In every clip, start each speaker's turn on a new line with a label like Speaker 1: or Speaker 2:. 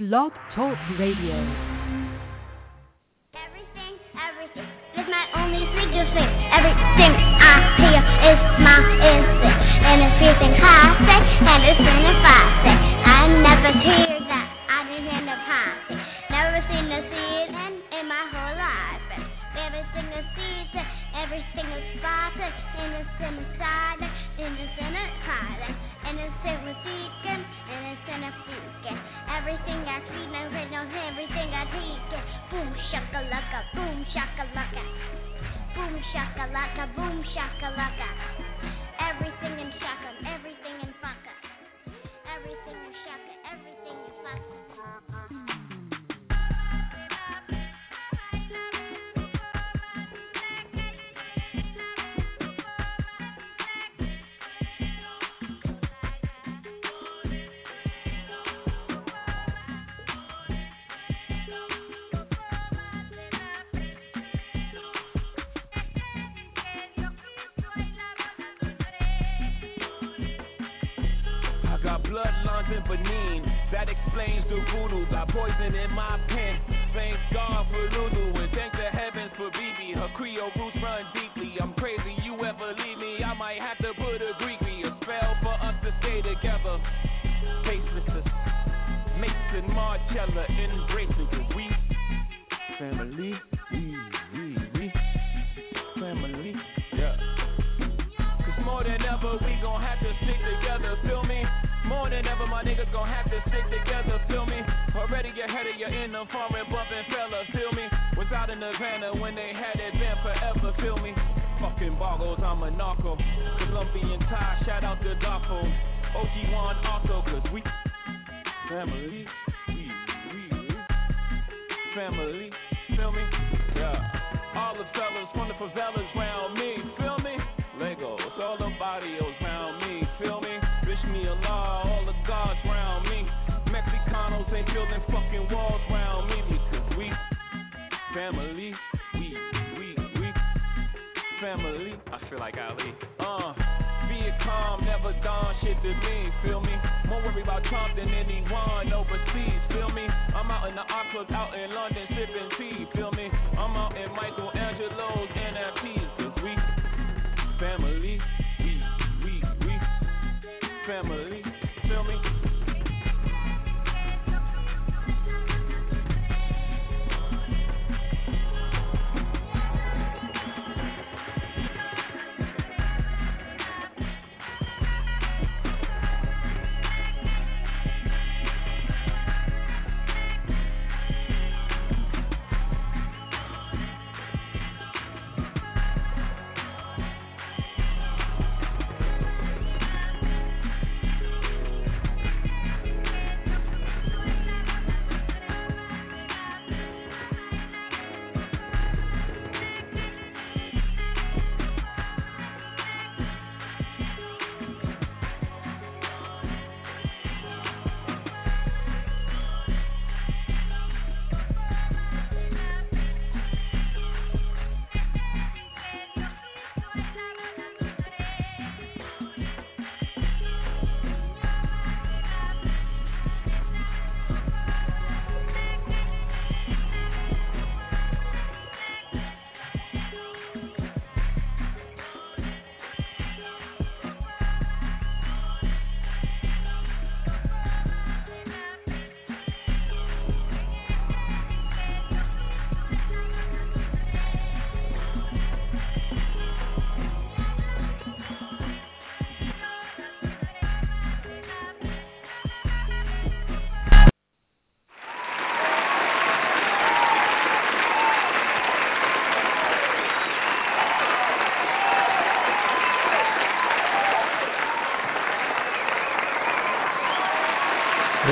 Speaker 1: Blog Talk Radio.
Speaker 2: Everything, everything is my only freedom thing. Everything I hear is my instinct. And it's everything I say, and it's anything I say. I never hear that. I didn't hear the party. Never seen a season in my whole life. And everything is season, everything is spotted. And it's in the and it's in the closet. Everything I see, no, no, everything I it. Boom shakalaka, boom shakalaka. Boom shakalaka, boom shakalaka. Everything in shaka, everything in faka. Everything in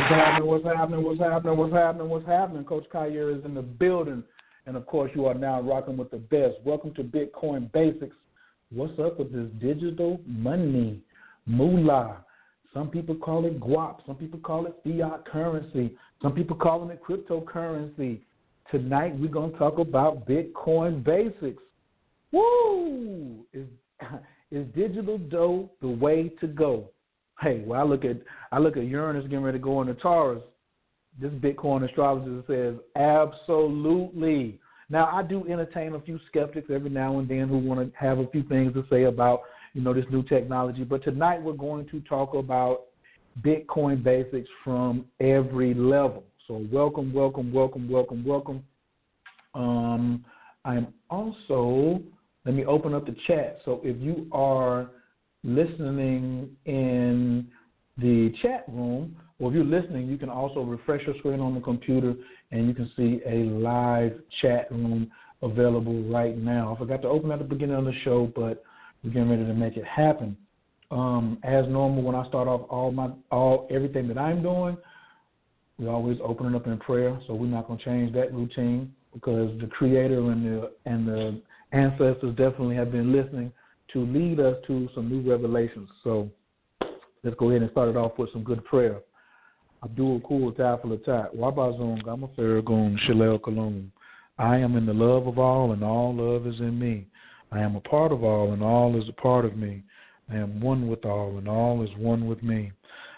Speaker 3: happening? What's happening? What's happening? What's happening? What's happening? Coach Khayr is in the building. And of course, you are now rocking with the best. Welcome to Bitcoin Basics. What's up with this digital money? Moolah. Some people call it guap. Some people call it fiat currency. Some people calling it cryptocurrency. Tonight, we're going to talk about Bitcoin Basics. Woo! Is, is digital dough the way to go? Hey, well, I look at I look at Uranus getting ready to go into Taurus. This Bitcoin astrologer says absolutely. Now I do entertain a few skeptics every now and then who want to have a few things to say about you know this new technology. But tonight we're going to talk about Bitcoin basics from every level. So welcome, welcome, welcome, welcome, welcome. Um, I'm also let me open up the chat. So if you are listening in the chat room, or if you're listening, you can also refresh your screen on the computer and you can see a live chat room available right now. I forgot to open at the beginning of the show, but we're getting ready to make it happen. Um, as normal, when I start off all my all everything that I'm doing, we always open it up in prayer. So we're not going to change that routine because the Creator and the and the ancestors definitely have been listening to lead us to some new revelations. So let's go ahead and start it off with some good prayer. Abdul Kul Tafalatat, Wabazung, Gamafaragun, Shalel Kalum. I am in the love of all, and all love is in me. I am a part of all, and all is a part of me. I am one with all, and all is one with me.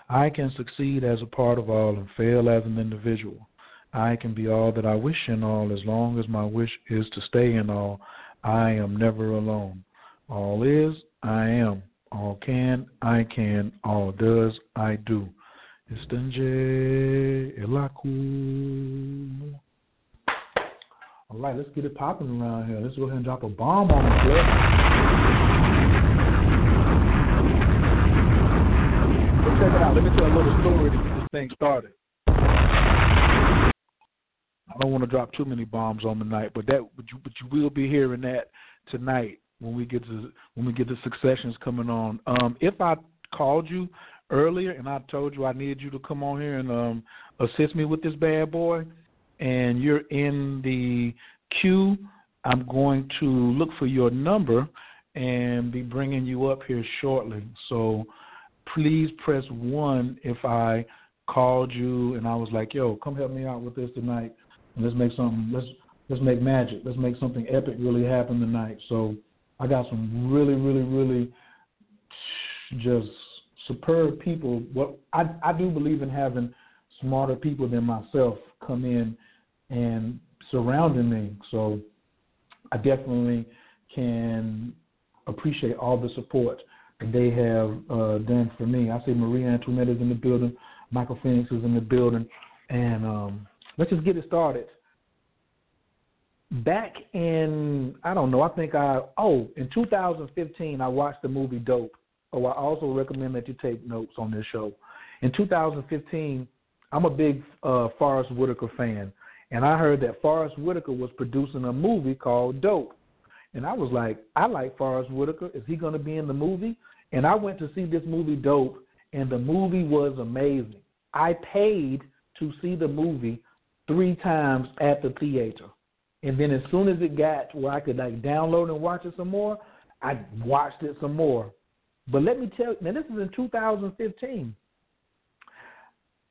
Speaker 3: I can succeed as a part of all and fail as an individual. I can be all that I wish in all as long as my wish is to stay in all. I am never alone. All is, I am. All can, I can. All does, I do. Istanje elaku. All right, let's get it popping around here. Let's go ahead and drop a bomb on the clip. Check it out. Let me tell a little story to get this thing started. I don't want to drop too many bombs on the night, but that but you but you will be hearing that tonight when we get to when we get the successions coming on. Um, if I called you earlier and I told you I needed you to come on here and um, assist me with this bad boy, and you're in the queue, I'm going to look for your number and be bringing you up here shortly. So please press one if I called you and I was like, "Yo, come help me out with this tonight." and let's make something let's let's make magic. Let's make something epic really happen tonight. So I got some really, really, really just superb people. What I I do believe in having smarter people than myself come in and surrounding me. So I definitely can appreciate all the support that they have uh, done for me. I see Maria Antoinette is in the building, Michael Phoenix is in the building, and um, let's just get it started. Back in, I don't know, I think I, oh, in 2015, I watched the movie Dope. Oh, I also recommend that you take notes on this show. In 2015, I'm a big uh, Forest Whitaker fan, and I heard that Forest Whitaker was producing a movie called Dope. And I was like, I like Forest Whitaker. Is he going to be in the movie? And I went to see this movie Dope, and the movie was amazing. I paid to see the movie three times at the theater. And then as soon as it got where I could like download and watch it some more, I watched it some more. But let me tell you, now this is in 2015.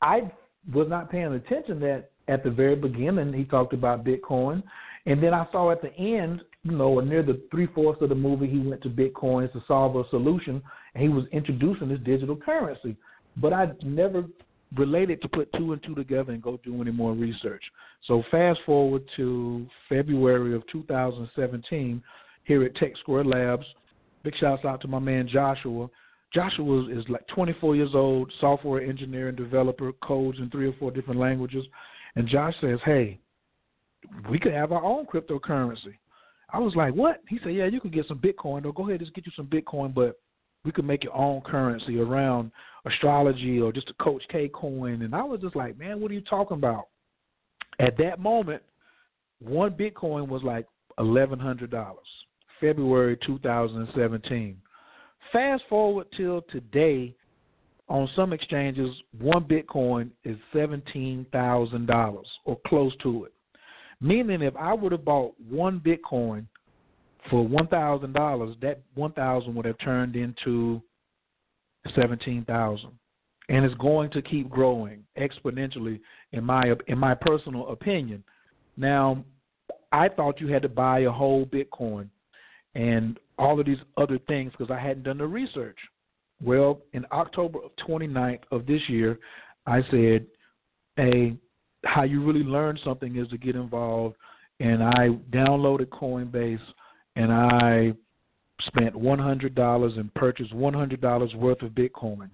Speaker 3: I was not paying attention that at the very beginning he talked about Bitcoin, and then I saw at the end, you know, near the three fourths of the movie, he went to Bitcoin to solve a solution, and he was introducing this digital currency. But I never related to put two and two together and go do any more research. So fast forward to February of 2017 here at Tech Square Labs. Big shouts out to my man Joshua. Joshua is like 24 years old, software engineer and developer, codes in three or four different languages. And Josh says, "Hey, we could have our own cryptocurrency." I was like, "What?" He said, "Yeah, you could get some Bitcoin. Go ahead, just get you some Bitcoin, but we could make your own currency around astrology or just a Coach K coin. And I was just like, man, what are you talking about? At that moment, one Bitcoin was like eleven hundred dollars. February 2017. Fast forward till today, on some exchanges, one Bitcoin is seventeen thousand dollars or close to it. Meaning, if I would have bought one Bitcoin for one thousand dollars, that one thousand would have turned into seventeen thousand, and it's going to keep growing exponentially. In my in my personal opinion, now I thought you had to buy a whole Bitcoin and all of these other things because I hadn't done the research. Well, in October of 29th of this year, I said, "Hey, how you really learn something is to get involved. And I downloaded Coinbase and I spent $100 and purchased $100 worth of Bitcoin.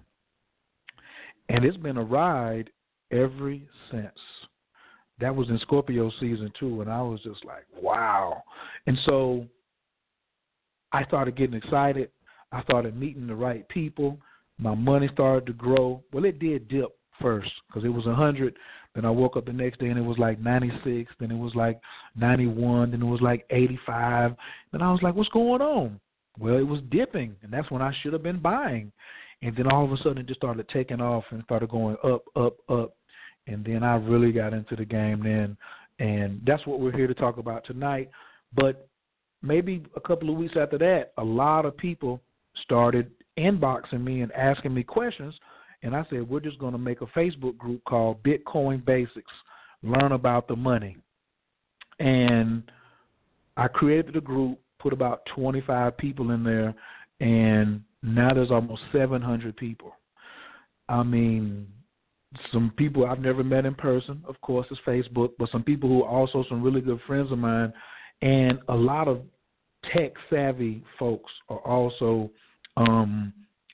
Speaker 3: And it's been a ride ever since. That was in Scorpio season two, and I was just like, wow. And so I started getting excited. I started meeting the right people. My money started to grow. Well, it did dip first because it was a 100. Then I woke up the next day and it was like 96. Then it was like 91. Then it was like 85. Then I was like, what's going on? Well, it was dipping, and that's when I should have been buying. And then all of a sudden, it just started taking off and started going up, up, up. And then I really got into the game then, and that's what we're here to talk about tonight. But maybe a couple of weeks after that, a lot of people started inboxing me and asking me questions. And I said, we're just going to make a Facebook group called Bitcoin Basics Learn About the Money. And I created the group put about 25 people in there, and now there's almost 700 people. I mean, some people I've never met in person, of course, is Facebook, but some people who are also some really good friends of mine, and a lot of tech savvy folks are also um,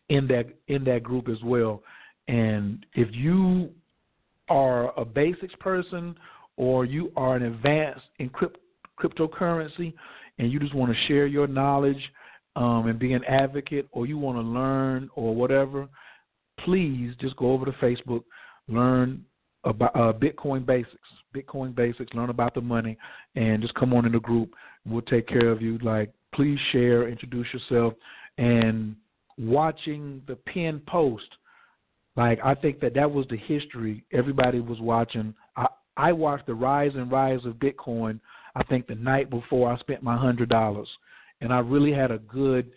Speaker 3: in that in that group as well. And if you are a basics person or you are an advanced in crypt- cryptocurrency, and you just want to share your knowledge um, and be an advocate, or you want to learn or whatever, please just go over to Facebook, learn about uh, Bitcoin basics. Bitcoin basics, learn about the money, and just come on in the group. We'll take care of you. Like, please share, introduce yourself, and watching the pin post. Like, I think that that was the history everybody was watching. I, I watched the rise and rise of Bitcoin I think the night before I spent my hundred dollars, and I really had a good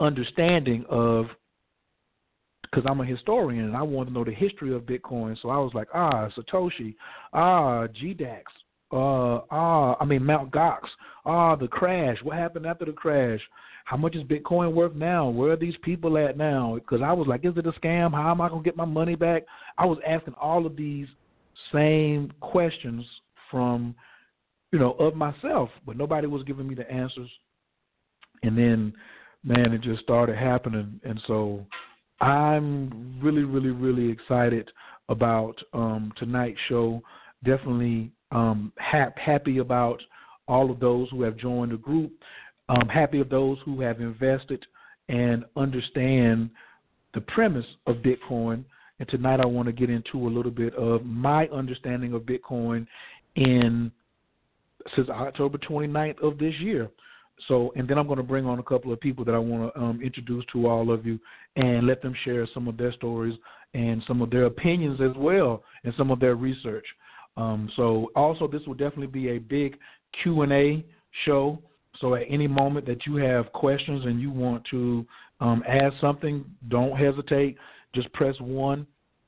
Speaker 3: understanding of because I'm a historian and I wanted to know the history of Bitcoin. So I was like, ah, Satoshi, ah, GDAX, uh, ah, I mean Mount Gox, ah, the crash. What happened after the crash? How much is Bitcoin worth now? Where are these people at now? Because I was like, is it a scam? How am I gonna get my money back? I was asking all of these same questions from you know, of myself, but nobody was giving me the answers. And then, man, it just started happening, and so I'm really, really, really excited about um, tonight's show. Definitely um, ha- happy about all of those who have joined the group. Um, happy of those who have invested and understand the premise of Bitcoin. And tonight I want to get into a little bit of my understanding of Bitcoin in since October 29th of this year. So, and then I'm going to bring on a couple of people that I want to um, introduce to all of you and let them share some of their stories and some of their opinions as well and some of their research. Um, so, also, this will definitely be a big Q and A show. So, at any moment that you have questions and you want to um, something, don't hesitate. Just press one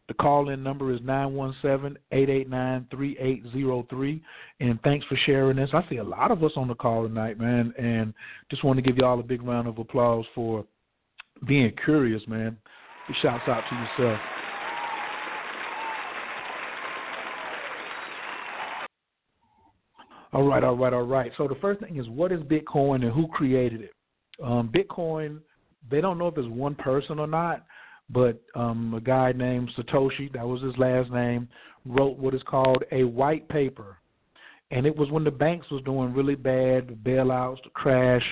Speaker 3: the call in number is 917 889 3803. And thanks for sharing this. I see a lot of us on the call tonight, man. And just want to give you all a big round of applause for being curious, man. Shouts out to yourself. All right, all right, all right. So the first thing is what is Bitcoin and who created it? Um, Bitcoin, they don't know if it's one person or not, but um, a guy named Satoshi, that was his last name, wrote what is called a white paper. And it was when the banks was doing really bad, the bailouts, the crash,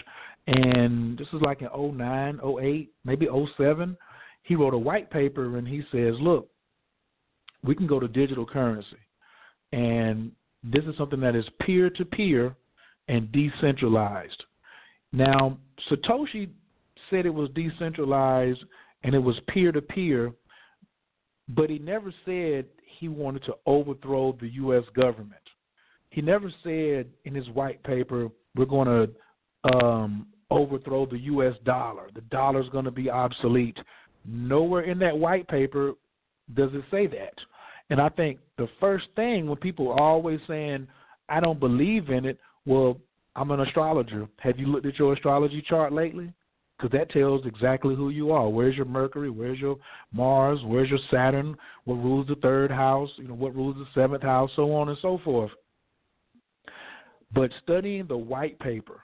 Speaker 3: and this is like in 09, 08, maybe 07. He wrote a white paper and he says, look, we can go to digital currency. And this is something that is peer to peer and decentralized. Now, Satoshi said it was decentralized and it was peer to peer, but he never said he wanted to overthrow the U.S. government. He never said in his white paper, we're going to um, overthrow the U.S. dollar. The dollar is going to be obsolete. Nowhere in that white paper does it say that. And I think the first thing when people are always saying, I don't believe in it, well, I'm an astrologer. Have you looked at your astrology chart lately? because that tells exactly who you are. Where's your Mercury? Where's your Mars? Where's your Saturn? What rules the third house? You know, what rules the seventh house? So on and so forth. But studying the white paper.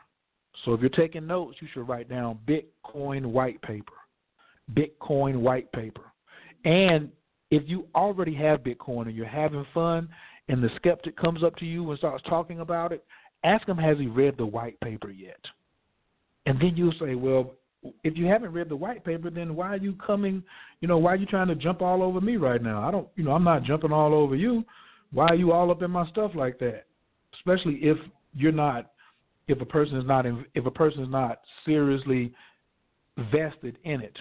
Speaker 3: So if you're taking notes, you should write down Bitcoin white paper. Bitcoin white paper. And if you already have Bitcoin and you're having fun, and the skeptic comes up to you and starts talking about it, ask him, has he read the white paper yet? And then you'll say, well, if you haven't read the white paper, then why are you coming? You know, why are you trying to jump all over me right now? I don't, you know, I'm not jumping all over you. Why are you all up in my stuff like that? Especially if you're not, if a person is not, if a person is not seriously vested in it.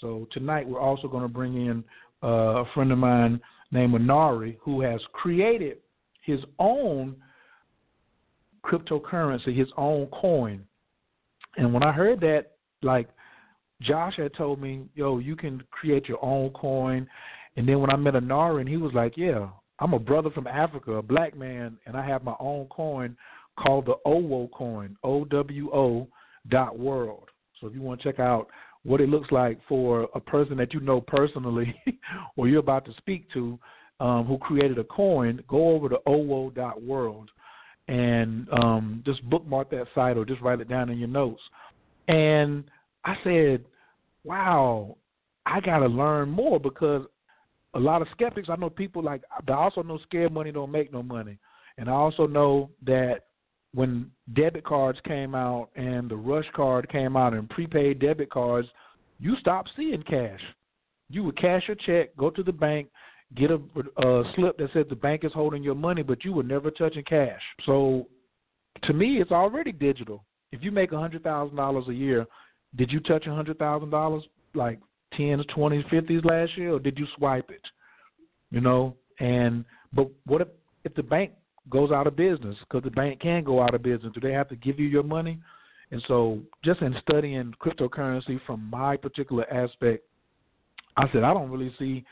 Speaker 3: So tonight we're also going to bring in uh, a friend of mine named Anari who has created his own cryptocurrency, his own coin. And when I heard that, like Josh had told me, yo, you can create your own coin. And then when I met Anari, and he was like, yeah, I'm a brother from Africa, a black man, and I have my own coin called the OWO coin, O W O dot world. So if you want to check out what it looks like for a person that you know personally or you're about to speak to um, who created a coin, go over to owo dot world and um, just bookmark that site or just write it down in your notes. And I said, wow, I got to learn more because a lot of skeptics, I know people like, I also know scared money don't make no money. And I also know that when debit cards came out and the rush card came out and prepaid debit cards, you stopped seeing cash. You would cash a check, go to the bank, get a, a slip that said the bank is holding your money, but you were never touching cash. So to me, it's already digital. If you make a hundred thousand dollars a year, did you touch a hundred thousand dollars like tens, twenties, fifties last year, or did you swipe it? You know, and but what if if the bank goes out of business? Because the bank can go out of business. Do they have to give you your money? And so, just in studying cryptocurrency from my particular aspect, I said I don't really see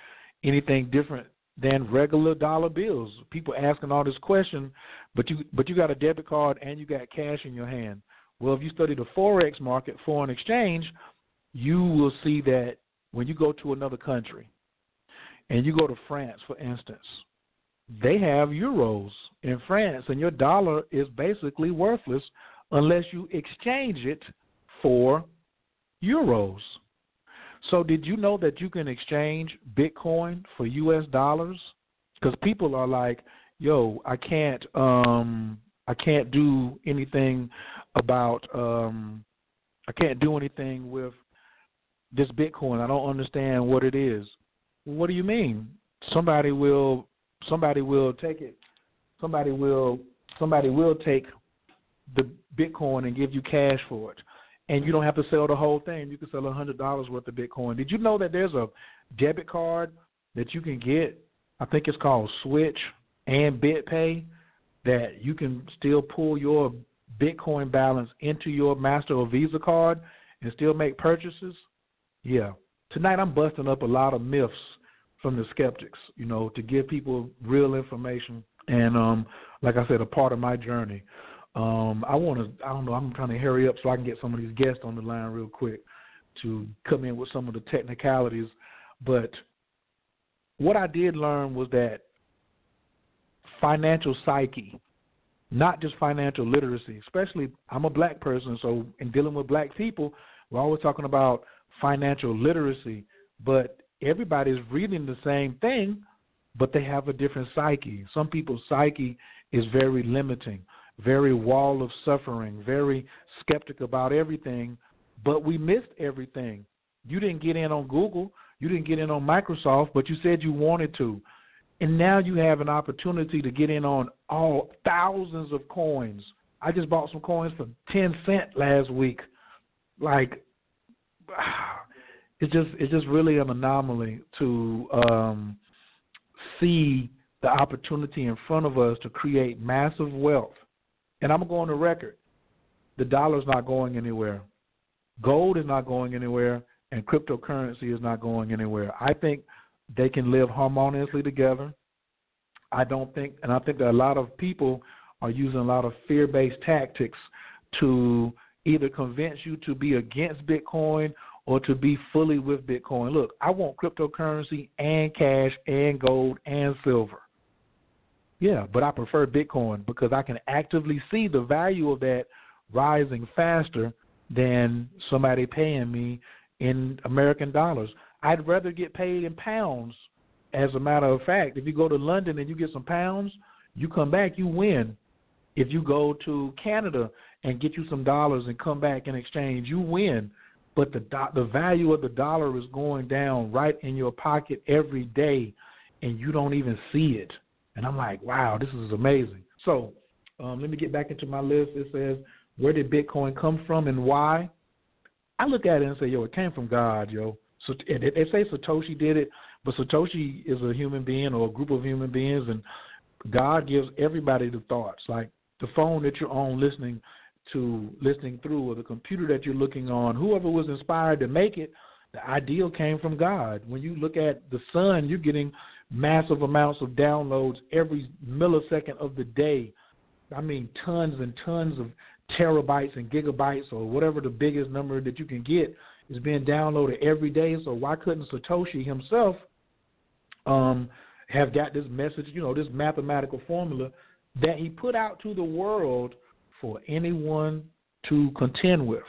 Speaker 3: anything different than regular dollar bills. People asking all this question, but you but you got a debit card and you got cash in your hand. Well, if you study the forex market, foreign exchange, you will see that when you go to another country, and you go to France, for instance, they have euros in France, and your dollar is basically worthless unless you exchange it for euros. So, did you know that you can exchange Bitcoin for U.S. dollars? Because people are like, "Yo, I can't, um, I can't do anything about, um, I can't do anything with this Bitcoin. I don't understand what it is." What do you mean? Somebody will, somebody will take it. Somebody will, somebody will take the Bitcoin and give you cash for it and you don't have to sell the whole thing. You can sell a hundred dollars worth of Bitcoin. Did you know that there's a debit card that you can get? I think it's called Switch and BitPay that you can still pull your Bitcoin balance into your Master or Visa card and still make purchases. Yeah. Tonight I'm busting up a lot of myths from the skeptics, you know, to give people real information and um like I said, a part of my journey. Um, I want to. I don't know. I'm trying to hurry up so I can get some of these guests on the line real quick to come in with some of the technicalities. But what I did learn was that financial psyche, not just financial literacy, especially I'm a black person, so in dealing with black people, we're always talking about financial literacy, but everybody's reading the same thing, but they have a different psyche. Some people's psyche is very limiting very wall of suffering, very skeptic about everything, but we missed everything. You didn't get in on Google, you didn't get in on Microsoft, but you said you wanted to. And now you have an opportunity to get in on all thousands of coins. I just bought some coins for 10 cent last week. Like ah, it's just it's just really an anomaly to um see the opportunity in front of us to create massive wealth and I'm going to record. The dollar's not going anywhere. Gold is not going anywhere, and cryptocurrency is not going anywhere. I think they can live harmoniously together. I don't think, and I think that a lot of people are using a lot of fear based tactics to either convince you to be against Bitcoin or to be fully with Bitcoin. Look, I want cryptocurrency and cash and gold and silver. Yeah, but I prefer Bitcoin because I can actively see the value of that rising faster than somebody paying me in American dollars. I'd rather get paid in pounds. As a matter of fact, if you go to London and you get some pounds, you come back, you win. If you go to Canada and get you some dollars and come back in exchange, you win. But the the value of the dollar is going down right in your pocket every day, and you don't even see it. And I'm like, wow, this is amazing. So um, let me get back into my list. It says, where did Bitcoin come from and why? I look at it and say, yo, it came from God, yo. So they say Satoshi did it, but Satoshi is a human being or a group of human beings, and God gives everybody the thoughts. Like the phone that you're on, listening to, listening through, or the computer that you're looking on. Whoever was inspired to make it, the ideal came from God. When you look at the sun, you're getting massive amounts of downloads every millisecond of the day. I mean, tons and tons of terabytes and gigabytes or whatever the biggest number that you can get is being downloaded every day. So why couldn't Satoshi himself um, have got this message, you know, this mathematical formula that he put out to the world for anyone to contend with?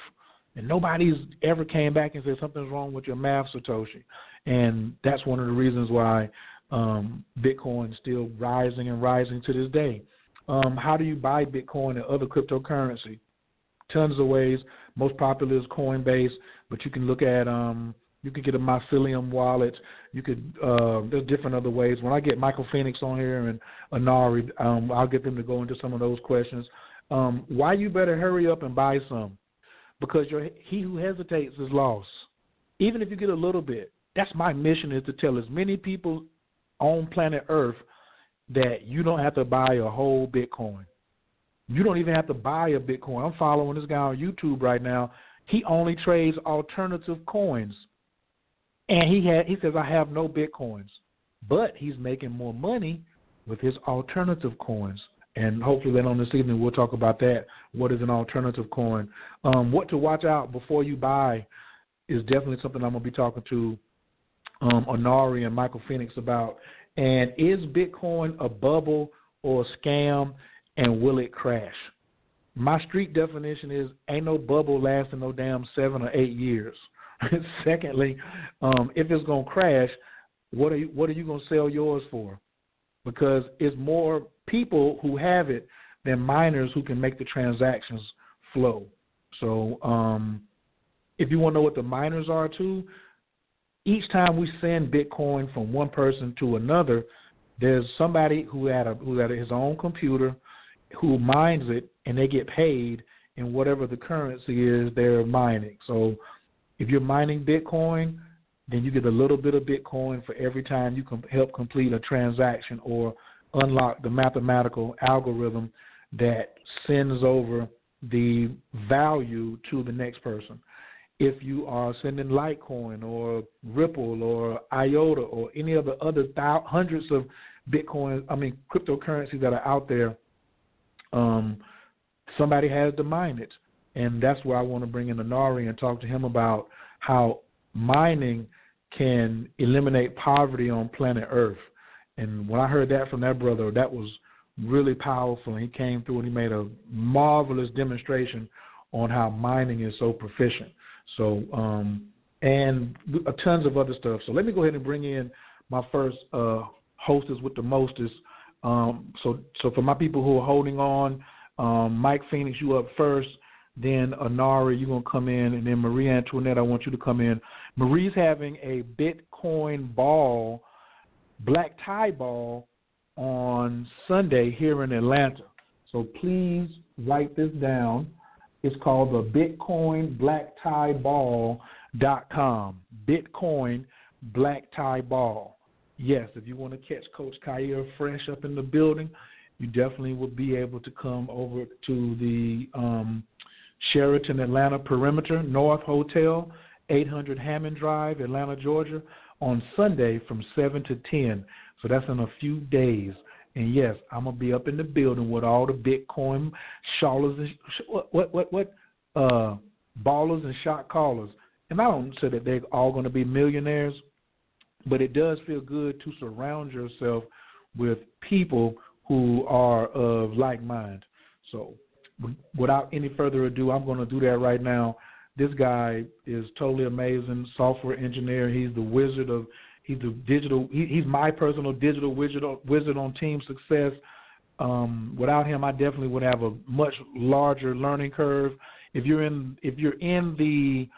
Speaker 3: And nobody's ever came back and said something's wrong with your math, Satoshi. And that's one of the reasons why um, Bitcoin is still rising and rising to this day. Um, how do you buy Bitcoin and other cryptocurrency? Tons of ways. Most popular is Coinbase, but you can look at um, you can get a Mycelium wallet. You could uh, there's different other ways. When I get Michael Phoenix on here and Anari, um, I'll get them to go into some of those questions. Um, why you better hurry up and buy some? Because he who hesitates is lost. Even if you get a little bit, that's my mission is to tell as many people on planet Earth that you don't have to buy a whole Bitcoin. You don't even have to buy a Bitcoin. I'm following this guy on YouTube right now. He only trades alternative coins. And he had he says I have no Bitcoins. But he's making more money with his alternative coins. And hopefully later on this evening we'll talk about that. What is an alternative coin? Um, what to watch out before you buy is definitely something I'm gonna be talking to um, Anari and Michael Phoenix about. And is Bitcoin a bubble or a scam, and will it crash? My street definition is ain't no bubble lasting no damn seven or eight years. Secondly, um, if it's gonna crash, what are you what are you gonna sell yours for? Because it's more people who have it than miners who can make the transactions flow. So um, if you want to know what the miners are too, each time we send Bitcoin from one person to another, there's somebody who had a who had his own computer who mines it and they get paid in whatever the currency is they're mining. So if you're mining Bitcoin, then you get a little bit of Bitcoin for every time you can help complete a transaction or unlock the mathematical algorithm that sends over the value to the next person if you are sending Litecoin or Ripple or IOTA or any of the other hundreds of Bitcoin, I mean cryptocurrencies that are out there, um, somebody has to mine it, and that's where I want to bring in Anari and talk to him about how mining can eliminate poverty on planet Earth. And when I heard that from that brother, that was really powerful. And he came through and he made a marvelous demonstration on how mining is so proficient. So, um, and tons of other stuff. So let me go ahead and bring in my first uh, hostess with the mostest. Um, so, so for my people who are holding on, um, Mike Phoenix, you up first. Then Anari, you're gonna come in, and then Marie Antoinette, I want you to come in. Marie's having a Bitcoin ball, black tie ball, on Sunday here in Atlanta. So please write this down. It's called the Bitcoin Black Tie Ball dot com. Bitcoin Black Tie Ball. Yes, if you want to catch Coach Khayr fresh up in the building, you definitely will be able to come over to the um, Sheraton Atlanta Perimeter North Hotel, 800 Hammond Drive, Atlanta, Georgia, on Sunday from 7 to 10. So that's in a few days. And yes, I'm gonna be up in the building with all the Bitcoin shawlers. and What what what what? uh, ballers and shot callers. And I don't say that they're all to be millionaires, but it does feel good to surround yourself with people who are of like mind. So, without any further ado, I'm going to do that right now. This guy is totally amazing, software engineer. He's the wizard of he's the digital. He, he's my personal digital wizard wizard on team success. Um, without him, I definitely would have a much larger learning curve. If you're in if you're in the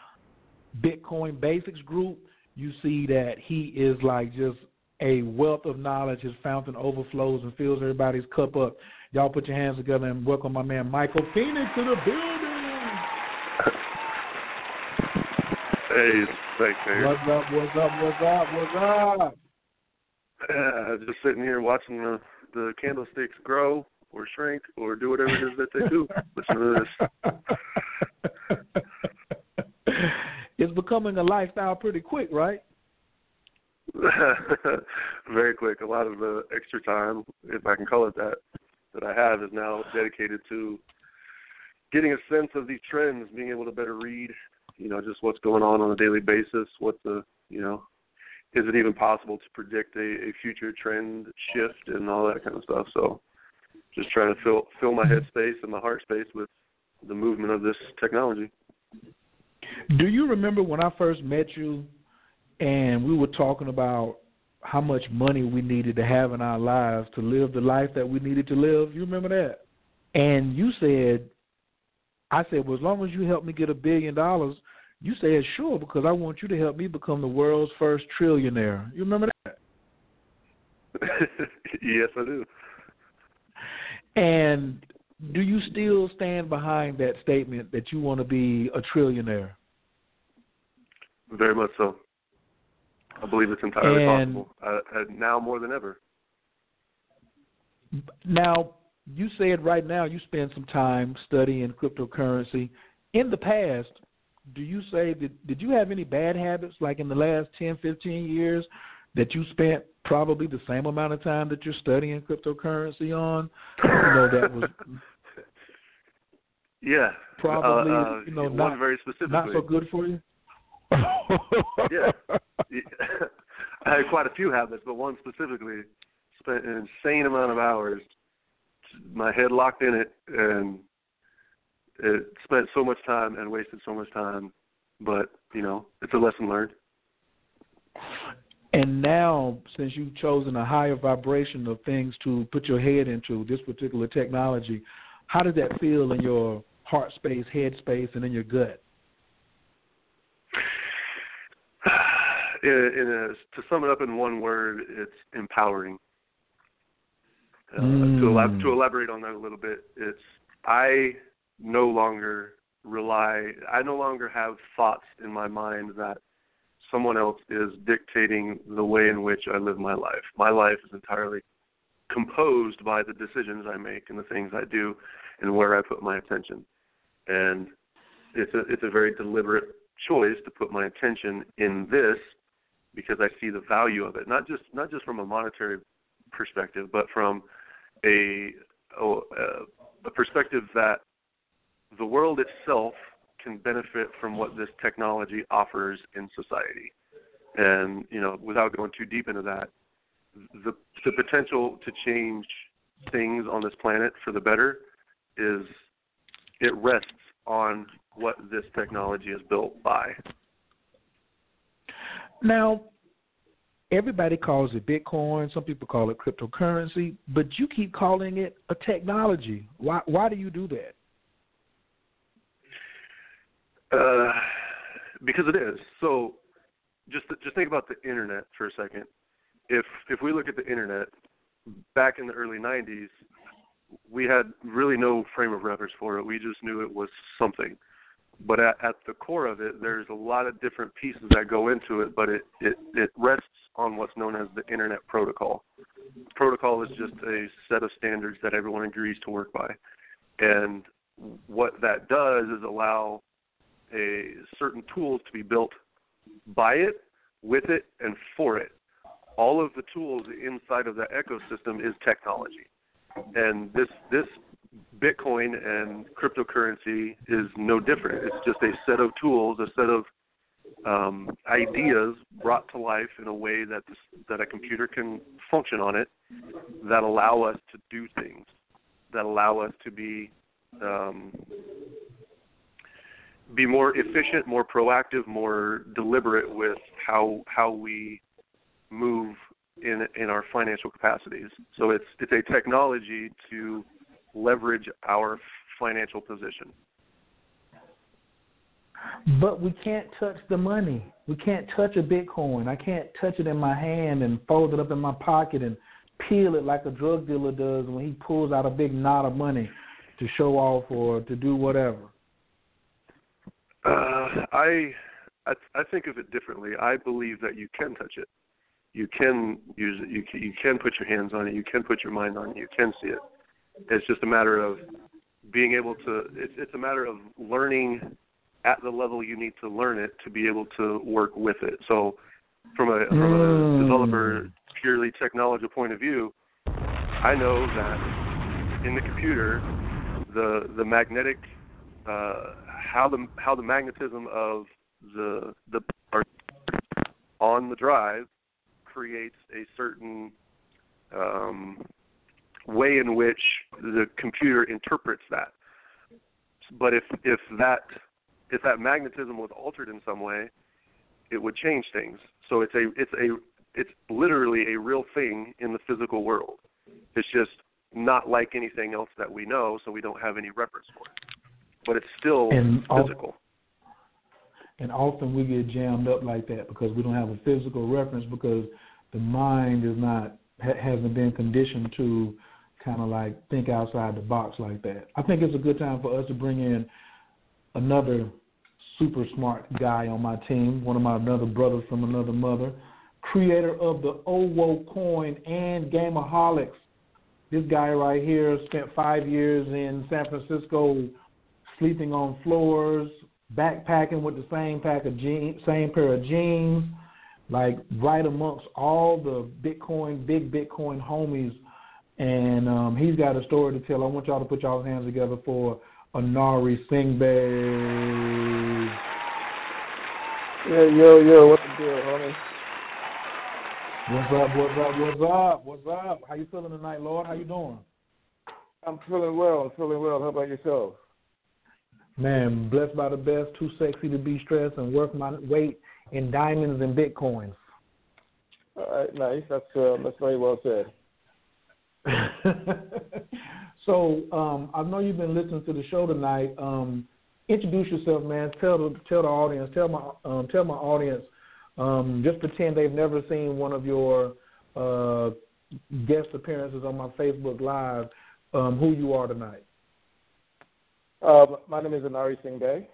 Speaker 3: Bitcoin Basics group, you see that he is like just a wealth of knowledge. His fountain overflows and fills everybody's cup up. Y'all put your hands together and welcome my man Michael Phoenix to the building.
Speaker 1: Hey, thanks, man.
Speaker 3: What's up? What's up? What's up? What's up?
Speaker 1: Yeah, just sitting here watching the the candlesticks grow or shrink or do whatever it is that they do. Listen to
Speaker 3: this. it's becoming a lifestyle pretty quick, right?
Speaker 1: Very quick. A lot of the extra time, if I can call it that, that I have is now dedicated to getting a sense of these trends, being able to better read, you know, just what's going on on a daily basis, what the, you know, is it even possible to predict a, a future trend shift and all that kind of stuff. So just trying to fill fill my head space and my heart space with the movement of this technology.
Speaker 3: Do you remember when I first met you and we were talking about how much money we needed to have in our lives to live the life that we needed to live? You remember that? And you said I said, Well as long as you help me get a billion dollars, you said sure because I want you to help me become the world's first trillionaire. You remember that?
Speaker 1: yes, I do.
Speaker 3: And do you still stand behind that statement that you want to be a trillionaire?
Speaker 1: Very much so. I believe it's entirely and possible now more than ever.
Speaker 3: Now, you said right now you spend some time studying cryptocurrency. In the past, do you say that did you have any bad habits like in the last 10, 15 years that you spent probably the same amount of time that you're studying cryptocurrency on? You know that was
Speaker 1: Yeah.
Speaker 3: Probably
Speaker 1: uh, uh,
Speaker 3: you know
Speaker 1: not
Speaker 3: very
Speaker 1: specifically.
Speaker 3: not so good for you.
Speaker 1: yeah. I had quite a few habits, but one specifically spent an insane amount of hours my head locked in it and it spent so much time and wasted so much time but you know it's a lesson learned.
Speaker 3: And now since you've chosen a higher vibration of things to put your head into this particular technology how does that feel in your heart space head space and in your gut?
Speaker 1: In, a, to sum it up in one word it's empowering. Uh,
Speaker 3: mm.
Speaker 1: to, elab- to elaborate on that a little bit, it's I no longer rely. I no longer have thoughts in my mind that someone else is dictating the way in which I live my life. My life is entirely composed by the decisions I make and the things I do and where I put my attention. And it's a it's a very deliberate choice to put my attention in this because I see the value of it. Not just not just from a monetary perspective, but from a, a, a perspective that the world itself can benefit from what this technology offers in society. And you know, without going too deep into that, the the potential to change things on this planet for the better is it rests on what this technology is built by.
Speaker 3: Now, everybody calls it Bitcoin. Some people call it cryptocurrency, but you keep calling it a technology. Why? Why do you do that?
Speaker 1: Uh, because it is. So, just just think about the internet for a second. If if we look at the internet back in the early '90s, we had really no frame of reference for it. We just knew it was something but at, at the core of it, there's a lot of different pieces that go into it, but it, it, it rests on what's known as the Internet Protocol. Protocol is just a set of standards that everyone agrees to work by. And what that does is allow a certain tools to be built by it, with it, and for it. All of the tools inside of that ecosystem is technology. And this this Bitcoin and cryptocurrency is no different. It's just a set of tools, a set of um, ideas brought to life in a way that this, that a computer can function on it, that allow us to do things, that allow us to be um, be more efficient, more proactive, more deliberate with how how we move in in our financial capacities. So it's it's a technology to leverage our financial position.
Speaker 3: But we can't touch the money. We can't touch a Bitcoin. I can't touch it in my hand and fold it up in my pocket and peel it like a drug dealer does when he pulls out a big knot of money to show off or to do whatever.
Speaker 1: Uh, I, I I think of it differently. I believe that you can touch it. You can use it. You can, you can put your hands on it. You can put your mind on it. You can see it. It's just a matter of being able to. It's it's a matter of learning at the level you need to learn it to be able to work with it. So, from a from a
Speaker 3: Mm.
Speaker 1: developer purely technology point of view, I know that in the computer, the the magnetic uh, how the how the magnetism of the the on the drive creates a certain um, way in which the computer interprets that. But if if that if that magnetism was altered in some way, it would change things. So it's a it's a it's literally a real thing in the physical world. It's just not like anything else that we know, so we don't have any reference for it. But it's still
Speaker 3: And
Speaker 1: physical.
Speaker 3: And often we get jammed up like that because we don't have a physical reference because the mind is not ha- hasn't been conditioned to kind of like think outside the box like that. I think it's a good time for us to bring in another super smart guy on my team, one of my another brothers from another mother, creator of the OWO coin and Gameaholics. This guy right here spent five years in San Francisco sleeping on floors, backpacking with the same pack of jeans, same pair of jeans, like right amongst all the Bitcoin, big Bitcoin homies. And um, he's got a story to tell. I want y'all to put y'all's hands together for Anari Singbay.
Speaker 4: Yo, yo, yo, what's the deal, homie?
Speaker 3: What's up? What's up? What's up? What's up? How you feeling tonight, Lord? How you doing?
Speaker 4: I'm feeling well. I'm feeling well. How about yourself?
Speaker 3: Man, blessed by the best, too sexy to be stressed, and worth my weight in diamonds and bitcoins.
Speaker 4: All right, nice. That's uh, that's very well said.
Speaker 3: so um, I know you've been listening to the show tonight. Um, introduce yourself, man. Tell the tell the audience, tell my um, tell my audience. Um, just pretend they've never seen one of your uh, guest appearances on my Facebook Live. Um, who you are tonight?
Speaker 4: Um, my name is Anari Singh Day.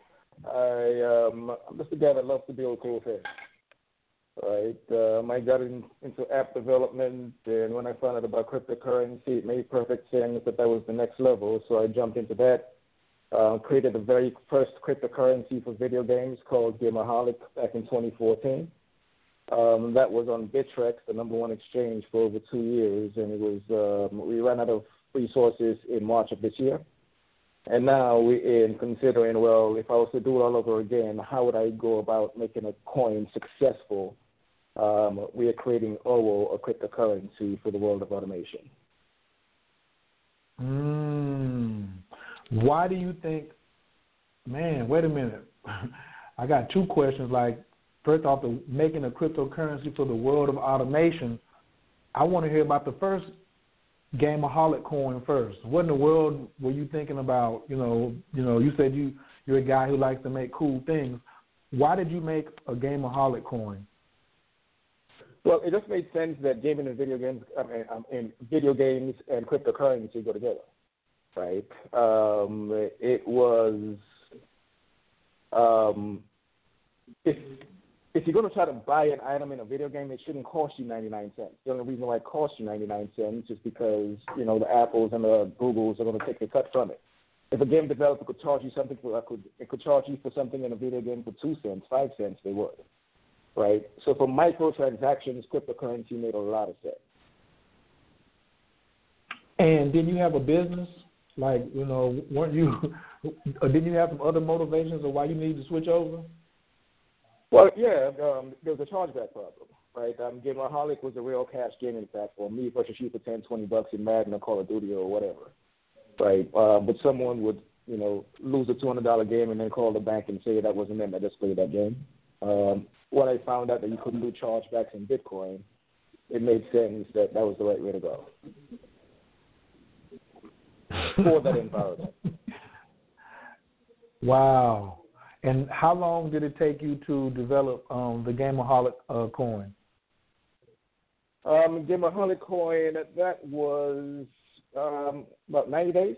Speaker 4: I um, I'm just a guy that loves to build cool things. Right. Um, I got in, into app development, and when I found out about cryptocurrency, it made perfect sense that that was the next level. So I jumped into that. Uh, created the very first cryptocurrency for video games called Gameaholic back in 2014. Um, that was on Bittrex, the number one exchange, for over two years, and it was um, we ran out of resources in March of this year. And now we're in considering, well, if I was to do it all over again, how would I go about making a coin successful? Um, we are creating OWO, a cryptocurrency for the world of automation.
Speaker 3: Mm. Why do you think, man, wait a minute. I got two questions. Like, first off, the, making a cryptocurrency for the world of automation. I want to hear about the first Gameaholic coin first. What in the world were you thinking about? You know, you know, you said you you're a guy who likes to make cool things. Why did you make a Gameaholic coin?
Speaker 4: Well, it just made sense that gaming and video games, I mean, um, and video games and cryptocurrency go together, right? Um, it was, um, if you're going to try to buy an item in a video game, it shouldn't cost you 99 cents. The only reason why it costs you 99 cents is because, you know, the Apples and the Googles are going to take a cut from it. If a game developer could charge you something for, could, it could charge you for something in a video game for 2 cents, 5 cents, they would, right? So for microtransactions, cryptocurrency made a lot of sense.
Speaker 3: And did you have a business Like, you know, weren't you? didn't you have some other motivations of why you need to switch over?
Speaker 4: Well, yeah, um, there was a chargeback problem, right? Um, Gamerholic was a real cash gaming platform. Me, if you for ten, twenty bucks in Madden or Call of Duty or whatever, right? Uh, but someone would, you know, lose a two hundred dollar game and then call the bank and say that wasn't them that just played that game. Um, when I found out that you couldn't do chargebacks in Bitcoin, it made sense that that was the right way to go for that environment.
Speaker 3: Wow. And how long did it take you to develop um, the Gamerholic uh, coin?
Speaker 4: Um, Gamerholic coin, that was um, about 90 days.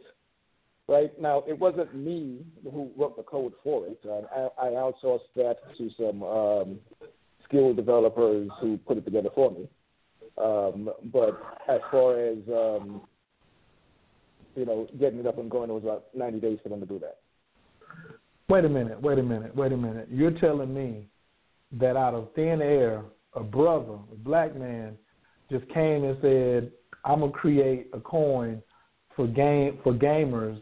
Speaker 4: Right now, it wasn't me who wrote the code for it. Uh, I, I outsourced that to some um, skilled developers who put it together for me. Um, but as far as um, you know, getting it up and going, it was about 90 days for them to do that.
Speaker 3: Wait a minute, wait a minute, wait a minute. You're telling me that out of thin air, a brother, a black man, just came and said, "I'm gonna create a coin for game for gamers,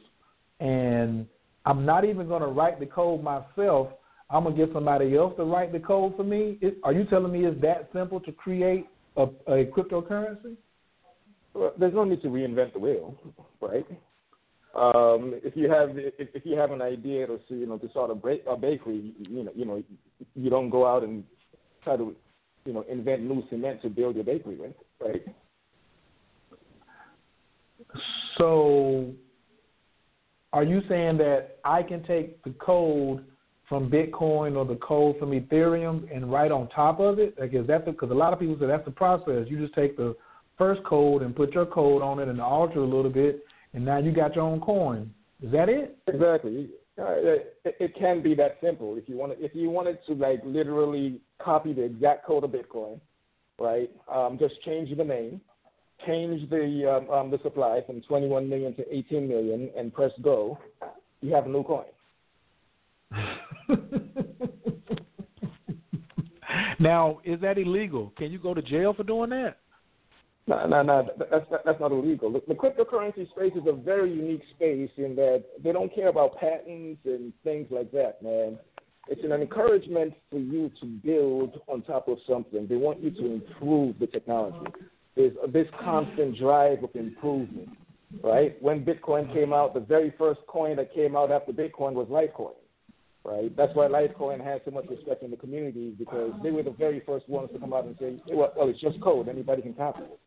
Speaker 3: and I'm not even gonna write the code myself. I'm gonna get somebody else to write the code for me." It, are you telling me it's that simple to create a, a cryptocurrency?
Speaker 4: Well, there's no need to reinvent the wheel, right? Um, if you have if, if you have an idea to you know to start a, break, a bakery, you know you know you don't go out and try to you know invent new cement to build your bakery with, right?
Speaker 3: So, are you saying that I can take the code from Bitcoin or the code from Ethereum and write on top of it? Like, is that because a lot of people say that's the process? You just take the first code and put your code on it and alter a little bit, and now you got your own coin. Is that it?
Speaker 4: Exactly. Uh, it, it can be that simple. If you want, if you wanted to like literally copy the exact code of Bitcoin, right? Um, just change the name, change the um, um, the supply from 21 million to 18 million, and press go. You have a new coin.
Speaker 3: now, is that illegal? Can you go to jail for doing that?
Speaker 4: No, no, no. That's that's not illegal. The, the cryptocurrency space is a very unique space in that they don't care about patents and things like that, man. It's an encouragement for you to build on top of something. They want you to improve the technology. There's this constant drive of improvement, right? When Bitcoin came out, the very first coin that came out after Bitcoin was Litecoin, right? That's why Litecoin has so much respect in the community because they were the very first ones to come out and say, well, well it's just code. Anybody can copy it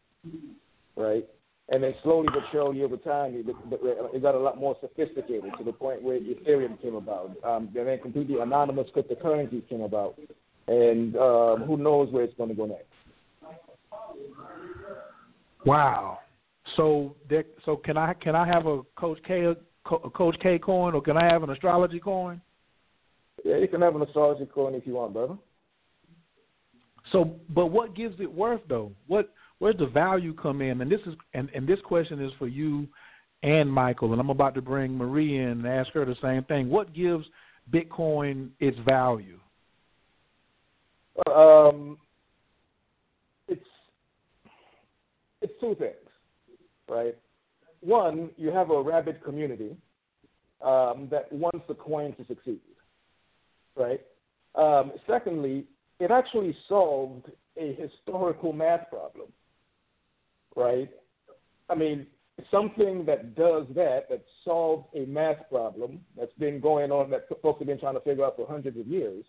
Speaker 4: right? And then slowly but surely over time, it, got a lot more sophisticated to the point where Ethereum came about. Um, and then completely anonymous cryptocurrencies came about. And um, who knows where it's going to go next.
Speaker 3: Wow. So, so can I can I have a Coach K a Coach K coin, or can I have an astrology coin?
Speaker 4: Yeah, you can have an astrology coin if you want, brother.
Speaker 3: So, but what gives it worth though? What where's the value come in? And this is and, and this question is for you and Michael, and I'm about to bring Marie in and ask her the same thing. What gives Bitcoin its value?
Speaker 4: Um, it's it's two things, right? One, you have a rabid community um, that wants the coin to succeed, right? Um, secondly, it actually solved a historical math problem right? I mean, something that does that, that solves a math problem that's been going on that folks have been trying to figure out for hundreds of years,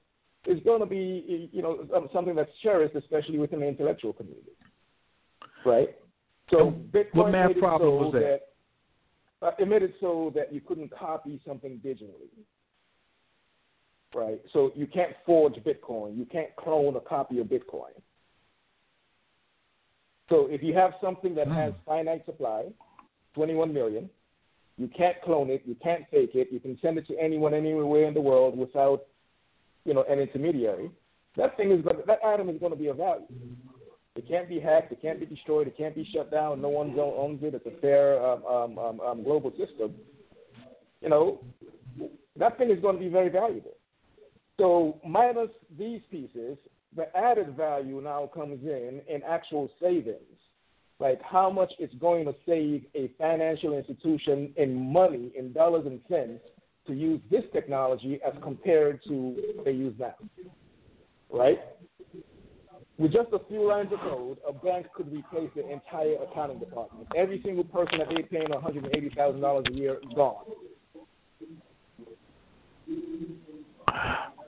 Speaker 4: is going to be, you know, something that's cherished, especially within the intellectual community, right? So Bitcoin
Speaker 3: what math problem
Speaker 4: so
Speaker 3: was that?
Speaker 4: that uh, it made it so that you couldn't copy something digitally, right? So you can't forge Bitcoin, you can't clone a copy of Bitcoin so if you have something that has hmm. finite supply, 21 million, you can't clone it, you can't fake it, you can send it to anyone anywhere in the world without, you know, an intermediary. That thing is going to, that item is going to be of value. It can't be hacked, it can't be destroyed, it can't be shut down. No one owns it. It's a fair um, um, um, um, global system. You know, that thing is going to be very valuable. So minus these pieces, the added value now comes in in actual savings, like how much it's going to save a financial institution in money, in dollars and cents, to use this technology as compared to they use now. Right? With just a few lines of code, a bank could replace the entire accounting department. Every single person that they're paying $180,000 a year is gone.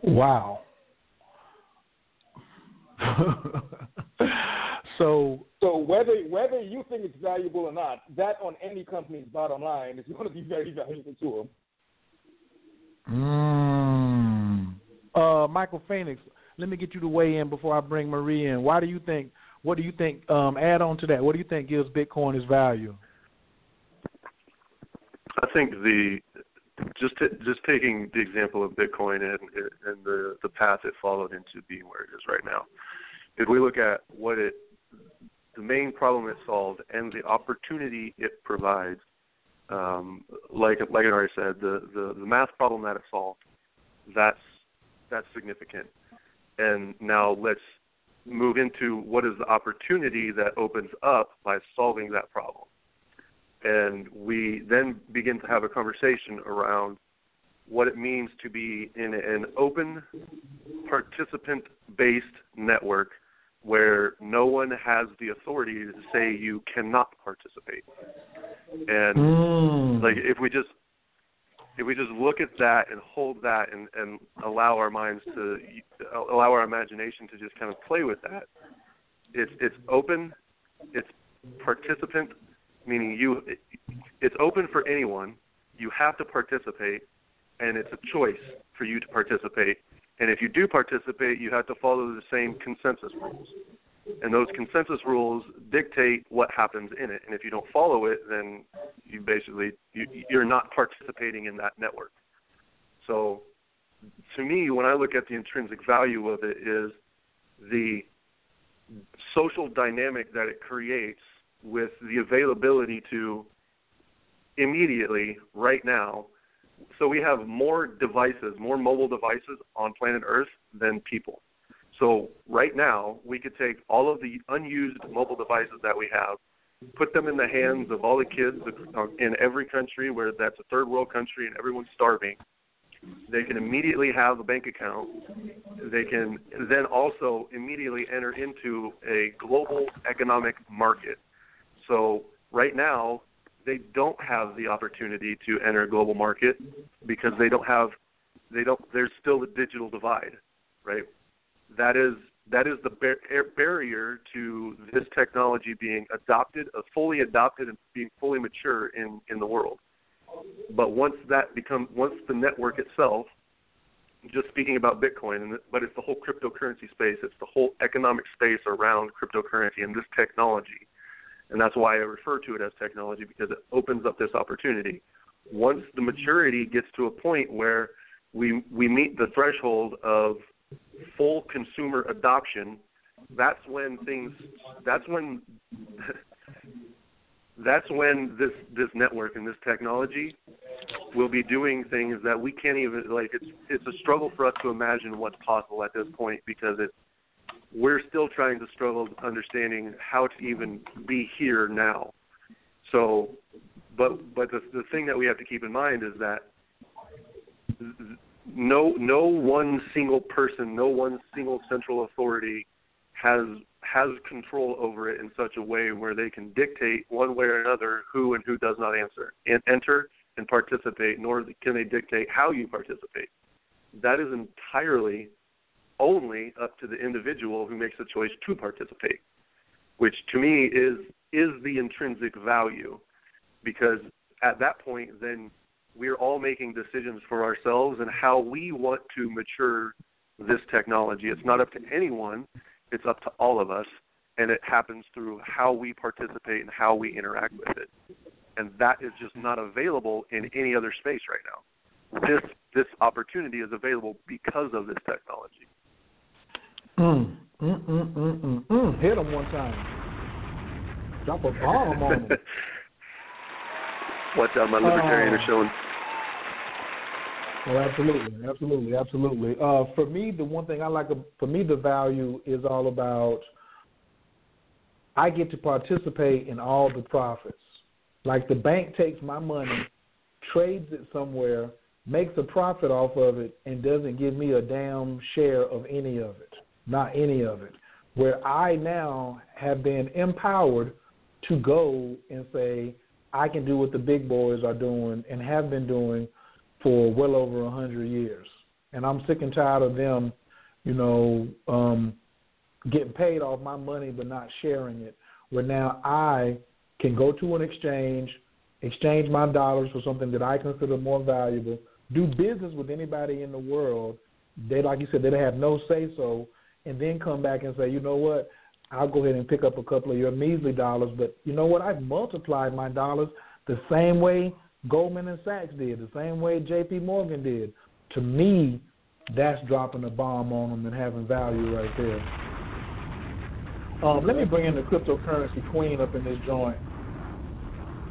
Speaker 3: Wow. so
Speaker 4: so whether whether you think it's valuable or not, that on any company's bottom line is going to be very valuable to
Speaker 3: them. Mm. Uh, Michael Phoenix, let me get you to weigh in before I bring Marie in. Why do you think? What do you think? Um, add on to that. What do you think gives Bitcoin its value?
Speaker 1: I think the just t- just taking the example of Bitcoin and and the the path it followed into being where it is right now. If we look at what it the main problem it solved and the opportunity it provides, um, like like I already said, the, the the math problem that it solved, that's that's significant. And now let's move into what is the opportunity that opens up by solving that problem and we then begin to have a conversation around what it means to be in an open, participant based network where no one has the authority to say you cannot participate. And
Speaker 3: mm.
Speaker 1: like if we just if we just look at that and hold that and, and allow our minds to allow our imagination to just kind of play with that, it's it's open, it's participant meaning you it's open for anyone. You have to participate, and it's a choice for you to participate. And if you do participate, you have to follow the same consensus rules. And those consensus rules dictate what happens in it. And if you don't follow it, then you basically you, you're not participating in that network. So, to me, when I look at the intrinsic value of it, is the social dynamic that it creates with the availability to immediately, right now. So we have more devices, more mobile devices on planet Earth than people. So right now, we could take all of the unused mobile devices that we have, put them in the hands of all the kids in every country where that's a third world country and everyone's starving. They can immediately have a bank account. They can then also immediately enter into a global economic market so right now, they don't have the opportunity to enter a global market because they don't have they don't there's still a digital divide, right? That is that is the bar- barrier to this technology being adopted, uh, fully adopted, and being fully mature in in the world. But once that becomes once the network itself, just speaking about Bitcoin, and but it's the whole cryptocurrency space, it's the whole economic space around cryptocurrency and this technology and that's why I refer to it as technology because it opens up this opportunity. Once the maturity gets to a point where we we meet the threshold of full consumer adoption, that's when things that's when that's when this this network and this technology will be doing things that we can't even like it's it's a struggle for us to imagine what's possible at this point because it's we're still trying to struggle with understanding how to even be here now. So, but but the the thing that we have to keep in mind is that no no one single person, no one single central authority has has control over it in such a way where they can dictate one way or another who and who does not answer and enter and participate, nor can they dictate how you participate. That is entirely only up to the individual who makes the choice to participate, which to me is is the intrinsic value, because at that point then we're all making decisions for ourselves and how we want to mature this technology. It's not up to anyone; it's up to all of us, and it happens through how we participate and how we interact with it. And that is just not available in any other space right now. This this opportunity is available because of this technology.
Speaker 3: Mm, mm, mm, mm, mm, mm. Hit him one time. Drop a bomb on him.
Speaker 1: Watch out, my libertarian uh, are showing.
Speaker 3: Well, absolutely, absolutely, absolutely. Uh, for me, the one thing I like, for me, the value is all about I get to participate in all the profits. Like the bank takes my money, trades it somewhere, makes a profit off of it, and doesn't give me a damn share of any of it. Not any of it. Where I now have been empowered to go and say, I can do what the big boys are doing and have been doing for well over a hundred years. And I'm sick and tired of them, you know, um, getting paid off my money but not sharing it. Where now I can go to an exchange, exchange my dollars for something that I consider more valuable, do business with anybody in the world. They, like you said, they have no say so, and then come back and say, you know what, I'll go ahead and pick up a couple of your measly dollars, but you know what, I've multiplied my dollars the same way Goldman and Sachs did, the same way J.P. Morgan did. To me, that's dropping a bomb on them and having value right there. Um, let me bring in the cryptocurrency queen up in this joint.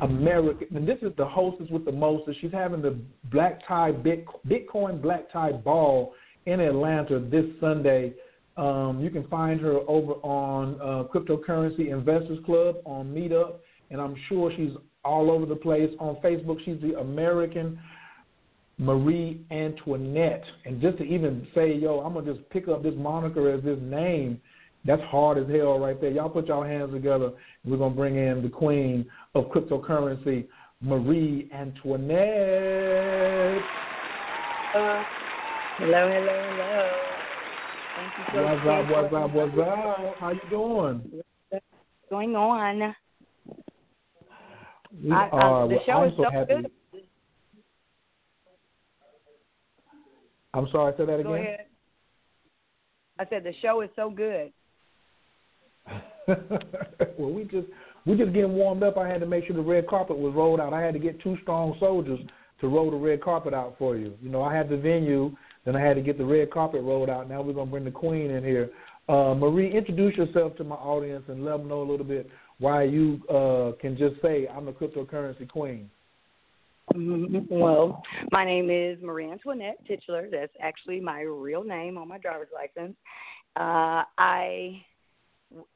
Speaker 3: American, and this is the hostess with the mostest. She's having the black tie Bitcoin black tie ball in Atlanta this Sunday. Um, you can find her over on uh, Cryptocurrency Investors Club on Meetup, and I'm sure she's all over the place on Facebook. She's the American Marie Antoinette, and just to even say, yo, I'm gonna just pick up this moniker as this name that's hard as hell right there. Y'all put y'all hands together. We're going to bring in the queen of cryptocurrency, Marie Antoinette.
Speaker 5: Uh, hello, hello, hello. Thank you so
Speaker 3: what's up, what's up, what's up? How you doing?
Speaker 5: What's going on?
Speaker 3: We I, are,
Speaker 5: the show
Speaker 3: I'm
Speaker 5: is
Speaker 3: so,
Speaker 5: so
Speaker 3: happy.
Speaker 5: good.
Speaker 3: I'm sorry, say that again.
Speaker 5: Go ahead. I said the show is so good.
Speaker 3: well, we just we just getting warmed up. I had to make sure the red carpet was rolled out. I had to get two strong soldiers to roll the red carpet out for you. You know, I had the venue, then I had to get the red carpet rolled out. Now we're gonna bring the queen in here. Uh, Marie, introduce yourself to my audience and let them know a little bit why you uh, can just say I'm the cryptocurrency queen.
Speaker 5: Well, my name is Marie Antoinette Titchler. That's actually my real name on my driver's license. Uh, I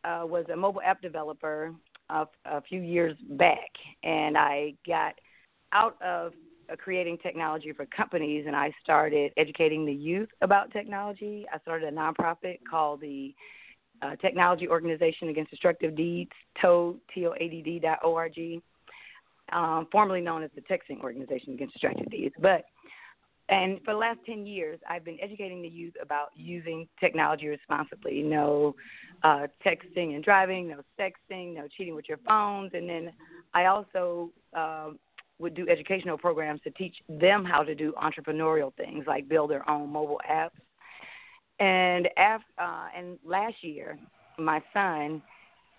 Speaker 5: uh, was a mobile app developer a, a few years back, and I got out of creating technology for companies, and I started educating the youth about technology. I started a nonprofit called the uh, Technology Organization Against Destructive Deeds, TOAD, T-O-A-D-D dot O-R-G, um, formerly known as the Texting Organization Against Destructive Deeds. But and for the last 10 years, I've been educating the youth about using technology responsibly. No uh, texting and driving, no sexting, no cheating with your phones. And then I also um, would do educational programs to teach them how to do entrepreneurial things like build their own mobile apps. And after, uh, and last year, my son,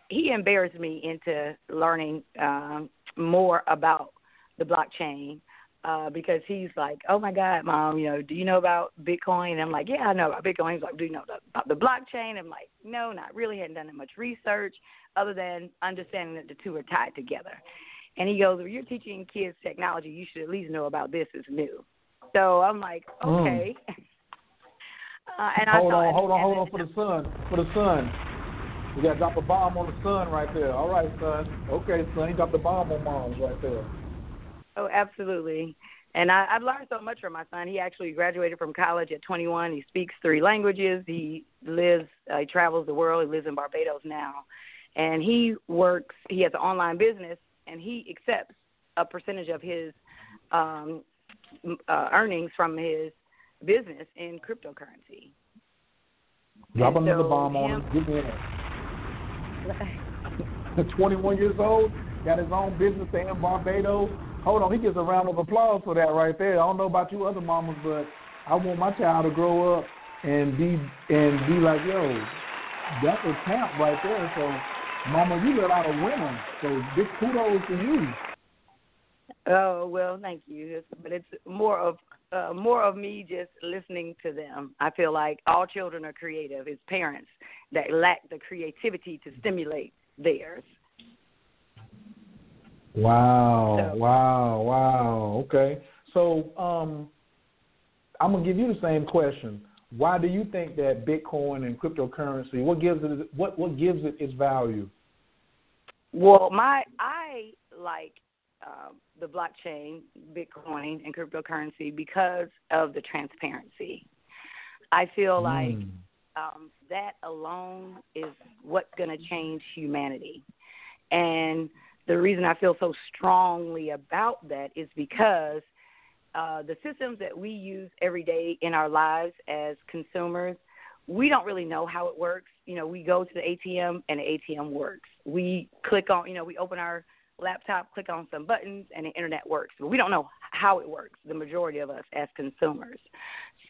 Speaker 5: he embarrassed me into learning um, more about the blockchain uh, because he's like, "Oh my God, mom, you know, do you know about Bitcoin?" And I'm like, "Yeah, I know about Bitcoin." He's like, "Do you know about the blockchain?" I'm like, "No, not really. Hadn't done that much research other than understanding that the two are tied together." And he goes, "Well, you're teaching kids technology. You should at least know about this. It's new." So I'm like,
Speaker 3: hmm.
Speaker 5: "Okay." Mm. uh, and
Speaker 3: hold
Speaker 5: I
Speaker 3: on, hold on, hold on for the sun, for the sun. We got to drop a bomb on the sun right there. All right, son. Okay, son. He dropped the bomb on moms right there.
Speaker 5: Oh, absolutely. And I, I've learned so much from my son. He actually graduated from college at 21. He speaks three languages. He lives, uh, he travels the world. He lives in Barbados now, and he works. He has an online business, and he accepts a percentage of his um, uh, earnings from his business in cryptocurrency.
Speaker 3: Drop
Speaker 5: and
Speaker 3: another
Speaker 5: so
Speaker 3: bomb on him. Give me it. 21 years old, got his own business in Barbados hold on, he gets a round of applause for that right there. I don't know about you other mamas, but I want my child to grow up and be and be like, yo, that's a champ right there. So, mama, you let out a winner. So, big kudos to you.
Speaker 5: Oh well, thank you. But it's more of uh, more of me just listening to them. I feel like all children are creative. It's parents that lack the creativity to stimulate theirs.
Speaker 3: Wow, so, wow, wow. Okay. So um, I'm gonna give you the same question. Why do you think that Bitcoin and cryptocurrency what gives it what what gives it its value?
Speaker 5: Well, my I like um, the blockchain, Bitcoin, and cryptocurrency because of the transparency. I feel like
Speaker 3: Mm.
Speaker 5: um, that alone is what's going to change humanity. And the reason I feel so strongly about that is because uh, the systems that we use every day in our lives as consumers, we don't really know how it works. You know, we go to the ATM and the ATM works. We click on, you know, we open our laptop, click on some buttons, and the internet works. But we don't know how it works, the majority of us as consumers.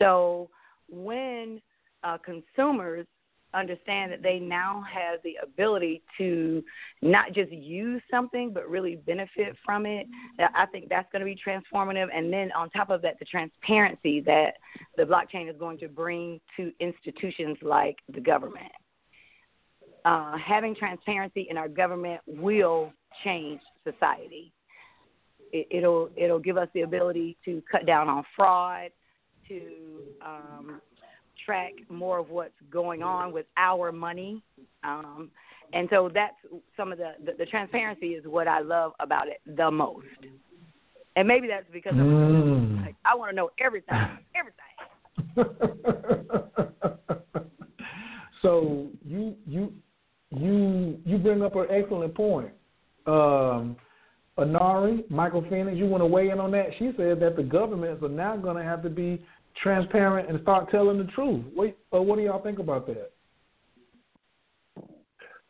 Speaker 5: So when uh, consumers understand that they now have the ability to not just use something but really benefit from it. I think that's going to be transformative. And then on top of that the transparency that the blockchain is going to bring to institutions like the government. Uh, having transparency in our government will change society. It, it'll it'll give us the ability to cut down on fraud to um, track more of what's going on with our money. Um, and so that's some of the, the the transparency is what I love about it the most. And maybe that's because
Speaker 3: Mm.
Speaker 5: like, I want to know everything, everything.
Speaker 3: so you you you you bring up an excellent point. Um, Anari, Michael Phoenix, you want to weigh in on that? She said that the governments are now going to have to be transparent and start telling the truth. Wait, uh, what do y'all think about that?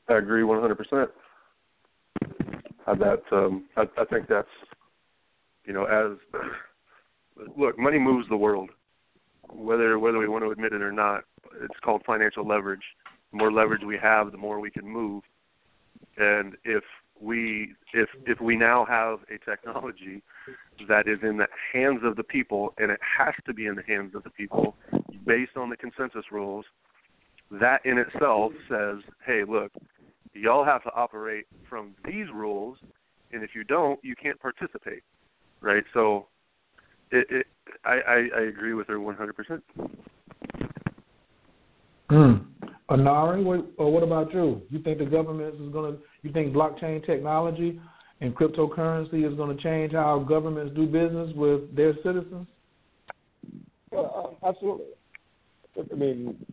Speaker 1: I agree 100%. Uh, That um, I, I think that's you know as look, money moves the world, whether whether we want to admit it or not. It's called financial leverage. The more leverage we have, the more we can move. And if we if if we now have a technology that is in the hands of the people, and it has to be in the hands of the people, based on the consensus rules, that in itself says, hey, look, y'all have to operate from these rules, and if you don't, you can't participate, right? So, it, it I, I I agree with her 100%.
Speaker 3: Mm. Anari, what, or what about you? You think the government is going to? You think blockchain technology and cryptocurrency is going to change how governments do business with their citizens?
Speaker 4: Well, um, absolutely. I mean,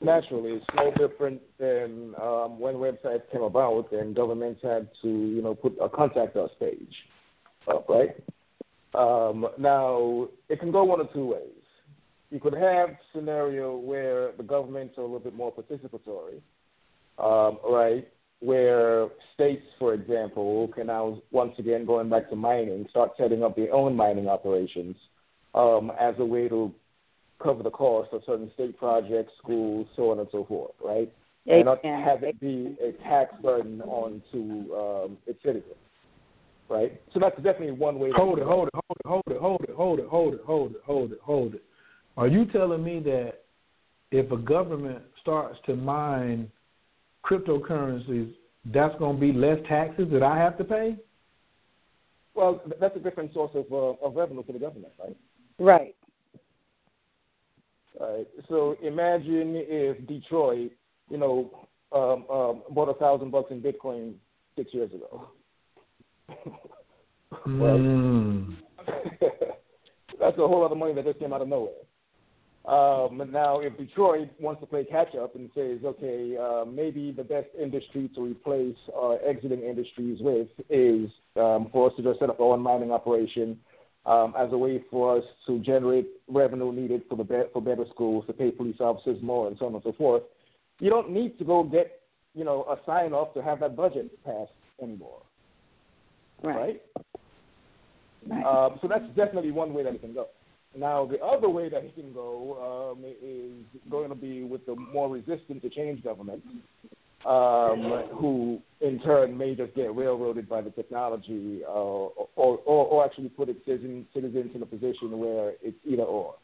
Speaker 4: naturally, it's no different than um, when websites came about and governments had to, you know, put a contact us page up, right? Um, now, it can go one of two ways. You could have scenario where the governments are a little bit more participatory, um, right? Where states, for example, can now once again going back to mining, start setting up their own mining operations um, as a way to cover the cost of certain state projects, schools, so on and so forth, right? And not
Speaker 5: Amen.
Speaker 4: have it be a tax burden onto um, its citizens, right? So that's definitely one way. Hold to
Speaker 3: Hold it, hold it, hold it, hold it, hold it, hold it, hold it, hold it, hold it. Are you telling me that if a government starts to mine cryptocurrencies, that's going to be less taxes that I have to pay?
Speaker 4: Well, that's a different source of uh, of revenue for the government, right?
Speaker 5: Right.
Speaker 4: Right. So imagine if Detroit, you know, um, um, bought a thousand bucks in Bitcoin six years ago.
Speaker 3: Mm.
Speaker 4: That's a whole lot of money that just came out of nowhere. Um, and now, if Detroit wants to play catch up and says, okay, uh, maybe the best industry to replace uh, exiting industries with is um, for us to just set up our own mining operation um, as a way for us to generate revenue needed for the be- for better schools, to pay police officers more, and so on and so forth. You don't need to go get you know a sign off to have that budget passed anymore,
Speaker 5: Right.
Speaker 4: right?
Speaker 5: Right.
Speaker 4: Um, so that's definitely one way that it can go. Now, the other way that it can go um, is going to be with the more resistant to change government, um, who in turn may just get railroaded by the technology, uh, or, or, or actually put its citizens, citizens in a position where it's either or.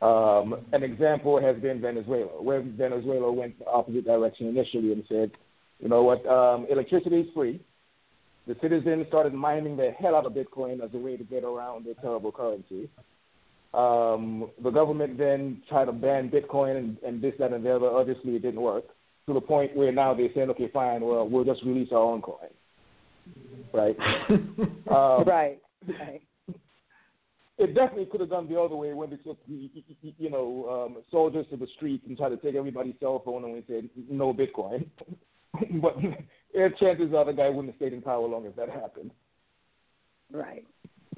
Speaker 4: Um, an example has been Venezuela, where Venezuela went the opposite direction initially and said, you know what, um, electricity is free. The citizens started mining the hell out of Bitcoin as a way to get around their terrible currency. Um, the government then tried to ban Bitcoin and, and this, that, and the other. Obviously, it didn't work. to the point where now they're saying, okay, fine, well, we'll just release our own coin, right? um,
Speaker 5: right. Right.
Speaker 4: It definitely could have gone the other way when they took, you know, um, soldiers to the streets and tried to take everybody's cell phone and we said no Bitcoin. but chances are the guy wouldn't have stayed in power long if that happened.
Speaker 5: Right.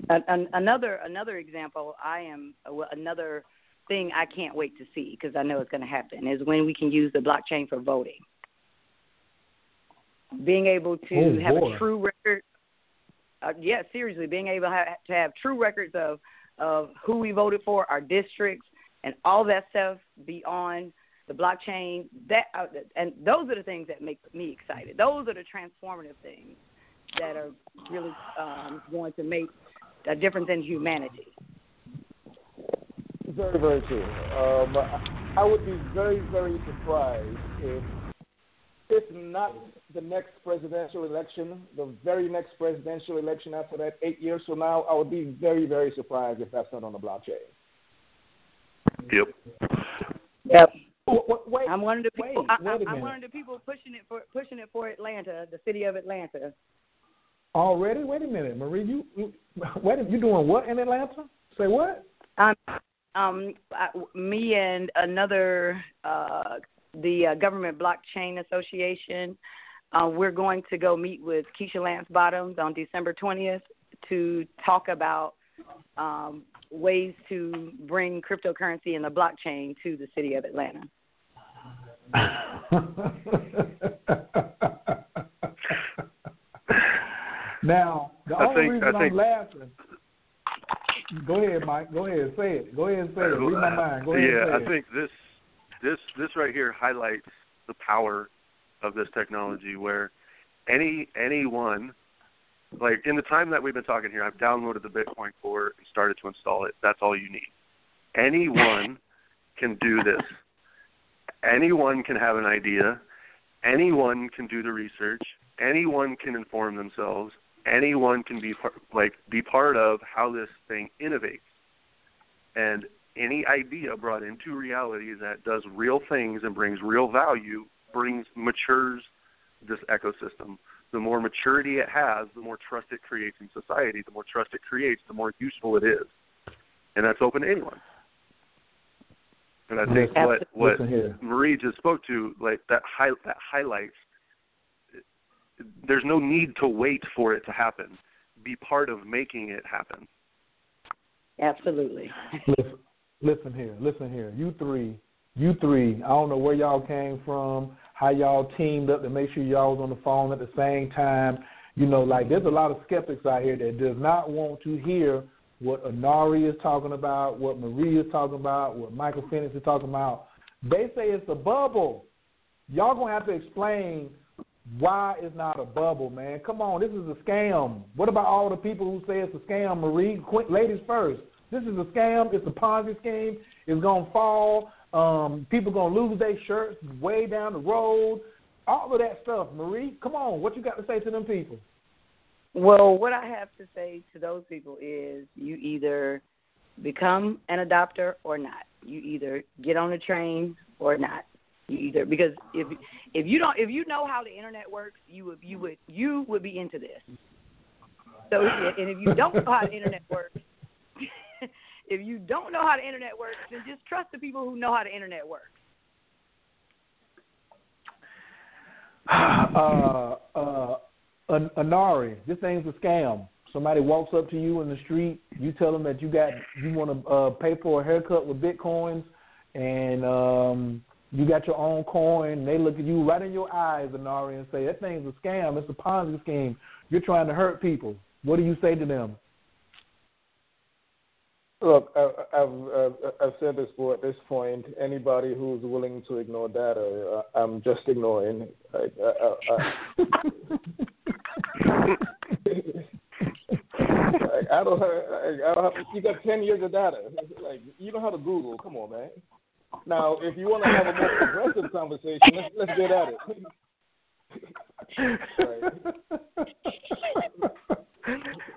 Speaker 5: An, another another example, I am another thing I can't wait to see because I know it's going to happen is when we can use the blockchain for voting. Being able to
Speaker 3: oh,
Speaker 5: have
Speaker 3: boy.
Speaker 5: a true record. Uh, yeah, seriously, being able to have, to have true records of of who we voted for, our districts, and all that stuff beyond the blockchain. That uh, and those are the things that make me excited. Those are the transformative things that are really um, going to make a difference in humanity.
Speaker 4: Very, very true. Um, I would be very, very surprised if, if not the next presidential election, the very next presidential election after that, eight years from now, I would be very, very surprised if that's not on the blockchain.
Speaker 1: Yep.
Speaker 5: Yep.
Speaker 4: Wait,
Speaker 5: I'm one of the people.
Speaker 4: wait,
Speaker 5: I,
Speaker 4: wait a
Speaker 5: I'm one of the people pushing it for pushing it for Atlanta, the city of Atlanta.
Speaker 3: Already? Wait a minute, Marie. You, you wait. You doing what in Atlanta? Say what?
Speaker 5: Um, um, I, me and another uh, the uh, Government Blockchain Association. Uh, we're going to go meet with Keisha Lance Bottoms on December 20th to talk about um, ways to bring cryptocurrency and the blockchain to the city of Atlanta.
Speaker 3: now, the
Speaker 1: I
Speaker 3: only
Speaker 1: think-
Speaker 3: reason
Speaker 1: I think-
Speaker 3: am laughing. Go ahead, Mike. Go ahead. Say it. Go ahead and say it. Read my mind. Go ahead.
Speaker 1: yeah, I
Speaker 3: it.
Speaker 1: think this this this right here highlights the power of this technology where any anyone like in the time that we've been talking here, I've downloaded the Bitcoin Core and started to install it. That's all you need. Anyone can do this. Anyone can have an idea. Anyone can do the research. Anyone can inform themselves. Anyone can be par- like be part of how this thing innovates. And any idea brought into reality that does real things and brings real value brings matures this ecosystem. The more maturity it has, the more trust it creates in society. The more trust it creates, the more useful it is, and that's open to anyone. And I think
Speaker 3: Listen-
Speaker 1: what what. Marie just spoke to, like that, high, that highlights. There's no need to wait for it to happen. Be part of making it happen.
Speaker 5: Absolutely.
Speaker 3: Listen, listen here, listen here. You three, you three. I don't know where y'all came from, how y'all teamed up to make sure y'all was on the phone at the same time. You know, like there's a lot of skeptics out here that does not want to hear what Anari is talking about, what Marie is talking about, what Michael Phoenix is talking about. They say it's a bubble. Y'all gonna have to explain why it's not a bubble, man. Come on, this is a scam. What about all the people who say it's a scam, Marie? Quick, ladies first. This is a scam. It's a Ponzi scheme. It's gonna fall. Um, people gonna lose their shirts way down the road. All of that stuff, Marie. Come on, what you got to say to them people?
Speaker 5: Well, what I have to say to those people is you either become an adopter or not. You either get on the train or not. Either because if if you don't if you know how the internet works, you would you would you would be into this. So and if you don't know how the internet works, if you don't know how the internet works, then just trust the people who know how the internet works.
Speaker 3: uh, uh, An- Anari, this thing's a scam. Somebody walks up to you in the street, you tell them that you got you want to uh, pay for a haircut with bitcoins, and um, you got your own coin. They look at you right in your eyes, Anari, and say that thing's a scam. It's a Ponzi scheme. You're trying to hurt people. What do you say to them?
Speaker 4: Look, I, I've I've said this before. At this point, anybody who's willing to ignore data, uh, I'm just ignoring. I, I, I, I, I don't. I, I don't have, you got ten years of data. Like you know how to Google. Come on, man. Now, if you want to have a more progressive conversation, let's let's get at it.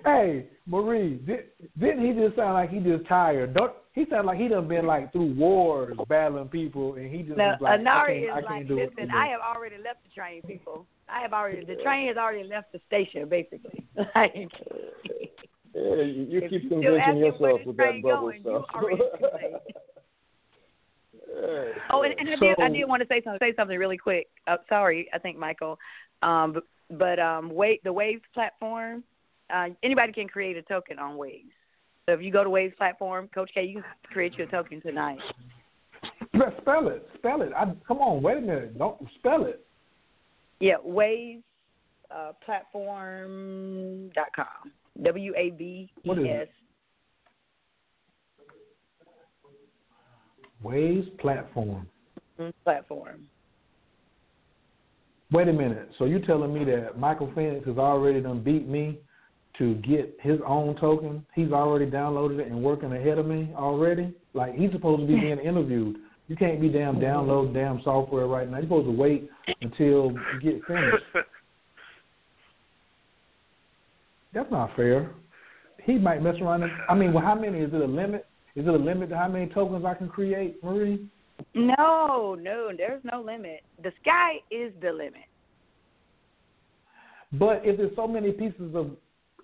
Speaker 3: Hey, Marie, did, didn't he just sound like he just tired? Don't he sound like he done been like through wars battling people, and he just
Speaker 5: now,
Speaker 3: was like,
Speaker 5: Anari
Speaker 3: I
Speaker 5: is
Speaker 3: can't, I can't
Speaker 5: like,
Speaker 3: do it
Speaker 5: listen,
Speaker 3: today."
Speaker 5: I have already left the train, people. I have already the train has already left the station, basically. like,
Speaker 4: Yeah, you, you keep convincing yourself
Speaker 5: this
Speaker 4: with that bubble
Speaker 5: going,
Speaker 4: stuff.
Speaker 5: already too late.
Speaker 4: Yeah.
Speaker 5: Oh, and, and I did I did want to say something say something really quick. Uh, sorry, I think Michael. Um, but, but um, Wave the Waves platform, uh, anybody can create a token on Waves. So if you go to Waves platform, Coach K, you can create your token tonight.
Speaker 3: Spell- it, spell it. I, come on, wait a minute. Don't spell it.
Speaker 5: Yeah, Waves uh, platform dot com. W A V E S.
Speaker 3: Waves platform. Mm-hmm.
Speaker 5: platform.
Speaker 3: Wait a minute. So you telling me that Michael Phoenix has already done beat me to get his own token? He's already downloaded it and working ahead of me already? Like he's supposed to be being interviewed. You can't be damn downloading damn software right now. You're supposed to wait until you get finished. That's not fair. He might mess around. And, I mean, well, how many? Is it a limit? Is it a limit to how many tokens I can create, Marie?
Speaker 5: No, no, there's no limit. The sky is the limit.
Speaker 3: But if there's so many pieces of,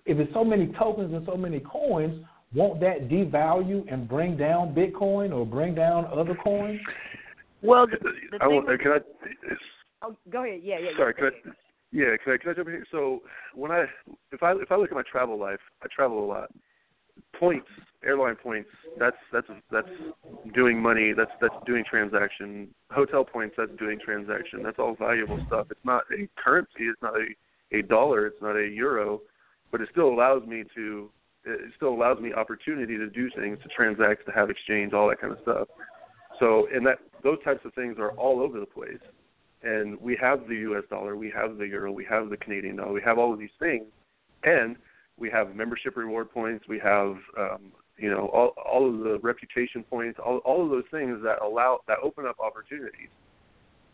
Speaker 3: if there's so many tokens and so many coins, won't that devalue and bring down Bitcoin or bring down other coins?
Speaker 5: Well, the, the
Speaker 1: I will,
Speaker 5: with-
Speaker 1: can I? It's,
Speaker 5: oh, go ahead. Yeah, yeah. yeah,
Speaker 1: sorry,
Speaker 5: go
Speaker 1: can I?
Speaker 5: ahead.
Speaker 1: Yeah, can I, can I jump in here? So when I if I if I look at my travel life, I travel a lot. Points, airline points. That's that's that's doing money. That's that's doing transaction. Hotel points. That's doing transaction. That's all valuable stuff. It's not a currency. It's not a a dollar. It's not a euro, but it still allows me to. It still allows me opportunity to do things, to transact, to have exchange, all that kind of stuff. So, and that those types of things are all over the place and we have the U.S. dollar, we have the euro, we have the Canadian dollar, we have all of these things, and we have membership reward points, we have um, you know all all of the reputation points, all all of those things that allow that open up opportunities.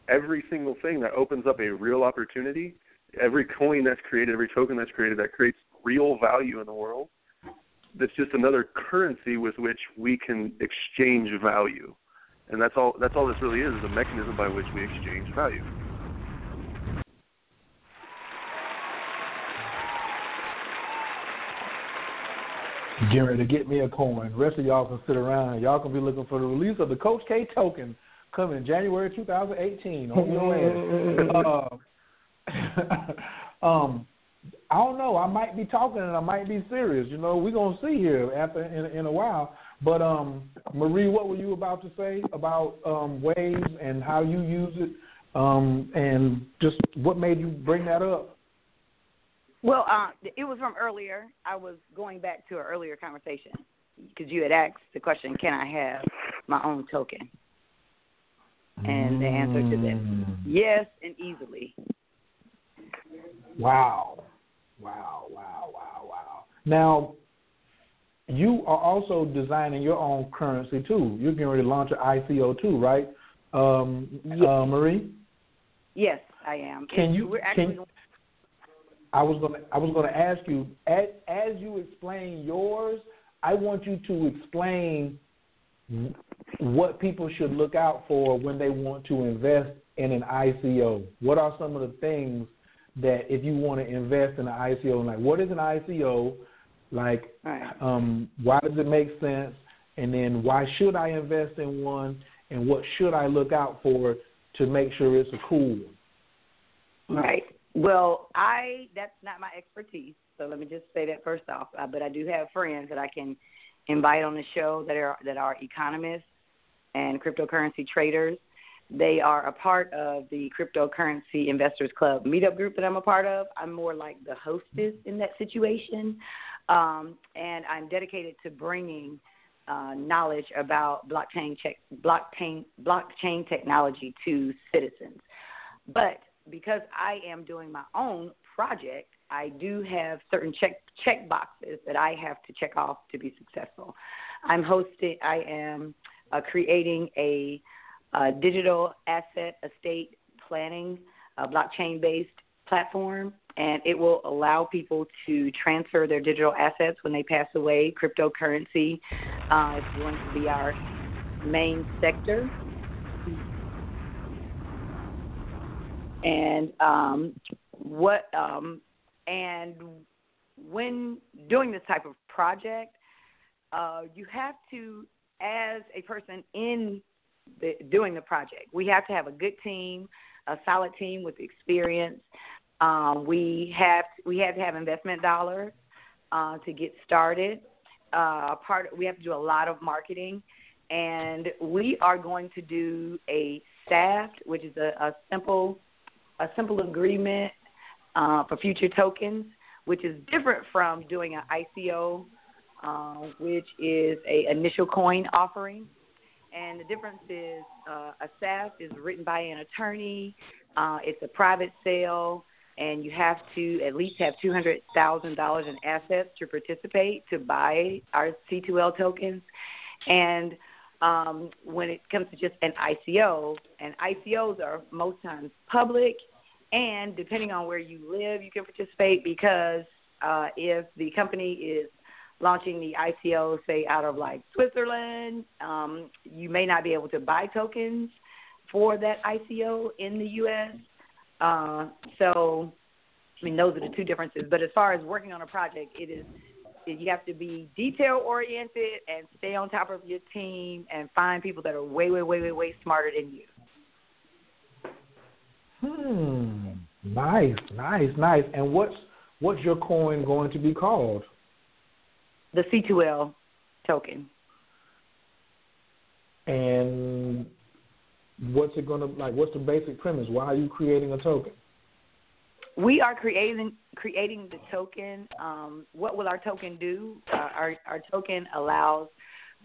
Speaker 1: Every single thing that opens up a real opportunity, every coin that's created, every token that's created that creates real value in the world, that's just another currency with which we can exchange value. And that's all that's all this really is is a mechanism by which we exchange value
Speaker 3: Get ready to get me a coin. The rest of y'all can sit around. Y'all can be looking for the release of the Coach K token coming January 2018 on your ass. uh, um, I don't know. I might be talking and I might be serious. You know, we're gonna see here after in, in a while. But um, Marie, what were you about to say about um, Waves and how you use it, um, and just what made you bring that up?
Speaker 5: Well, uh, it was from earlier. I was going back to an earlier conversation because you had asked the question, "Can I have my own token?" And the answer to that,
Speaker 3: Mm.
Speaker 5: yes, and easily.
Speaker 3: Wow. Wow, wow, wow, wow. Now, you are also designing your own currency too. You're getting ready to launch an ICO too, right, um, uh, Marie?
Speaker 5: Yes, I am.
Speaker 3: Can you-
Speaker 5: We're actually.
Speaker 3: can- I was gonna I was gonna ask you as, as you explain yours, I want you to explain what people should look out for when they want to invest in an ICO. What are some of the things that if you want to invest in an ICO, like what is an ICO? Like,
Speaker 5: Right.
Speaker 3: um, why does it make sense? And then why should I invest in one? And what should I look out for to make sure it's a cool one?
Speaker 5: Right. Well, I that's not my expertise. So let me just say that first off. Uh, but I do have friends that I can invite on the show that are that are economists and cryptocurrency traders. They are a part of the Cryptocurrency Investors Club meetup group that I'm a part of. I'm more like the hostess in that situation, um, and I'm dedicated to bringing uh, knowledge about blockchain check, blockchain blockchain technology to citizens. But because I am doing my own project, I do have certain check check boxes that I have to check off to be successful. I'm hosting. I am uh, creating a, uh digital asset estate planning, blockchain based platform and it will allow people to transfer their digital assets when they pass away. Cryptocurrency uh, is going to be our main sector. And um, what um, and when doing this type of project, uh, you have to, as a person in the, doing the project, we have to have a good team, a solid team with experience. Um, we have we have to have investment dollars uh, to get started. Uh, part we have to do a lot of marketing, and we are going to do a SAFT, which is a, a simple a simple agreement uh, for future tokens, which is different from doing an ICO, uh, which is a initial coin offering. And the difference is uh, a SAFT is written by an attorney. Uh, it's a private sale and you have to at least have two hundred thousand dollars in assets to participate to buy our C2L tokens. And um, when it comes to just an ICO, and ICOs are most times public, and depending on where you live, you can participate because uh, if the company is launching the ICO, say out of like Switzerland, um, you may not be able to buy tokens for that ICO in the U.S. Uh, so, I mean, those are the two differences. But as far as working on a project, it is you have to be detail oriented and stay on top of your team and find people that are way, way, way, way, way smarter than you.
Speaker 3: Hmm. Nice, nice, nice. And what's what's your coin going to be called?
Speaker 5: The C2L token.
Speaker 3: And what's it going to like? What's the basic premise? Why are you creating a token?
Speaker 5: We are creating creating the token. Um, what will our token do? Uh, our our token allows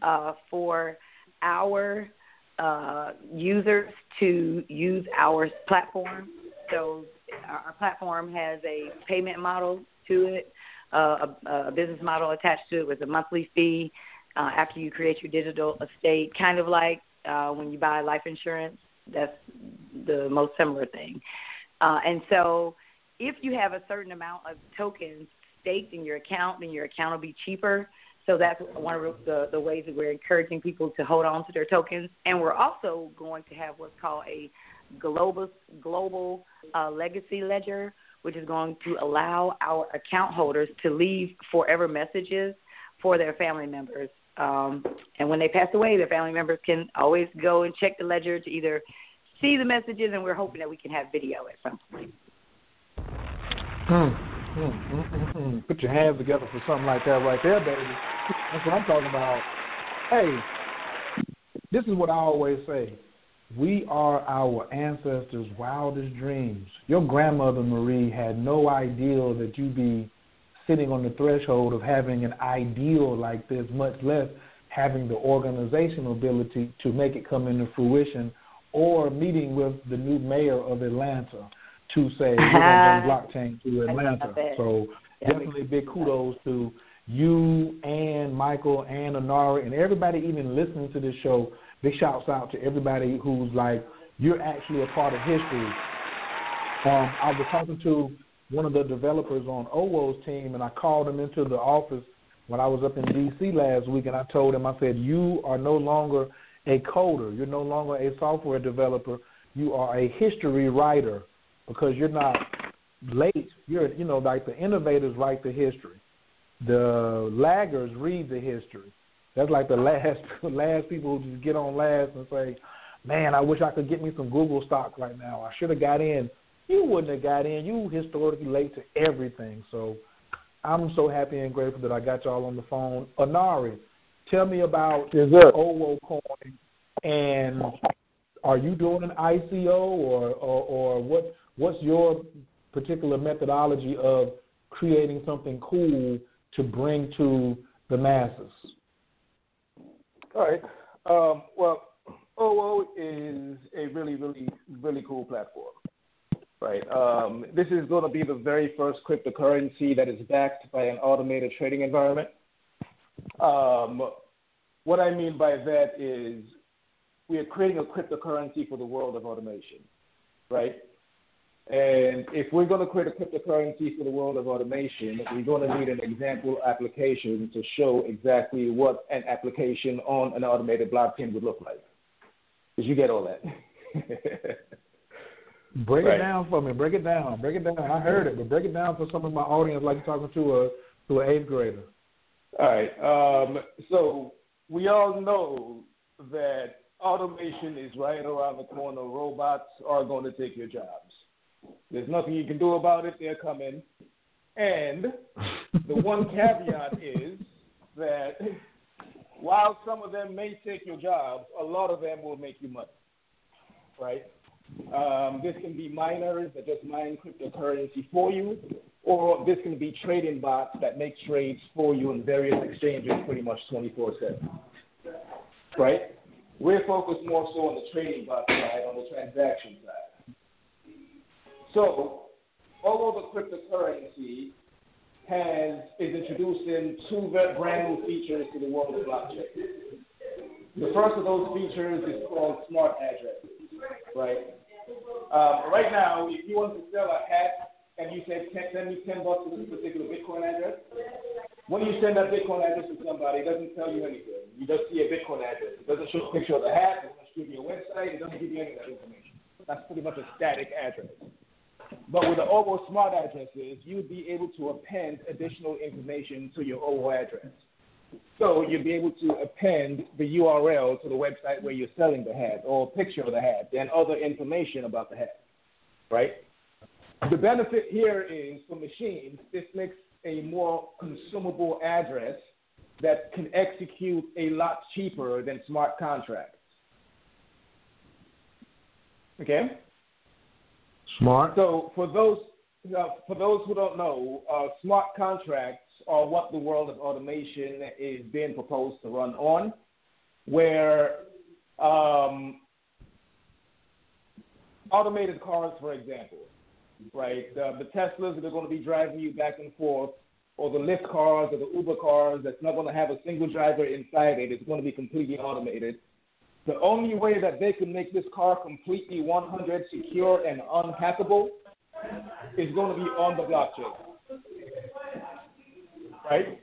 Speaker 5: uh, for our uh, users to use our platform. So our platform has a payment model to it, uh, a, a business model attached to it with a monthly fee uh, after you create your digital estate, kind of like uh, when you buy life insurance. That's the most similar thing. Uh, and so, if you have a certain amount of tokens staked in your account, then your account will be cheaper. So that's one of the, the ways that we're encouraging people to hold on to their tokens. And we're also going to have what's called a global global uh, legacy ledger, which is going to allow our account holders to leave forever messages for their family members um, and when they pass away, their family members can always go and check the ledger to either see the messages, and we're hoping that we can have video at some point.
Speaker 3: Hmm. Hmm, hmm. Put your hands together for something like that right there, baby. That's what I'm talking about. Hey, this is what I always say. We are our ancestors' wildest dreams. Your grandmother Marie had no idea that you'd be sitting on the threshold of having an ideal like this, much less having the organizational ability to make it come into fruition, or meeting with the new mayor of Atlanta to say we're going to bring blockchain to Atlanta. So definitely big kudos to you and Michael and Anari and everybody even listening to this show. Big shouts out to everybody who's like you're actually a part of history. Um, I was talking to one of the developers on OWO's team, and I called him into the office when I was up in D.C. last week, and I told him, I said, you are no longer a coder. You're no longer a software developer. You are a history writer because you're not late. You're, you know, like the innovators write the history. The laggers read the history. That's like the last last people who just get on last and say, "Man, I wish I could get me some Google stock right now. I should have got in you wouldn't have got in. You historically late to everything. So I'm so happy and grateful that I got y'all on the phone. Anari, tell me about
Speaker 4: yes,
Speaker 3: OWO coin and are you doing an ICO or, or or what what's your particular methodology of creating something cool to bring to the masses?
Speaker 4: All right. Um, well, OWO is a really, really, really cool platform right? Um, this is going to be the very first cryptocurrency that is backed by an automated trading environment. Um, what I mean by that is we are creating a cryptocurrency for the world of automation, right? And if we're going to create a cryptocurrency for the world of automation, we're going to need an example application to show exactly what an application on an automated blockchain would look like. Did you get all that?
Speaker 3: break
Speaker 4: Right.
Speaker 3: it down for me. Break it down. Break it down. I heard it, but break it down for some of my audience, like you're talking to a to an eighth grader.
Speaker 4: All right. Um, so we all know that automation is right around the corner. Robots are going to take your jobs. There's nothing you can do about it. They're coming. And the one caveat is that while some of them may take your jobs, a lot of them will make you money. Right? Um, this can be miners that just mine cryptocurrency for you, or this can be trading bots that make trades for you in various exchanges pretty much 24 7. Right? We're focused more so on the trading bot side, on the transaction side. So, although the cryptocurrency has is introducing two brand new features to the world of blockchain. The first of those features is called smart addresses, right? Um, right now, if you want to sell a hat and you say, "Ten- send me ten bucks to this particular Bitcoin address, when you send that Bitcoin address to somebody, it doesn't tell you anything. You just see a Bitcoin address. It doesn't show a picture of the hat. It doesn't give you a website. It doesn't give you any of that information. That's pretty much a static address. But with the OVO smart addresses, you'd be able to append additional information to your OVO address. So you'd be able to append the URL to the website where you're selling the hat, or a picture of the hat, and other information about the hat, right? The benefit here is for machines, this makes a more consumable address that can execute a lot cheaper than smart contracts. Okay?
Speaker 3: Smart.
Speaker 4: So for those uh, for those who don't know, uh, smart contracts are what the world of automation is being proposed to run on, where um, automated cars, for example, right? Uh, the Teslas that are going to be driving you back and forth, or the Lyft cars or the Uber cars that's not going to have a single driver inside it. It's going to be completely automated. The only way that they can make this car completely 100 secure and unhackable is going to be on the blockchain. Right?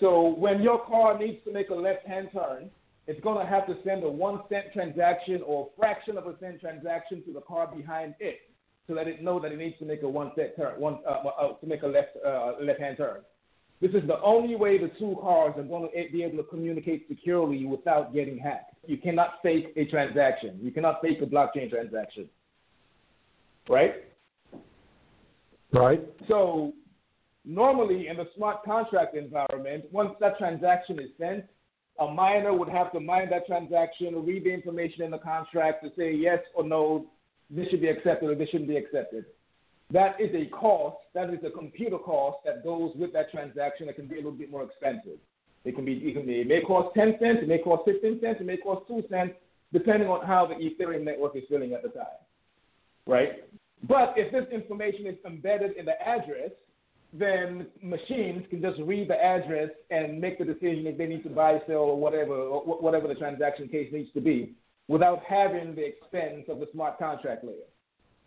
Speaker 4: So when your car needs to make a left-hand turn, it's going to have to send a one cent transaction or a fraction of a cent transaction to the car behind it to let it know that it needs to make a one cent turn, one uh, uh, to make a left uh, left-hand turn. This is the only way the two cars are going to be able to communicate securely without getting hacked. You cannot fake a transaction. You cannot fake a blockchain transaction. Right?
Speaker 3: Right.
Speaker 4: So normally in the smart contract environment, once that transaction is sent, a miner would have to mine that transaction, read the information in the contract to say yes or no, this should be accepted or this shouldn't be accepted. That is a cost, that is a computer cost that goes with that transaction. that can be a little bit more expensive. It can be, it can be, it may cost 10 cents, it may cost 15 cents, it may cost 2 cents, depending on how the Ethereum network is feeling at the time. Right? But if this information is embedded in the address, then machines can just read the address and make the decision if they need to buy, sell, or whatever, or whatever the transaction case needs to be, without having the expense of the smart contract layer.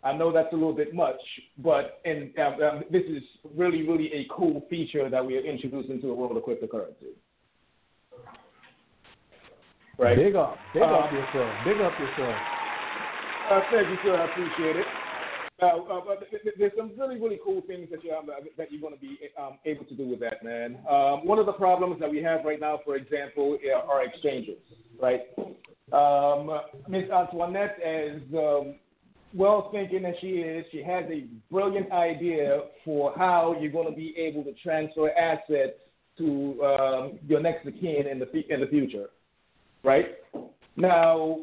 Speaker 4: I know that's a little bit much, but and um, um, this is really, really a cool feature that we are introducing to the world of cryptocurrency. Right.
Speaker 3: Big up. Big
Speaker 4: Uh,
Speaker 3: up yourself. Big up yourself.
Speaker 4: Uh, thank you, sir. I appreciate it. Uh, uh, but th- th- there's some really, really cool things that you're, um, that you're going to be um, able to do with that, man. Um, one of the problems that we have right now, for example, are- exchanges, right? Um, Ms. Antoinette, as um, well thinking as she is, she has a brilliant idea for how you're going to be able to transfer assets to um, your next of kin in the in the future, right? Now,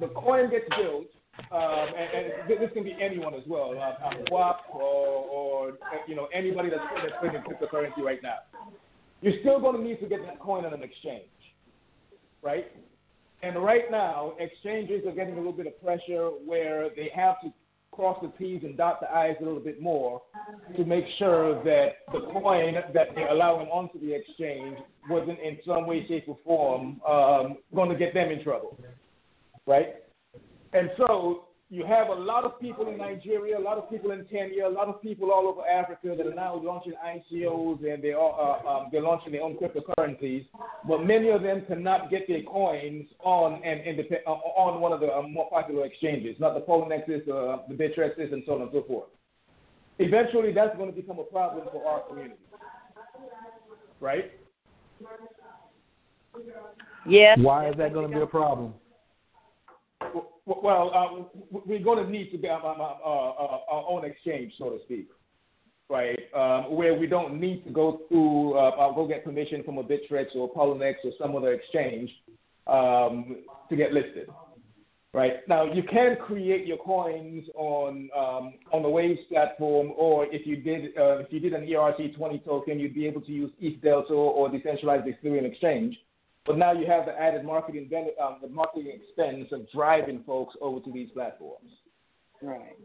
Speaker 4: the coin gets built, um, and, and this can be anyone as well, uh, WAP or, or you know anybody that's, that's trading cryptocurrency right now. You're still going to need to get that coin on an exchange, right? And right now, exchanges are getting a little bit of pressure where they have to cross the T's and dot the I's a little bit more to make sure that the coin that they're allowing onto the exchange wasn't in some way, shape, or form um, going to get them in trouble, right? And so you have a lot of people in Nigeria, a lot of people in Kenya, a lot of people all over Africa that are now launching ICOs and they are uh, um, they're launching their own cryptocurrencies, but many of them cannot get their coins on an independent uh, on one of the uh, more popular exchanges, not the Poloniexes, uh, the Bittrexes, and so on and so forth. Eventually, that's going to become a problem for our community, right?
Speaker 5: Yes.
Speaker 3: Why is that going to be a problem?
Speaker 4: Well, uh, we're going to need to have um, uh, uh, our own exchange, so to speak, right? Um, where we don't need to go through, uh, go get permission from a Bittrex or Poloniex or some other exchange um, to get listed, right? Now you can create your coins on um, on the Waves platform, or if you did uh, if you did an ERC20 token, you'd be able to use EtherDelta or decentralized Ethereum exchange. But now you have the added marketing um, the marketing expense of driving folks over to these platforms.
Speaker 5: Right.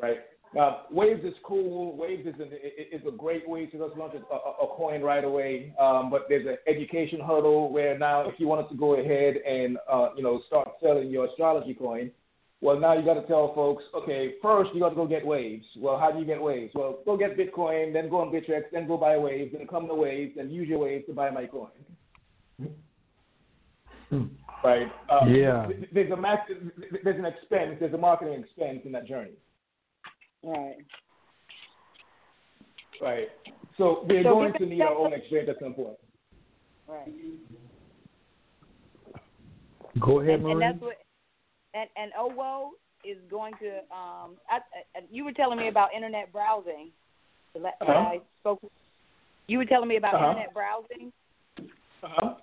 Speaker 4: Right. Uh, Waves is cool. Waves is, an, is a great way to just launch a, a, a coin right away. Um, but there's an education hurdle where now, if you wanted to go ahead and uh, you know start selling your astrology coin, well now you got to tell folks, okay, first you got to go get Waves. Well, how do you get Waves? Well, go get Bitcoin, then go on Bittrex, then go buy Waves, then come to Waves, and use your Waves to buy my coin.
Speaker 3: Hmm.
Speaker 4: Right. Um,
Speaker 3: yeah.
Speaker 4: There's a max, there's an expense. There's a marketing expense in that journey.
Speaker 5: Right.
Speaker 4: Right. So we're
Speaker 5: So
Speaker 4: going to need our own
Speaker 5: up-
Speaker 4: exchange at some point.
Speaker 5: Right.
Speaker 3: Go ahead,
Speaker 5: And, and that's what. And and OWO is going to. Um, I, I, you were telling me about internet browsing. The la- when
Speaker 4: Uh-huh.
Speaker 5: I spoke. You were telling me about
Speaker 4: Uh-huh.
Speaker 5: internet browsing.
Speaker 4: Uh-huh.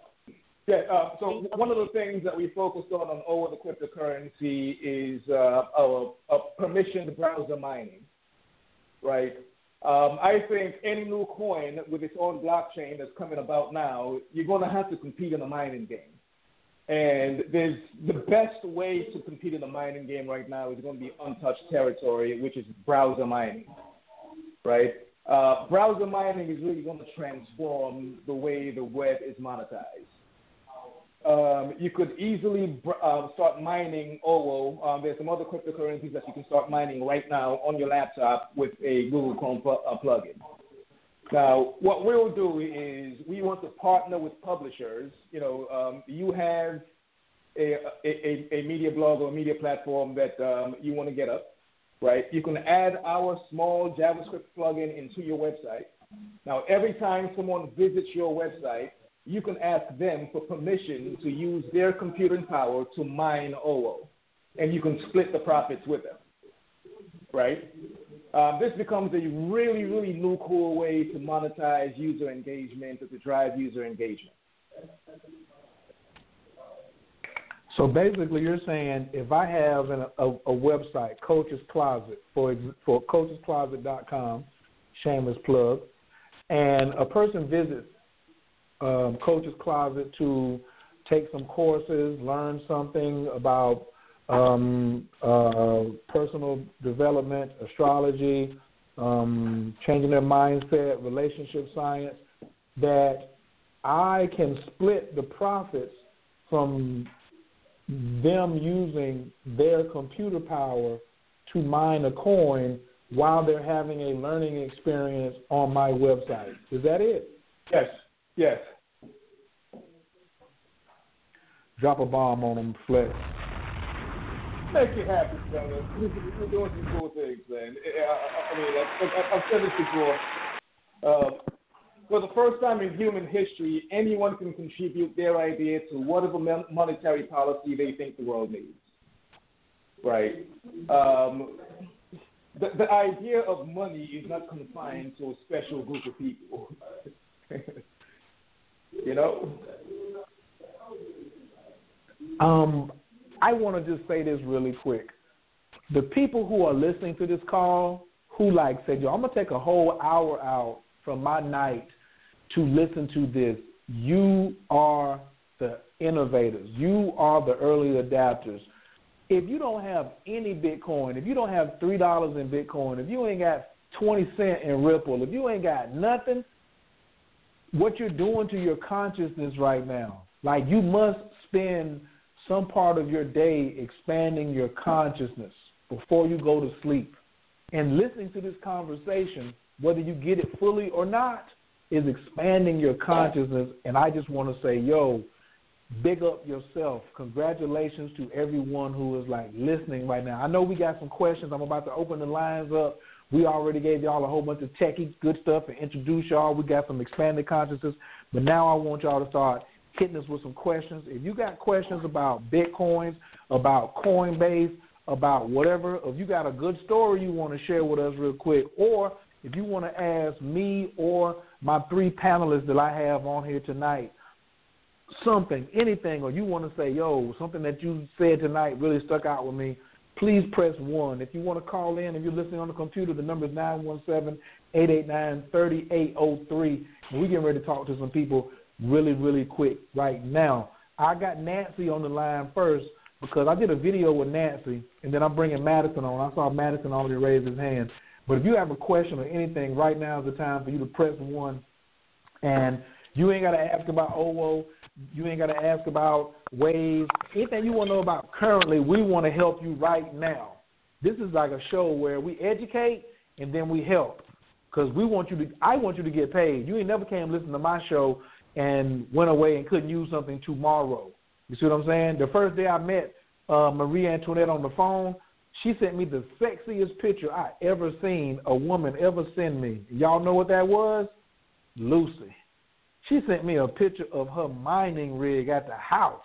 Speaker 4: Yeah, uh, so one of the things that we focused on on over the cryptocurrency is uh, a, a permissioned browser mining, right? Um, I think any new coin with its own blockchain that's coming about now, you're going to have to compete in a mining game. And there's the best way to compete in the mining game right now is going to be untouched territory, which is browser mining, right? Uh, browser mining is really going to transform the way the web is monetized. Um, you could easily um, start mining OWO. Um, there's some other cryptocurrencies that you can start mining right now on your laptop with a Google Chrome pl- uh, plugin. Now, what we'll do is we want to partner with publishers. You know, um, you have a, a, a media blog or a media platform that um, you want to get up, right? You can add our small JavaScript plugin into your website. Now, every time someone visits your website, you can ask them for permission to use their computing power to mine OWO, and you can split the profits with them, right? Um, this becomes a really, really new, cool way to monetize user engagement or to drive user engagement.
Speaker 3: So basically, you're saying if I have an, a, a website, Coach's Closet, for for coachescloset.com, shameless plug, and a person visits um, Coach's Closet to take some courses, learn something about um, uh, personal development, astrology, um, changing their mindset, relationship science, that I can split the profits from them using their computer power to mine a coin while they're having a learning experience on my website. Is that it?
Speaker 4: Yes, yes.
Speaker 3: Drop a bomb on them, Flex.
Speaker 4: Make it happen, brother. We're doing some cool things, man. I, I, mean, I, I've said this before. Uh, for the first time in human history, anyone can contribute their idea to whatever monetary policy they think the world needs. Right. Um, the, the idea of money is not confined to a special group of people. you know?
Speaker 3: Um, I want to just say this really quick. The people who are listening to this call, who like said, "Yo, I'm gonna take a whole hour out from my night to listen to this," you are the innovators. You are the early adapters. If you don't have any Bitcoin, if you don't have three dollars in Bitcoin, if you ain't got twenty cent in Ripple, if you ain't got nothing, what you're doing to your consciousness right now, like you must spend some part of your day expanding your consciousness. before you go to sleep. And listening to this conversation, whether you get it fully or not, is expanding your consciousness. And I just want to say, yo, big up yourself. Congratulations to everyone who is like listening right now. I know we got some questions. I'm about to open the lines up. We already gave y'all a whole bunch of techie good stuff and introduce y'all. We got some expanded consciousness. But now I want y'all to start hitting us with some questions. If you got questions about Bitcoins, about Coinbase, about whatever, if you got a good story you want to share with us real quick, or if you want to ask me or my three panelists that I have on here tonight something, anything, or you want to say, yo, something that you said tonight really stuck out with me, please press 1. If you want to call in, if you're listening on the computer, the number is 917 889 3803. And we're getting ready to talk to some people really, really quick right now. I got Nancy on the line first because I did a video with Nancy, and then I'm bringing Madison on. I saw Madison already raise his hand. But if you have a question or anything, right now is the time for you to press one. And you ain't got to ask about OWO. You ain't got to ask about waves. Anything you want to know about currently, we want to help you right now. This is like a show where we educate and then we help because we want you to. I want you to get paid. You ain't never came listen to my show and went away and couldn't use something tomorrow. You see what I'm saying? The first day I met uh, Marie Antoinette on the phone, she sent me the sexiest picture I ever seen a woman ever send me. Y'all know what that was? Lucy. She sent me a picture of her mining rig at the house.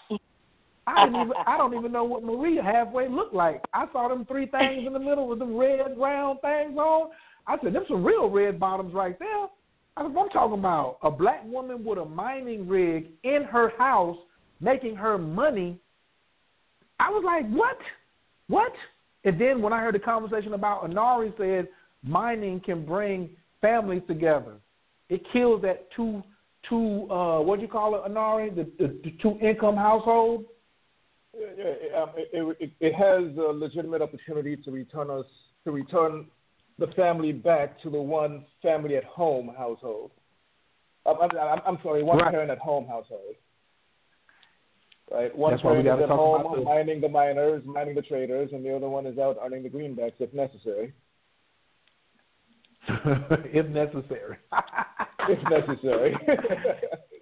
Speaker 3: I didn't even I don't even know what Maria halfway looked like. I saw them three things in the middle with them red round things on. I said, them some real red bottoms right there. I said, I'm talking about a black woman with a mining rig in her house making her money. I was like, what? What? And then when I heard the conversation about Anari said mining can bring families together. It kills that two two uh what do you call it, Anari? The, the, the two income household.
Speaker 4: Yeah, yeah, um, it, it, it has a legitimate opportunity to return us to return the family back to the one family at home household. I'm, I'm, I'm sorry, one
Speaker 3: right.
Speaker 4: parent at home household. Right, one
Speaker 3: That's why we
Speaker 4: parent is at home mining the miners, mining the traders, and the other one is out earning the greenbacks if necessary.
Speaker 3: if necessary.
Speaker 4: if necessary.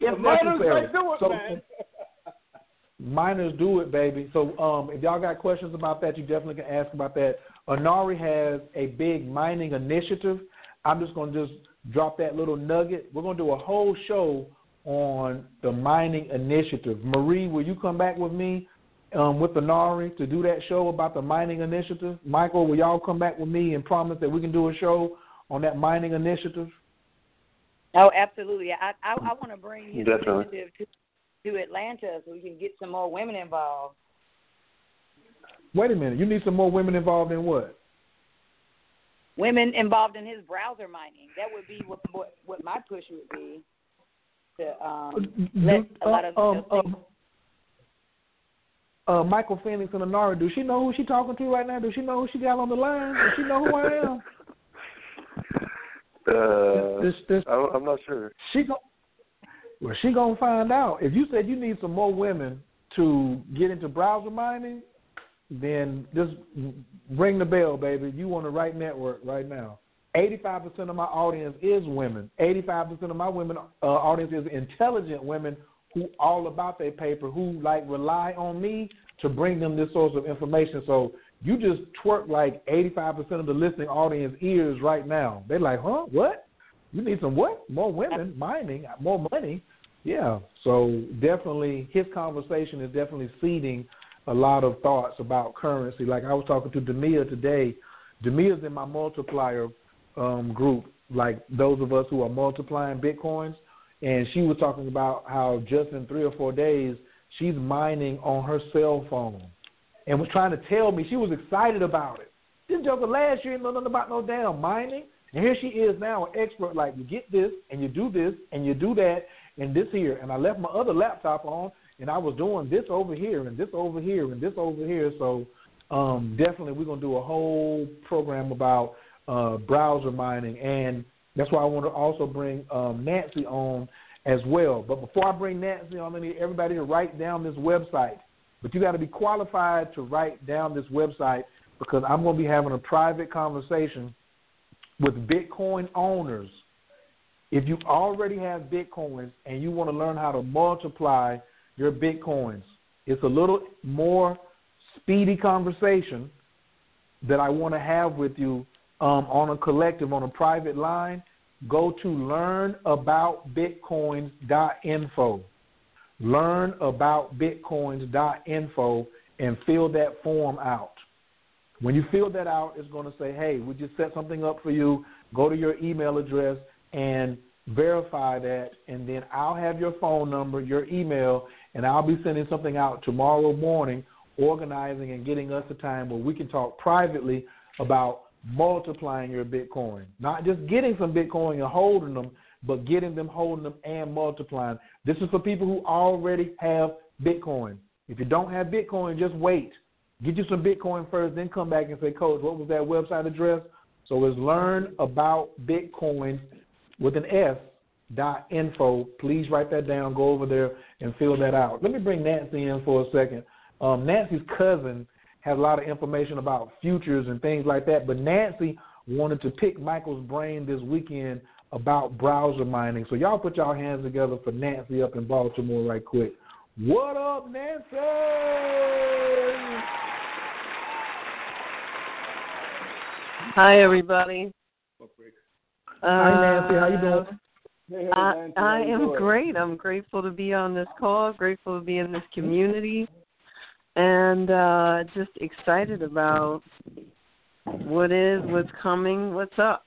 Speaker 3: if necessary.
Speaker 4: do it,
Speaker 3: So-
Speaker 4: man.
Speaker 3: Miners do it, baby. So um, if y'all got questions about that, you definitely can ask about that. Anari has a big mining initiative. I'm just going to just drop that little nugget. We're going to do a whole show on the mining initiative. Marie, will you come back with me um, with Anari to do that show about the mining initiative? Michael, will y'all come back with me and promise that we can do a show on that mining initiative?
Speaker 5: Oh, absolutely. I I, I want to bring his
Speaker 1: Definitely.
Speaker 5: initiative to, to Atlanta so we can get some more women involved.
Speaker 3: Wait a minute. You need some more women involved in what?
Speaker 5: Women involved in his browser mining. That would be what what, what my push would be. To um, let a lot of
Speaker 3: um, um, uh, Michael Phoenix and Anara, do she know who she talking to right now? Does she know who she got on the line? Does she know who I am?
Speaker 1: Uh,
Speaker 3: this, this,
Speaker 1: I, I'm not sure.
Speaker 3: she go, well, she gonna find out. If you said you need some more women to get into browser mining, then just ring the bell, baby. You on the right network right now. Eighty-five percent of my audience is women. Eighty-five percent of my women uh, audience is intelligent women who all about their paper, who like rely on me to bring them this source of information. So you just twerk like eighty-five percent of the listening audience ears right now. They're like, huh? What? You need some what? More women mining, more money. Yeah. So definitely, his conversation is definitely seeding a lot of thoughts about currency. Like I was talking to Demia today. Demia's in my multiplier um, group, like those of us who are multiplying bitcoins, and she was talking about how just in three or four days she's mining on her cell phone, and was trying to tell me she was excited about it. This joker last year didn't know nothing about no damn mining, and here she is now, an expert. Like you get this, and you do this, and you do that, and this here, and I left my other laptop on, and I was doing this over here, and this over here, and this over here. So um, definitely, we're gonna do a whole program about uh, browser mining, and that's why I want to also bring um, Nancy on as well. But before I bring Nancy on, I need everybody to write down this website. But you got to be qualified to write down this website. because I'm going to be having a private conversation with Bitcoin owners. If you already have Bitcoins and you want to learn how to multiply your Bitcoins, it's a little more speedy conversation that I want to have with you um, on a collective, on a private line. Go to learnaboutbitcoins.info. Learnaboutbitcoins.info and fill that form out. When you fill that out, it's going to say, hey, we just set something up for you. Go to your email address and verify that, and then I'll have your phone number, your email, and I'll be sending something out tomorrow morning, organizing and getting us a time where we can talk privately about multiplying your Bitcoin. Not just getting some Bitcoin and holding them, but getting them, holding them, and multiplying. This is for people who already have Bitcoin. If you don't have Bitcoin, just wait. Get you some Bitcoin first, then come back and say, Coach, what was that website address? So it's learn about Bitcoin with an S dot info. Please write that down. Go over there and fill that out. Let me bring Nancy in for a second. Um, Nancy's cousin has a lot of information about futures and things like that, but Nancy wanted to pick Michael's brain this weekend about browser mining. So y'all put y'all hands together for Nancy up in Baltimore right quick. What up, Nancy?
Speaker 6: Hi, everybody.
Speaker 3: Hi, Nancy. How you doing?
Speaker 4: Hey, hey,
Speaker 6: I,
Speaker 4: Nancy,
Speaker 6: I am
Speaker 4: doing?
Speaker 6: great. I'm grateful to be on this call, grateful to be in this community, and uh, just excited about what is, what's coming, what's up.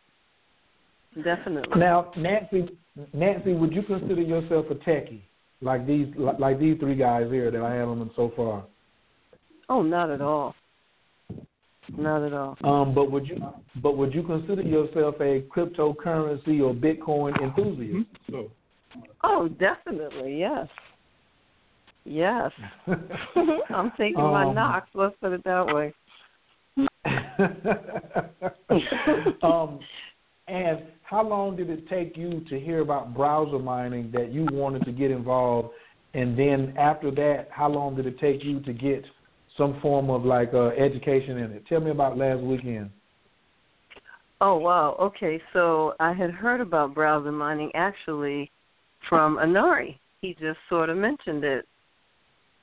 Speaker 6: Definitely.
Speaker 3: Now, Nancy, Nancy, would you consider yourself a techie like these, like these three guys here that I have on so far?
Speaker 6: Oh, not at all. Not at all.
Speaker 3: Um, but would you, but would you consider yourself a cryptocurrency or Bitcoin enthusiast?
Speaker 4: So,
Speaker 6: Oh, definitely. Yes. Yes. I'm taking my
Speaker 3: Um,
Speaker 6: knocks. Let's put it that way.
Speaker 3: um, and how long did it take you to hear about browser mining that you wanted to get involved? And then after that, how long did it take you to get some form of like uh, education in it? Tell me about last weekend.
Speaker 6: Oh wow. Okay, so I had heard about browser mining actually from Anari. He just sort of mentioned it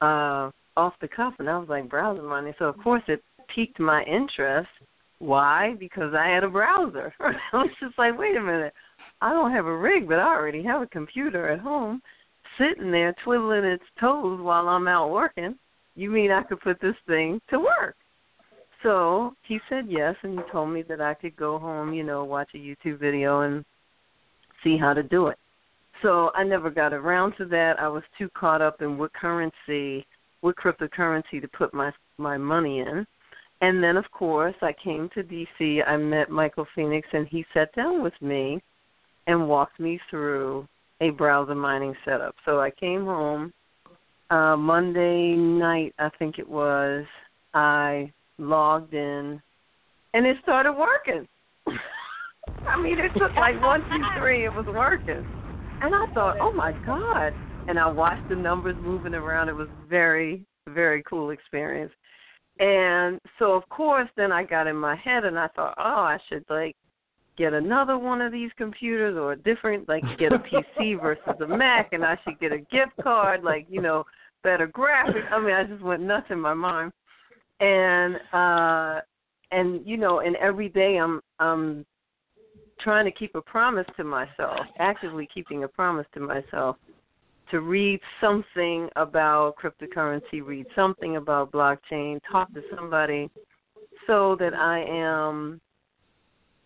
Speaker 6: uh off the cuff and I was like browser mining. So of course it piqued my interest. Why? Because I had a browser. I was just like, wait a minute. I don't have a rig, but I already have a computer at home sitting there twiddling its toes while I'm out working. You mean I could put this thing to work? So he said yes, and he told me that I could go home, you know, watch a YouTube video and see how to do it. So I never got around to that. I was too caught up in what currency, what cryptocurrency to put my my money in. And then, of course, I came to DC. I met Michael Phoenix, and he sat down with me and walked me through a browser mining setup. So I came home uh, Monday night, I think it was. I logged in, and it started working. I mean, it took like one, two, three. It was working, and I thought, oh my god! And I watched the numbers moving around. It was very, very cool experience. And so, of course, then I got in my head, and I thought, oh, I should like get another one of these computers or a different, like get a PC versus a Mac, and I should get a gift card, like you know, better graphics. I mean, I just went nuts in my mind and uh and you know and every day i'm i'm trying to keep a promise to myself actively keeping a promise to myself to read something about cryptocurrency read something about blockchain talk to somebody so that i am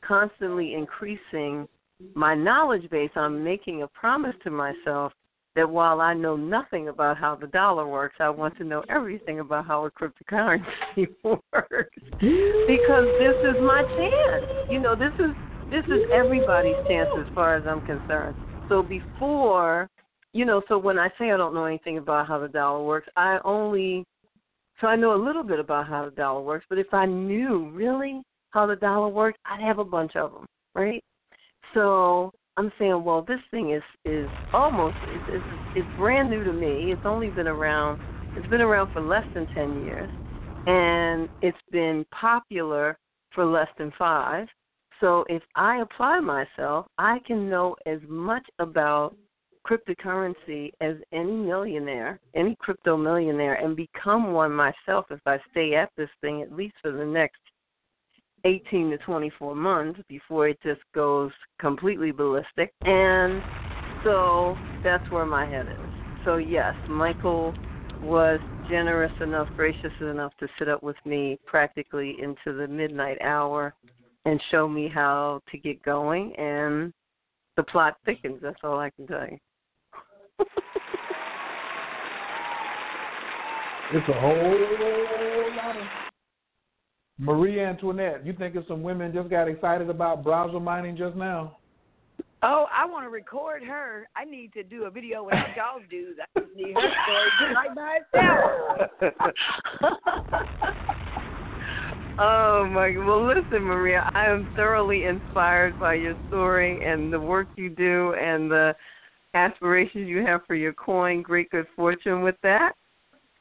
Speaker 6: constantly increasing my knowledge base i'm making a promise to myself that while I know nothing about how the dollar works, I want to know everything about how a cryptocurrency works because this is my chance. You know, this is this is everybody's chance as far as I'm concerned. So before, you know, so when I say I don't know anything about how the dollar works, I only so I know a little bit about how the dollar works, but if I knew really how the dollar works, I'd have a bunch of them, right? So I'm saying, well, this thing is is almost it's it's brand new to me. It's only been around. It's been around for less than ten years, and it's been popular for less than five. So if I apply myself, I can know as much about cryptocurrency as any millionaire, any crypto millionaire, and become one myself if I stay at this thing at least for the next 18 to 24 months before it just goes completely ballistic. And so that's where my head is. So, yes, Michael was generous enough, gracious enough to sit up with me practically into the midnight hour and show me how to get going. And the plot thickens. That's all I can tell you.
Speaker 3: It's a whole lot of Marie Antoinette. You think some women just got excited about browser mining just now?
Speaker 5: Oh, I want to record her. I need to do a video with y'all dudes. I just need her story right by itself.
Speaker 6: oh my! Well, listen, Maria, I am thoroughly inspired by your story and the work you do and the aspirations you have for your coin. Great good fortune with that,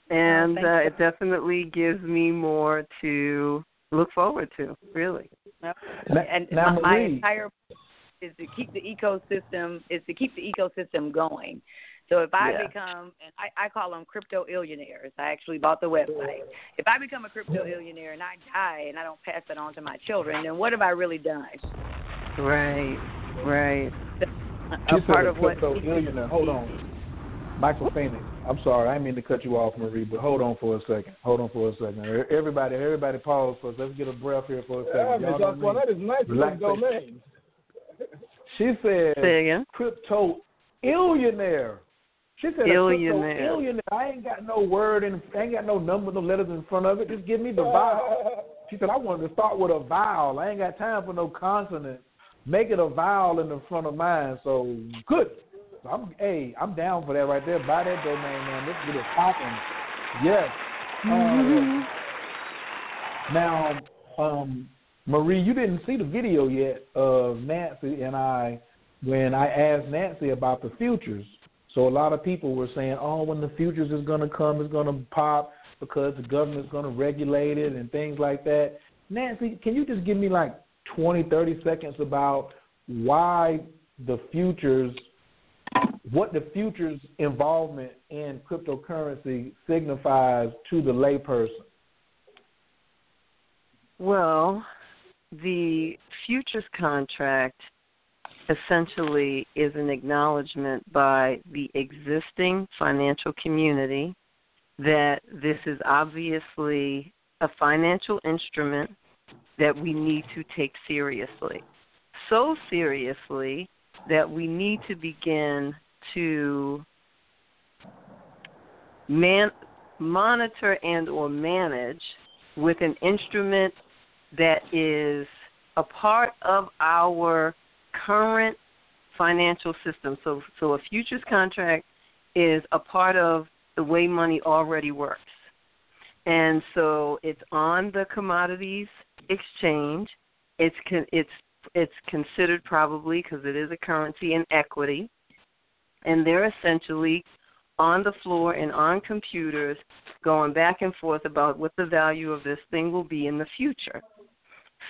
Speaker 6: and
Speaker 5: oh,
Speaker 6: uh, it definitely gives me more to look forward to. Really.
Speaker 5: Now, and
Speaker 3: now,
Speaker 5: my, my entire is to keep the ecosystem is to keep the ecosystem going. So if I
Speaker 6: Yeah.
Speaker 5: become, and I, I call them crypto illionaires. I actually bought the website. If I become a crypto illionaire and I die and I don't pass it on to my children, then what have I really done?
Speaker 6: Right. Right.
Speaker 3: She
Speaker 5: A
Speaker 3: said
Speaker 5: part of what?
Speaker 3: crypto millionaire. Hold on. Michael Phoenix. I'm sorry, I didn't mean to cut you off, Marie, but hold on for a second. Hold on for a second. Everybody, everybody, pause for us. Let's get a breath here for a second.
Speaker 4: Yeah,
Speaker 3: Y'all
Speaker 4: Miss
Speaker 3: know
Speaker 4: Osborne, that is nice
Speaker 3: Relax.
Speaker 4: domain.
Speaker 3: She said
Speaker 6: Say
Speaker 3: crypto illionaire. She said
Speaker 6: Illionaire.
Speaker 3: a illionaire. I ain't got no word and I ain't got no number, no letters in front of it. Just give me the vowel. She said I wanted to start with a vowel. I ain't got time for no consonant. Make it a vowel in the front of mine. So good. So I'm hey, I'm down for that right there. Buy that domain, man. Let's get it popping. Yes. Uh, now, um, Marie, you didn't see the video yet of Nancy and I when I asked Nancy about the futures. So a lot of people were saying, "Oh, when the futures is going to come, it's going to pop because the government's going to regulate it and things like that." Nancy, can you just give me like 20, 30 seconds about why the futures, what the futures involvement in cryptocurrency signifies to the layperson?
Speaker 6: Well, the futures contract essentially is an acknowledgement by the existing financial community that this is obviously a financial instrument that we need to take seriously. So seriously that we need to begin to man, monitor and or manage with an instrument that is a part of our current financial system. So so a futures contract is a part of the way money already works. And so it's on the commodities exchange. It's con- it's it's considered probably because it is a currency in equity, and they're essentially on the floor and on computers going back and forth about what the value of this thing will be in the future.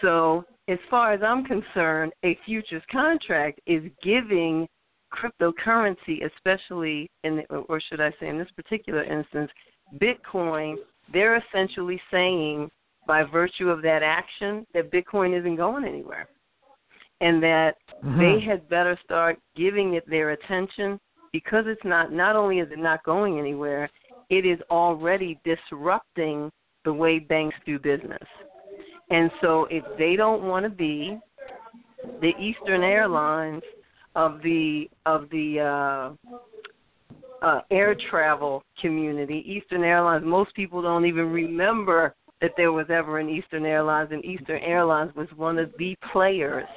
Speaker 6: So, as far as I'm concerned, a futures contract is giving cryptocurrency, especially in, the, or should I say, in this particular instance, Bitcoin. They're essentially saying, by virtue of that action, that Bitcoin isn't going anywhere, and that they had better start giving it their attention because it's not. Not only is it not going anywhere, it is already disrupting the way banks do business. And so if they don't want to be the Eastern Airlines of the of the uh uh air travel community, Eastern Airlines, most people don't even remember that there was ever an Eastern Airlines and Eastern Airlines was one of the players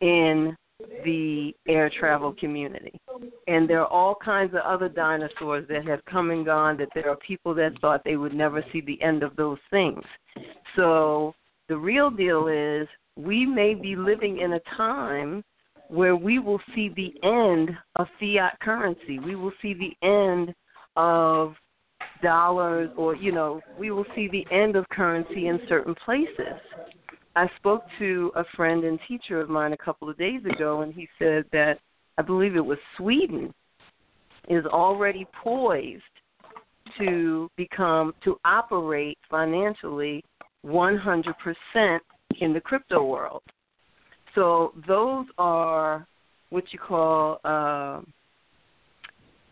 Speaker 6: in the air travel community. And there are all kinds of other dinosaurs that have come and gone that there are people that thought they would never see the end of those things. So the real deal is we may be living in a time where we will see the end of fiat currency. We will see the end of dollars or you know we will see the end of currency in certain places. I spoke to a friend and teacher of mine a couple of days ago and he said that i believe it was sweden is already poised to become to operate financially 100% in the crypto world. So those are what you call uh,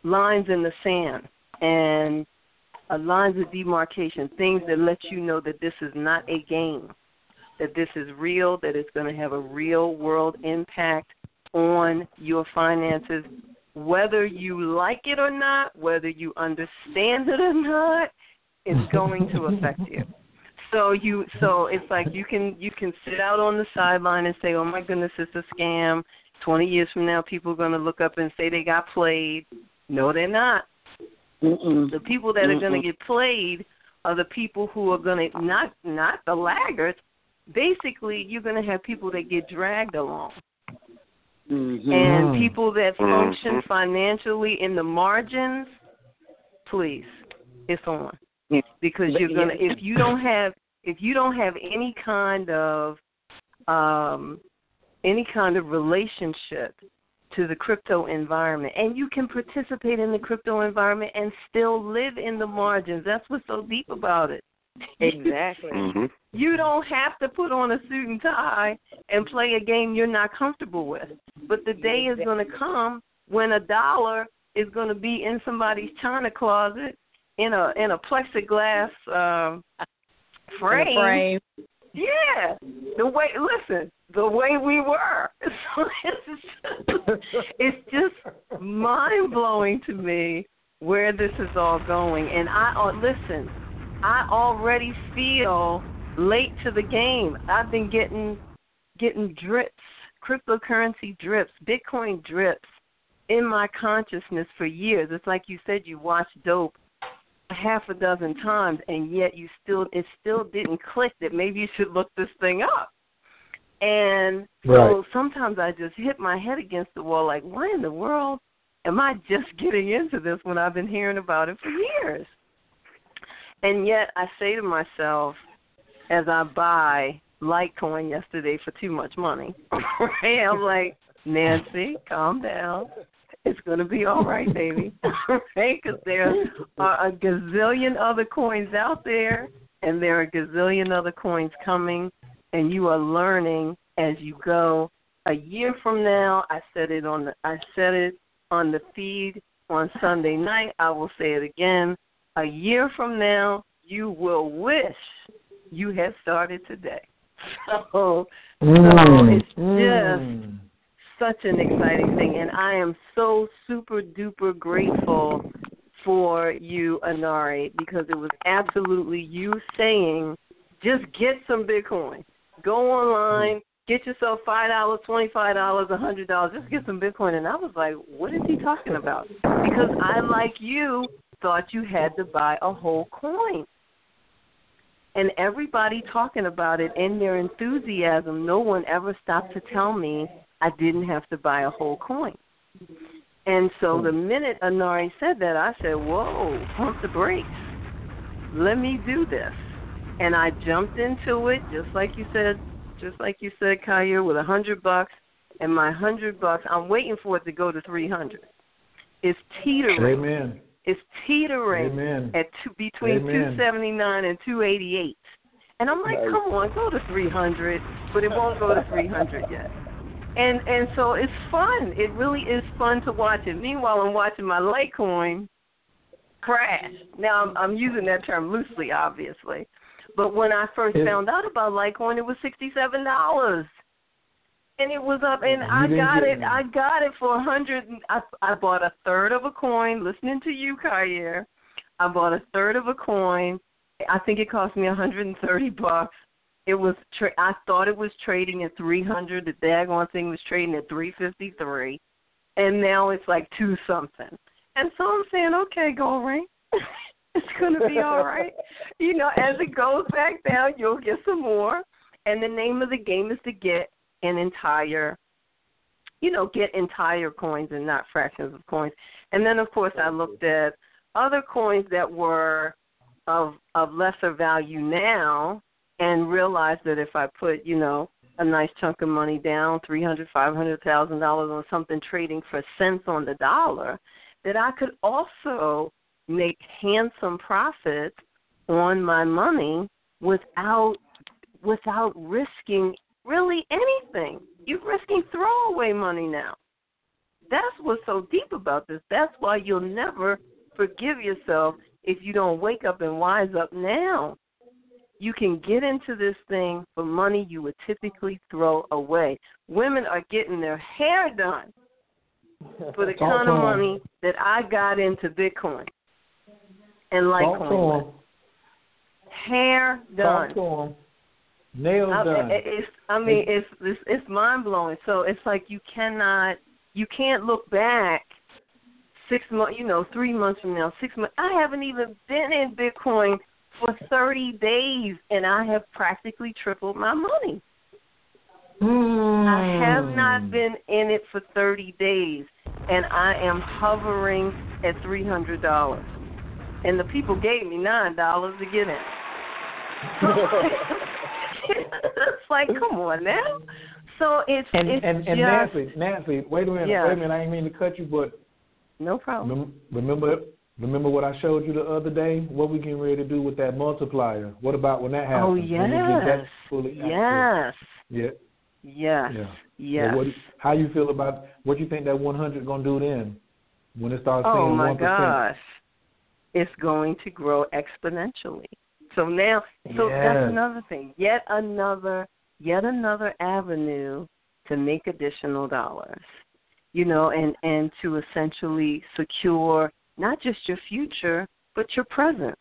Speaker 6: lines in the sand. And uh, lines of demarcation, things that let you know that this is not a game, that this is real, that it's going to have a real world impact on your finances, whether you like it or not, whether you understand it or not, it's going to affect you. So you so it's like you can you can sit out on the sideline and say, "Oh my goodness, it's a scam." Twenty years from now, people are going to look up and say they got played. No, they're not.
Speaker 5: Mm-mm.
Speaker 6: The people that are going to get played are the people who are going to not not the laggards. Basically, you're going to have people that get dragged along,
Speaker 5: Mm-hmm.
Speaker 6: and people that
Speaker 1: Mhm.
Speaker 6: function financially in the margins. Please, it's on because you're gonna if you don't have if you don't have any kind of um any kind of relationship to the crypto environment. And you can participate in the crypto environment and still live in the margins. That's what's so deep about it.
Speaker 5: Exactly.
Speaker 1: hmm
Speaker 6: you don't have to put on a suit and tie and play a game you're not comfortable with. But the day is going to come when a dollar is going to be in somebody's china closet in a in a plexiglass um frame,
Speaker 5: In a frame.
Speaker 6: Yeah. The way listen the way we were. It's just, it's just mind blowing to me where this is all going. And i uh, listen i already feel late to the game. I've been getting getting drips cryptocurrency drips bitcoin drips in my consciousness for years. It's like you said you watch dope half a dozen times and yet you still it still didn't click that maybe you should look this thing up and so
Speaker 3: Right.
Speaker 6: sometimes I just hit my head against the wall like, why in the world am I just getting into this when I've been hearing about it for years? And yet I say to myself, as I buy Litecoin yesterday for too much money, right? I'm like, Nancy, calm down. It's going to be all right, baby. right? Because there are a gazillion other coins out there, and there are a gazillion other coins coming and you are learning as you go. A year from now, I said it on the I said it on the feed on Sunday night. I will say it again. A year from now, you will wish you had started today. So,
Speaker 3: Mm,
Speaker 6: it's
Speaker 3: mm.
Speaker 6: Such an exciting thing, and I am so super duper grateful for you, Anari, because it was absolutely you saying, just get some Bitcoin. Go online, get yourself five dollars, twenty five dollars, a hundred dollars, just get some Bitcoin. And I was like, what is he talking about? Because I, like you, thought you had to buy a whole coin. And everybody talking about it in their enthusiasm, no one ever stopped to tell me I didn't have to buy a whole coin. And so hmm. the minute Anari said that, I said, Whoa, pump the brakes. Let me do this. And I jumped into it just like you said, just like you said, Khayr, with a hundred bucks. And my hundred bucks, I'm waiting for it to go to three hundred. It's teetering.
Speaker 3: Amen.
Speaker 6: It's teetering
Speaker 3: Amen.
Speaker 6: at two, between
Speaker 3: Amen.
Speaker 6: 279 and 288. And I'm like, come on, go to 300, but it won't go to 300 yet. And and so it's fun. It really is fun to watch it. Meanwhile, I'm watching my Litecoin crash. Now I'm, I'm using that term loosely, obviously. But when I first
Speaker 3: It-
Speaker 6: found out about Litecoin, it was sixty-seven dollars, and it was up. And
Speaker 3: You
Speaker 6: I got it. I got it for a hundred. I I bought a third of a coin. Listening to you, Khayr, I bought a third of a coin. I think it cost me a hundred and thirty bucks. It was. Tra- I thought it was trading at three hundred. The daggone thing was trading at three fifty-three, and now it's like two something. And so I'm saying, okay, go ring. it's gonna be all right. You know, as it goes back down, you'll get some more. And the name of the game is to get an entire, you know, get entire coins and not fractions of coins. And then, of course, I looked at other coins that were of of lesser value now and realized that if I put, you know, a nice chunk of money down, three hundred, five hundred thousand dollars on something trading for cents on the dollar, that I could also make handsome profits on my money without without risking really anything. You're risking throwaway money now. That's what's so deep about this. That's why you'll never forgive yourself if you don't wake up and wise up now. You can get into this thing for money you would typically throw away. Women are getting their hair done for the kind of money that I got into Bitcoin and Litecoin. Hair done.
Speaker 3: Nails
Speaker 6: I,
Speaker 3: done.
Speaker 6: It's, I mean, it's it's, it's mind blowing. So it's like you cannot, you can't look back six months, you know, three months from now, six months. I haven't even been in Bitcoin for 30 days, and I have practically tripled my money.
Speaker 3: Mm.
Speaker 6: I have not been in it for 30 days, and I am hovering at $300. And the people gave me $9 to get in. it's like, come on now. So it's
Speaker 3: And
Speaker 6: it's
Speaker 3: and, and
Speaker 6: just
Speaker 3: Nancy, Nancy, wait a minute,
Speaker 6: Yeah.
Speaker 3: wait a minute. I didn't mean to cut you, but
Speaker 6: no problem.
Speaker 3: rem- remember remember what I showed you the other day? What we getting ready to do with that multiplier? What about when that happens?
Speaker 6: Oh
Speaker 3: When we get
Speaker 6: yes, yes,
Speaker 3: Yeah.
Speaker 6: yes,
Speaker 3: Yeah.
Speaker 6: yes.
Speaker 3: Well, what, how you feel about what you think that 100 gonna do then when it starts
Speaker 6: Oh my
Speaker 3: 1%?
Speaker 6: gosh, it's going to grow exponentially. So now, so
Speaker 3: Yes.
Speaker 6: that's another thing. Yet another, yet another avenue to make additional dollars. You know, and and to essentially secure not just your future, but your present.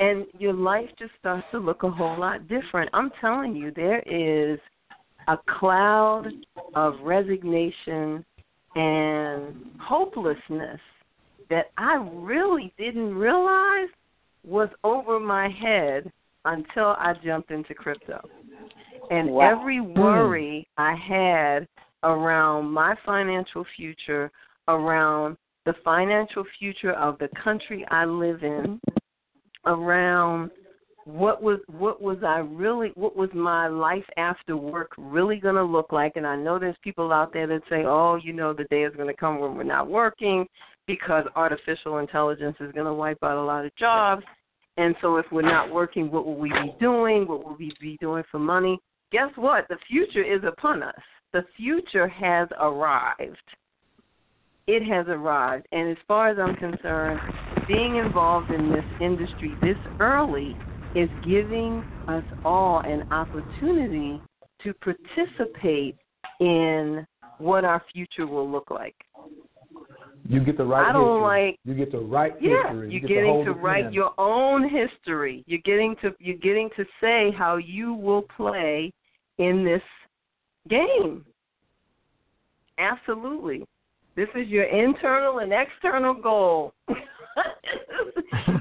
Speaker 6: And your life just starts to look a whole lot different. I'm telling you, there is a cloud of resignation and hopelessness that I really didn't realize was over my head until I jumped into crypto. And
Speaker 5: Wow.
Speaker 6: every hmm. worry I had around my financial future, around the financial future of the country I live in, around what was what was I really what was my life after work really going to look like? And I know there's people out there that say oh you know the day is going to come when we're not working because artificial intelligence is going to wipe out a lot of jobs. And so if we're not working what will we be doing? What will we be doing for money? Guess what? The future is upon us. The future has arrived it has arrived and as far as I'm concerned being involved in this industry this early is giving us all an opportunity to participate in what our future will look like.
Speaker 3: You get to write
Speaker 6: I don't
Speaker 3: history.
Speaker 6: like-
Speaker 3: you get to write
Speaker 6: Yeah,
Speaker 3: history.
Speaker 6: you're
Speaker 3: get
Speaker 6: getting to write your own history. You're getting to you're getting to say how you will play in this game. Absolutely. This is your internal and external goal.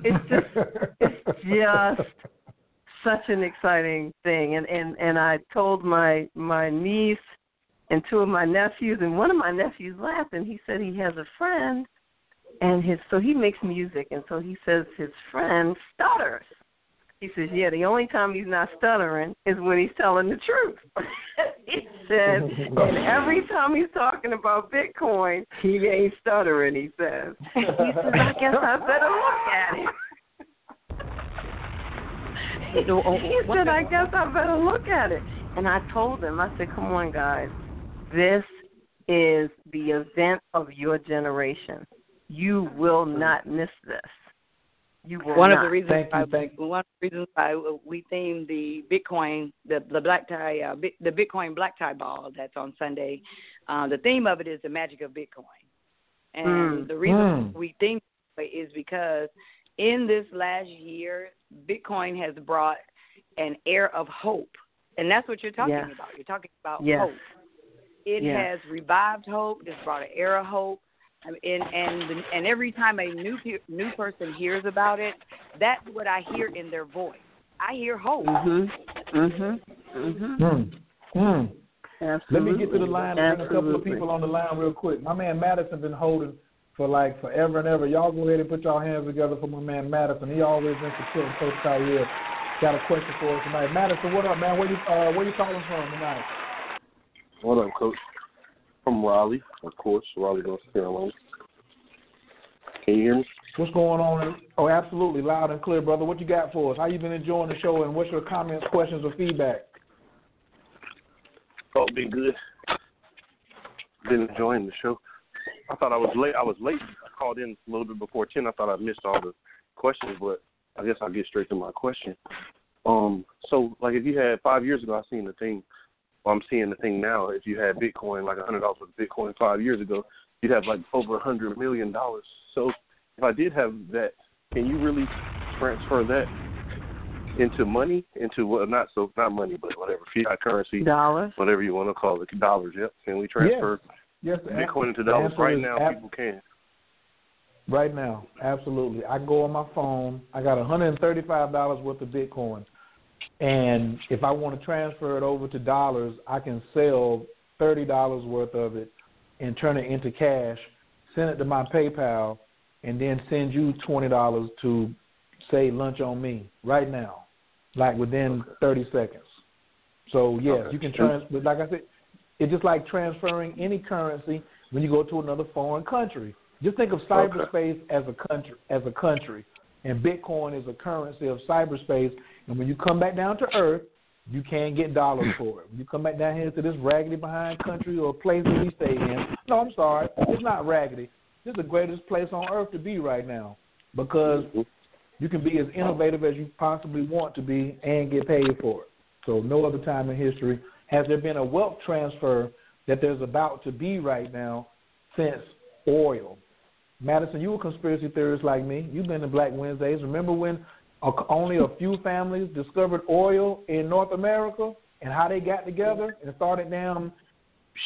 Speaker 6: it's just it's just such an exciting thing and and and I told my my niece and two of my nephews and one of my nephews laughed and he said he has a friend and his so he makes music and so he says his friend stutters. He says, Yeah, the only time he's not stuttering is when he's telling the truth. he said and every time he's talking about Bitcoin, he ain't stuttering, he says. He says, I guess I better look at it. he said, I guess I better look at it. And I told him, I said, Come on, guys. This is the event of your generation. You will not miss this. You will
Speaker 5: One
Speaker 6: not.
Speaker 5: of the reasons
Speaker 3: Thank you,
Speaker 5: why
Speaker 3: thank
Speaker 5: one of the reasons why we themed the Bitcoin the the black tie uh, the Bitcoin black tie ball that's on Sunday. Uh, the theme of it is the magic of Bitcoin, and
Speaker 6: Mm.
Speaker 5: the reason
Speaker 3: Mm.
Speaker 5: we themed it is because in this last year, Bitcoin has brought an air of hope, and that's what you're talking
Speaker 6: Yes.
Speaker 5: about. You're talking about
Speaker 6: Yes.
Speaker 5: hope. It
Speaker 6: Yes.
Speaker 5: has revived hope. It's brought an air of hope. I mean, and and and every time a new pe- new person hears about it, that's what I hear in their voice. I hear hope.
Speaker 6: Mhm. Mhm. Mhm.
Speaker 3: Mm. Mm. Let me get to the line and bring a couple of people on the line real quick. My man Madison been holding for like forever and ever. Y'all go ahead and put y'all hands together for my man Madison. He always been supporting Coach Khayr. Got a question for us tonight. Madison, what up, man? Where you uh, where you calling from tonight?
Speaker 7: What up, Coach? From Raleigh, of course, Raleigh, North Carolina. Can you hear me?
Speaker 3: What's going on? Oh, absolutely, loud and clear, brother. What you got for us? How you been enjoying the show, and what's your comments, questions, or feedback?
Speaker 7: Oh, been good. Been enjoying the show. I thought I was late. I was late. I called in a little bit before ten. I thought I missed all the questions, but I guess I'll get straight to my question. Um, so like if you had five years ago, I seen the thing. Well, I'm seeing the thing now. If you had Bitcoin, like a hundred dollars of Bitcoin five years ago, you'd have like over a hundred million dollars. So if I did have that, can you really transfer that into money? Into what? Not so not money, but whatever fiat currency,
Speaker 6: Dollars.
Speaker 7: whatever you want to call it, dollars. Yep. Can we transfer
Speaker 3: Yes, the
Speaker 7: Bitcoin into dollars right now?
Speaker 3: ab-
Speaker 7: people can.
Speaker 3: Right now, absolutely. I go on my phone. I got $135 worth of Bitcoin. And if I want to transfer it over to dollars, I can sell $30 worth of it and turn it into cash, send it to my PayPal, and then send you $20 to say lunch on me right now, like within 30 seconds. So, yes,
Speaker 7: Okay.
Speaker 3: you can transfer. Like I said, it's just like transferring any currency when you go to another foreign country. Just think of cyberspace as a country, as a country, and Bitcoin is a currency of cyberspace. And when you come back down to Earth, you can't get dollars for it. When you come back down here to this raggedy behind country or place that we stay in, no, I'm sorry, it's not raggedy. This is the greatest place on earth to be right now because mm-hmm. you can be as innovative as you possibly want to be and get paid for it. So no other time in history has there been a wealth transfer that there's about to be right now since oil. Madison, you a conspiracy theorist like me. You've been to Black Wednesdays. Remember when only a few families discovered oil in North America and how they got together and started down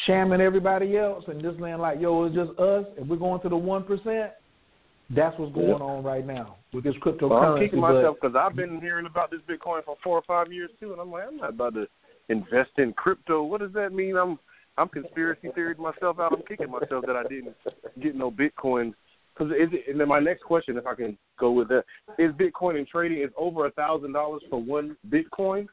Speaker 3: shamming everybody else and just saying like, yo, it's just us and we're going to the one percent. That's what's going on right now with this
Speaker 7: Well, I'm kicking myself because I've been hearing about this Bitcoin for four or five years too, and I'm like, I'm not about to invest in crypto. What does that mean? I'm I'm conspiracy theorizing myself out. I'm kicking myself that I didn't get no Bitcoin. Because is it? And then my next question, if I can go with that, is Bitcoin and trading is over a thousand dollars for one Bitcoin?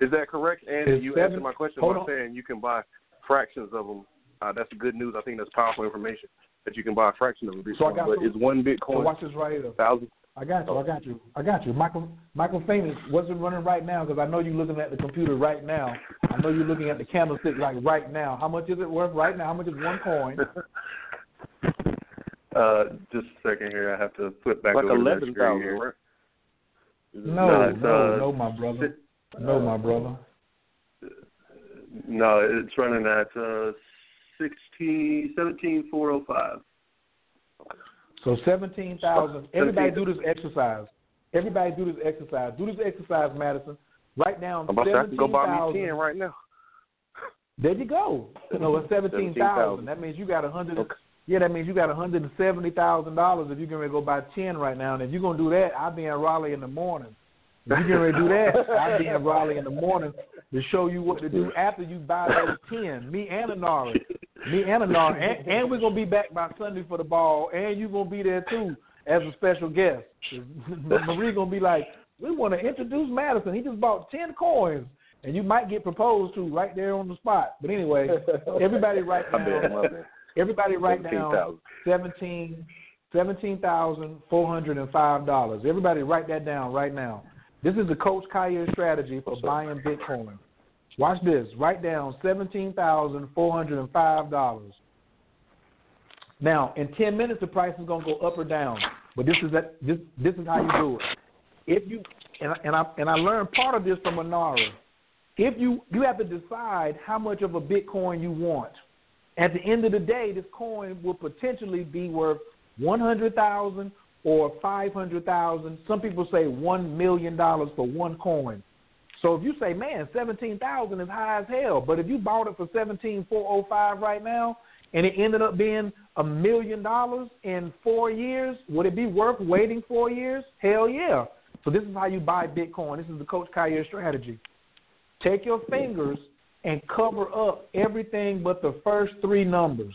Speaker 7: Is that correct? And
Speaker 3: It's
Speaker 7: you
Speaker 3: seven-
Speaker 7: answered my question by
Speaker 3: on.
Speaker 7: saying you can buy fractions of them. Uh, that's good news. I think that's powerful information that you can buy a fraction of a Bitcoin.
Speaker 3: So I got
Speaker 7: but is one
Speaker 3: So
Speaker 7: Bitcoin
Speaker 3: watch this right here.
Speaker 7: thousand?
Speaker 3: I got you. I got you. I got you. Michael Michael Famous, what's it running right now? Because I know you're looking at the computer right now. I know you're looking at the candlestick like right now. How much is it worth right now? How much is one coin?
Speaker 1: Uh, just a second here. I have to flip back
Speaker 7: like
Speaker 1: over to that screen
Speaker 7: thousand,
Speaker 1: here.
Speaker 7: right?
Speaker 3: No,
Speaker 1: No, it's,
Speaker 3: no,
Speaker 1: uh,
Speaker 3: no, my brother. No, my brother.
Speaker 1: No, it's running at uh, sixteen, seventeen, four oh five.
Speaker 3: So seventeen thousand. Everybody do this exercise. Everybody do this exercise. Do this exercise, Madison. Right now,
Speaker 7: I'm about to say I can go
Speaker 3: seventeen
Speaker 7: buy me ten right now.
Speaker 3: There you go. No, it's seventeen thousand.
Speaker 7: 17,000.
Speaker 3: That means you got a hundred.
Speaker 7: Okay.
Speaker 3: Yeah, that means you got a hundred and seventy thousand dollars if you're going to go buy ten right now. And if you're going to do that, I'll be in Raleigh in the morning. If you're going to do that, I'll be in Raleigh in the morning to show you what to do after you buy those ten. Me and Anari, me and Anari, and, and we're going to be back by Sunday for the ball, and you're going to be there too as a special guest. Marie going to be like, we want to introduce Madison. He just bought ten coins. And you might get proposed to right there on the spot. But anyway, everybody right now, everybody right now,
Speaker 7: 17,000.
Speaker 3: seventeen seventeen thousand four hundred and five dollars. Everybody write that down right now. This is the Coach Khayr strategy for buying Bitcoin. Watch this. Write down seventeen thousand four hundred and five dollars. Now, in ten minutes, the price is going to go up or down. But this is that. This this is how you do it. If you and I, and I and I learned part of this from Anari. If you you have to decide how much of a Bitcoin you want. At the end of the day, this coin will potentially be worth one hundred thousand or five hundred thousand. Some people say one million dollars for one coin. So if you say, man, seventeen thousand is high as hell, but if you bought it for seventeen four oh five right now, and it ended up being a million dollars in four years, would it be worth waiting four years? Hell yeah. So this is how you buy Bitcoin. This is the Coach Khayr strategy. Take your fingers and cover up everything but the first three numbers.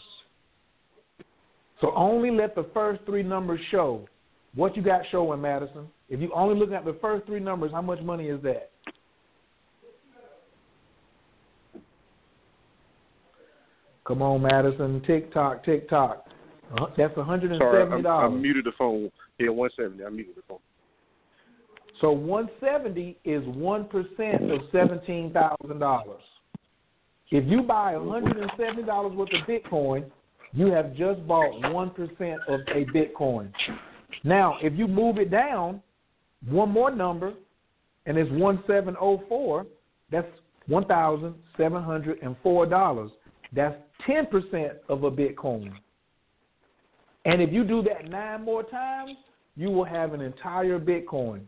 Speaker 3: So only let the first three numbers show what you got showing, Madison. If you only look at the first three numbers, how much money is that? Come on, Madison. Tick tock, tick tock. Uh, that's one hundred and seventy
Speaker 7: dollars. I muted the phone. Yeah, one seventy. I muted the phone.
Speaker 3: So one seventy is one percent of seventeen thousand dollars. If you buy one hundred and seventy dollars worth of Bitcoin, you have just bought one percent of a Bitcoin. Now, if you move it down one more number, and it's one seven oh four, that's one thousand seven hundred and four dollars. That's ten percent of a Bitcoin. And if you do that nine more times, you will have an entire Bitcoin.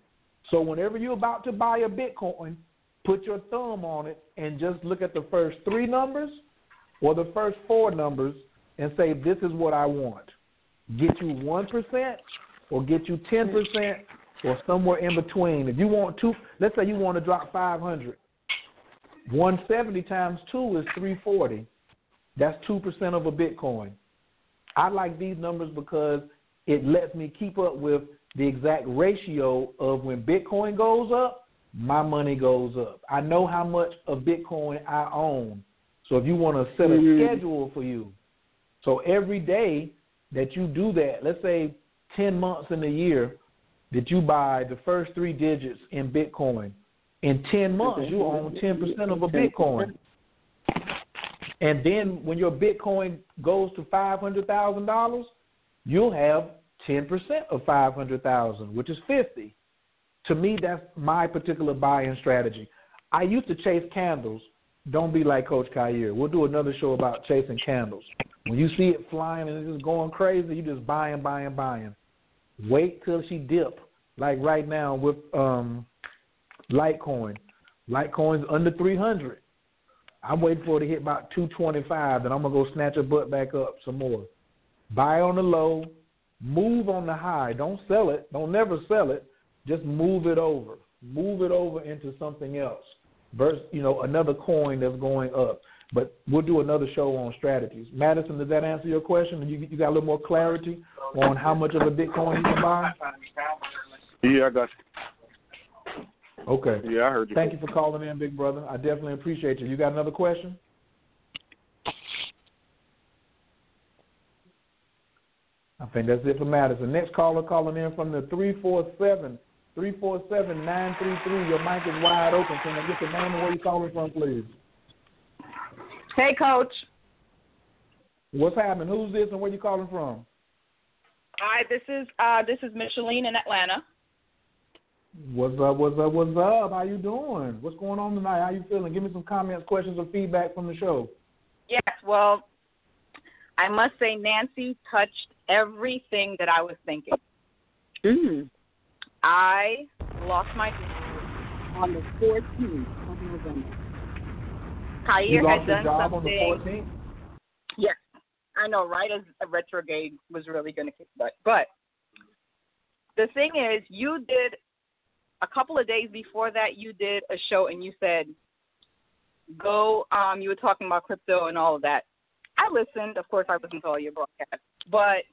Speaker 3: So whenever you're about to buy a Bitcoin, put your thumb on it and just look at the first three numbers or the first four numbers and say, This is what I want. Get you one percent or get you ten percent or somewhere in between. If you want two let's say you want to drop five hundred. One seventy times two is three forty. That's two percent of a Bitcoin. I like these numbers because it lets me keep up with the exact ratio of when Bitcoin goes up, my money goes up. I know how much of Bitcoin I own. So if you want to set a
Speaker 6: Mhm.
Speaker 3: schedule for you, so every day that you do that, let's say 10 months in a year, that you buy the first three digits in Bitcoin, in 10 months you own 10% of a Bitcoin. And then when your Bitcoin goes to five hundred thousand dollars, you'll have ten percent of five hundred thousand, which is fifty. To me, that's my particular buying strategy. I used to chase candles. Don't be like Coach Khayr. We'll do another show about chasing candles. When you see it flying and it's just going crazy, you just buying, buying, buying. Wait till she dip, like right now with um, Litecoin. Litecoin's under three hundred. I'm waiting for it to hit about 225, then I'm gonna go snatch her butt back up some more. Buy on the low, move on the high. Don't sell it. Don't never sell it. Just move it over. Move it over into something else. Versus, you know, another coin that's going up. But we'll do another show on strategies. Madison, does that answer your question? You, you got a little more clarity on how much of a Bitcoin you can buy?
Speaker 7: Yeah, I got
Speaker 3: Okay.
Speaker 7: Yeah, I heard you.
Speaker 3: Thank you for calling in, big brother. I definitely appreciate you. You got another question? I think that's it for Madison. Next caller calling in from the 347 347 933. Your mic is wide open. Can I get your name and where you're calling from, please?
Speaker 5: Hey, Coach.
Speaker 3: What's happening? Who's this and where you calling from?
Speaker 8: Hi, this is uh, this is Micheline in Atlanta.
Speaker 3: What's up? What's up? What's up? How you doing? What's going on tonight? How you feeling? Give me some comments, questions, or feedback from the show.
Speaker 8: Yes, well, I must say Nancy touched everything that I was thinking.
Speaker 5: Mm.
Speaker 8: I lost my job on the 14th of November.
Speaker 3: Lost
Speaker 8: had
Speaker 3: your
Speaker 8: done
Speaker 3: job on the
Speaker 8: something.
Speaker 3: 14th.
Speaker 8: Yes, I know, right? As a retrograde was really going to kick butt. But the thing is, you did a couple of days before that. You did a show and you said, "Go." Um, you were talking about crypto and all of that. I listened. Of course, I listened to all your broadcasts, but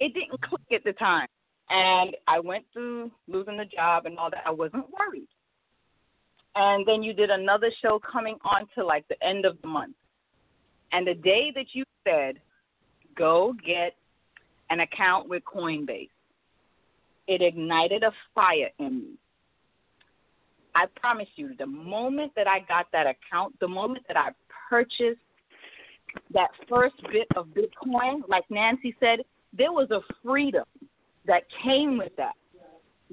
Speaker 8: it didn't click at the time. And I went through losing the job and all that. I wasn't worried. And then you did another show coming on to like the end of the month. And the day that you said, go get an account with Coinbase, it ignited a fire in me. I promise you, the moment that I got that account, the moment that I purchased that first bit of Bitcoin, like Nancy said, there was a freedom that came with that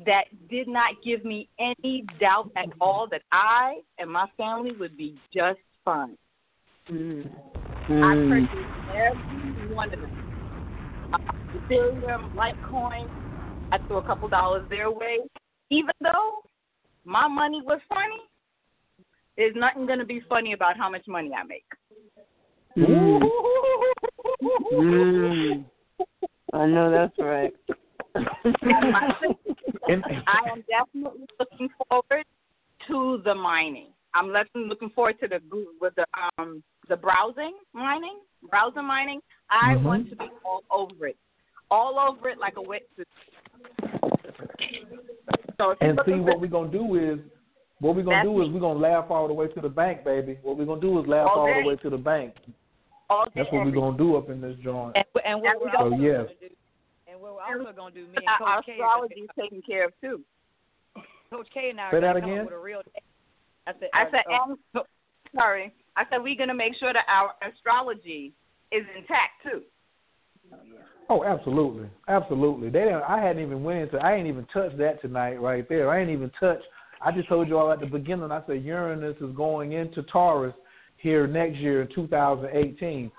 Speaker 8: that did not give me any doubt at all that I and my family would be just fine.
Speaker 5: Mm.
Speaker 8: I purchased every one of them. Uh, Ethereum, Litecoin, I threw a couple dollars their way. Even though my money was funny, there's nothing going to be funny about how much money I make.
Speaker 6: Mm. Mm. I know that's right.
Speaker 8: And I am definitely looking forward to the mining. I'm looking looking forward to the goo- with the um the browsing mining, browser mining. I
Speaker 3: Mhm.
Speaker 8: want to be all over it, all over it like a wetsuit. So
Speaker 3: And see what we're gonna do is what we're gonna
Speaker 8: That's
Speaker 3: do is we're gonna laugh all the way to the bank, baby. What we're gonna do is laugh
Speaker 8: All
Speaker 3: all the way to the bank.
Speaker 8: all
Speaker 3: That's what we're gonna do up in this joint.
Speaker 5: And, and what
Speaker 8: And
Speaker 5: we're
Speaker 3: So
Speaker 5: also
Speaker 3: yes.
Speaker 5: gonna do, and we're also gonna do, me and
Speaker 8: our
Speaker 5: Coach K,
Speaker 8: astrology is taken care of too.
Speaker 5: Coach K and I
Speaker 3: Say
Speaker 5: are
Speaker 3: that
Speaker 5: gonna come
Speaker 3: again?
Speaker 5: up with a real. I said,
Speaker 8: I
Speaker 5: uh,
Speaker 8: said,
Speaker 5: uh,
Speaker 8: and sorry, I said we're gonna make sure that our astrology is intact too.
Speaker 3: Oh, absolutely, absolutely. They didn't, I hadn't even went into. I ain't even touched that tonight, right there. I ain't even touched. I just told you all at the beginning. I said Uranus is going into Taurus here next year in 2018.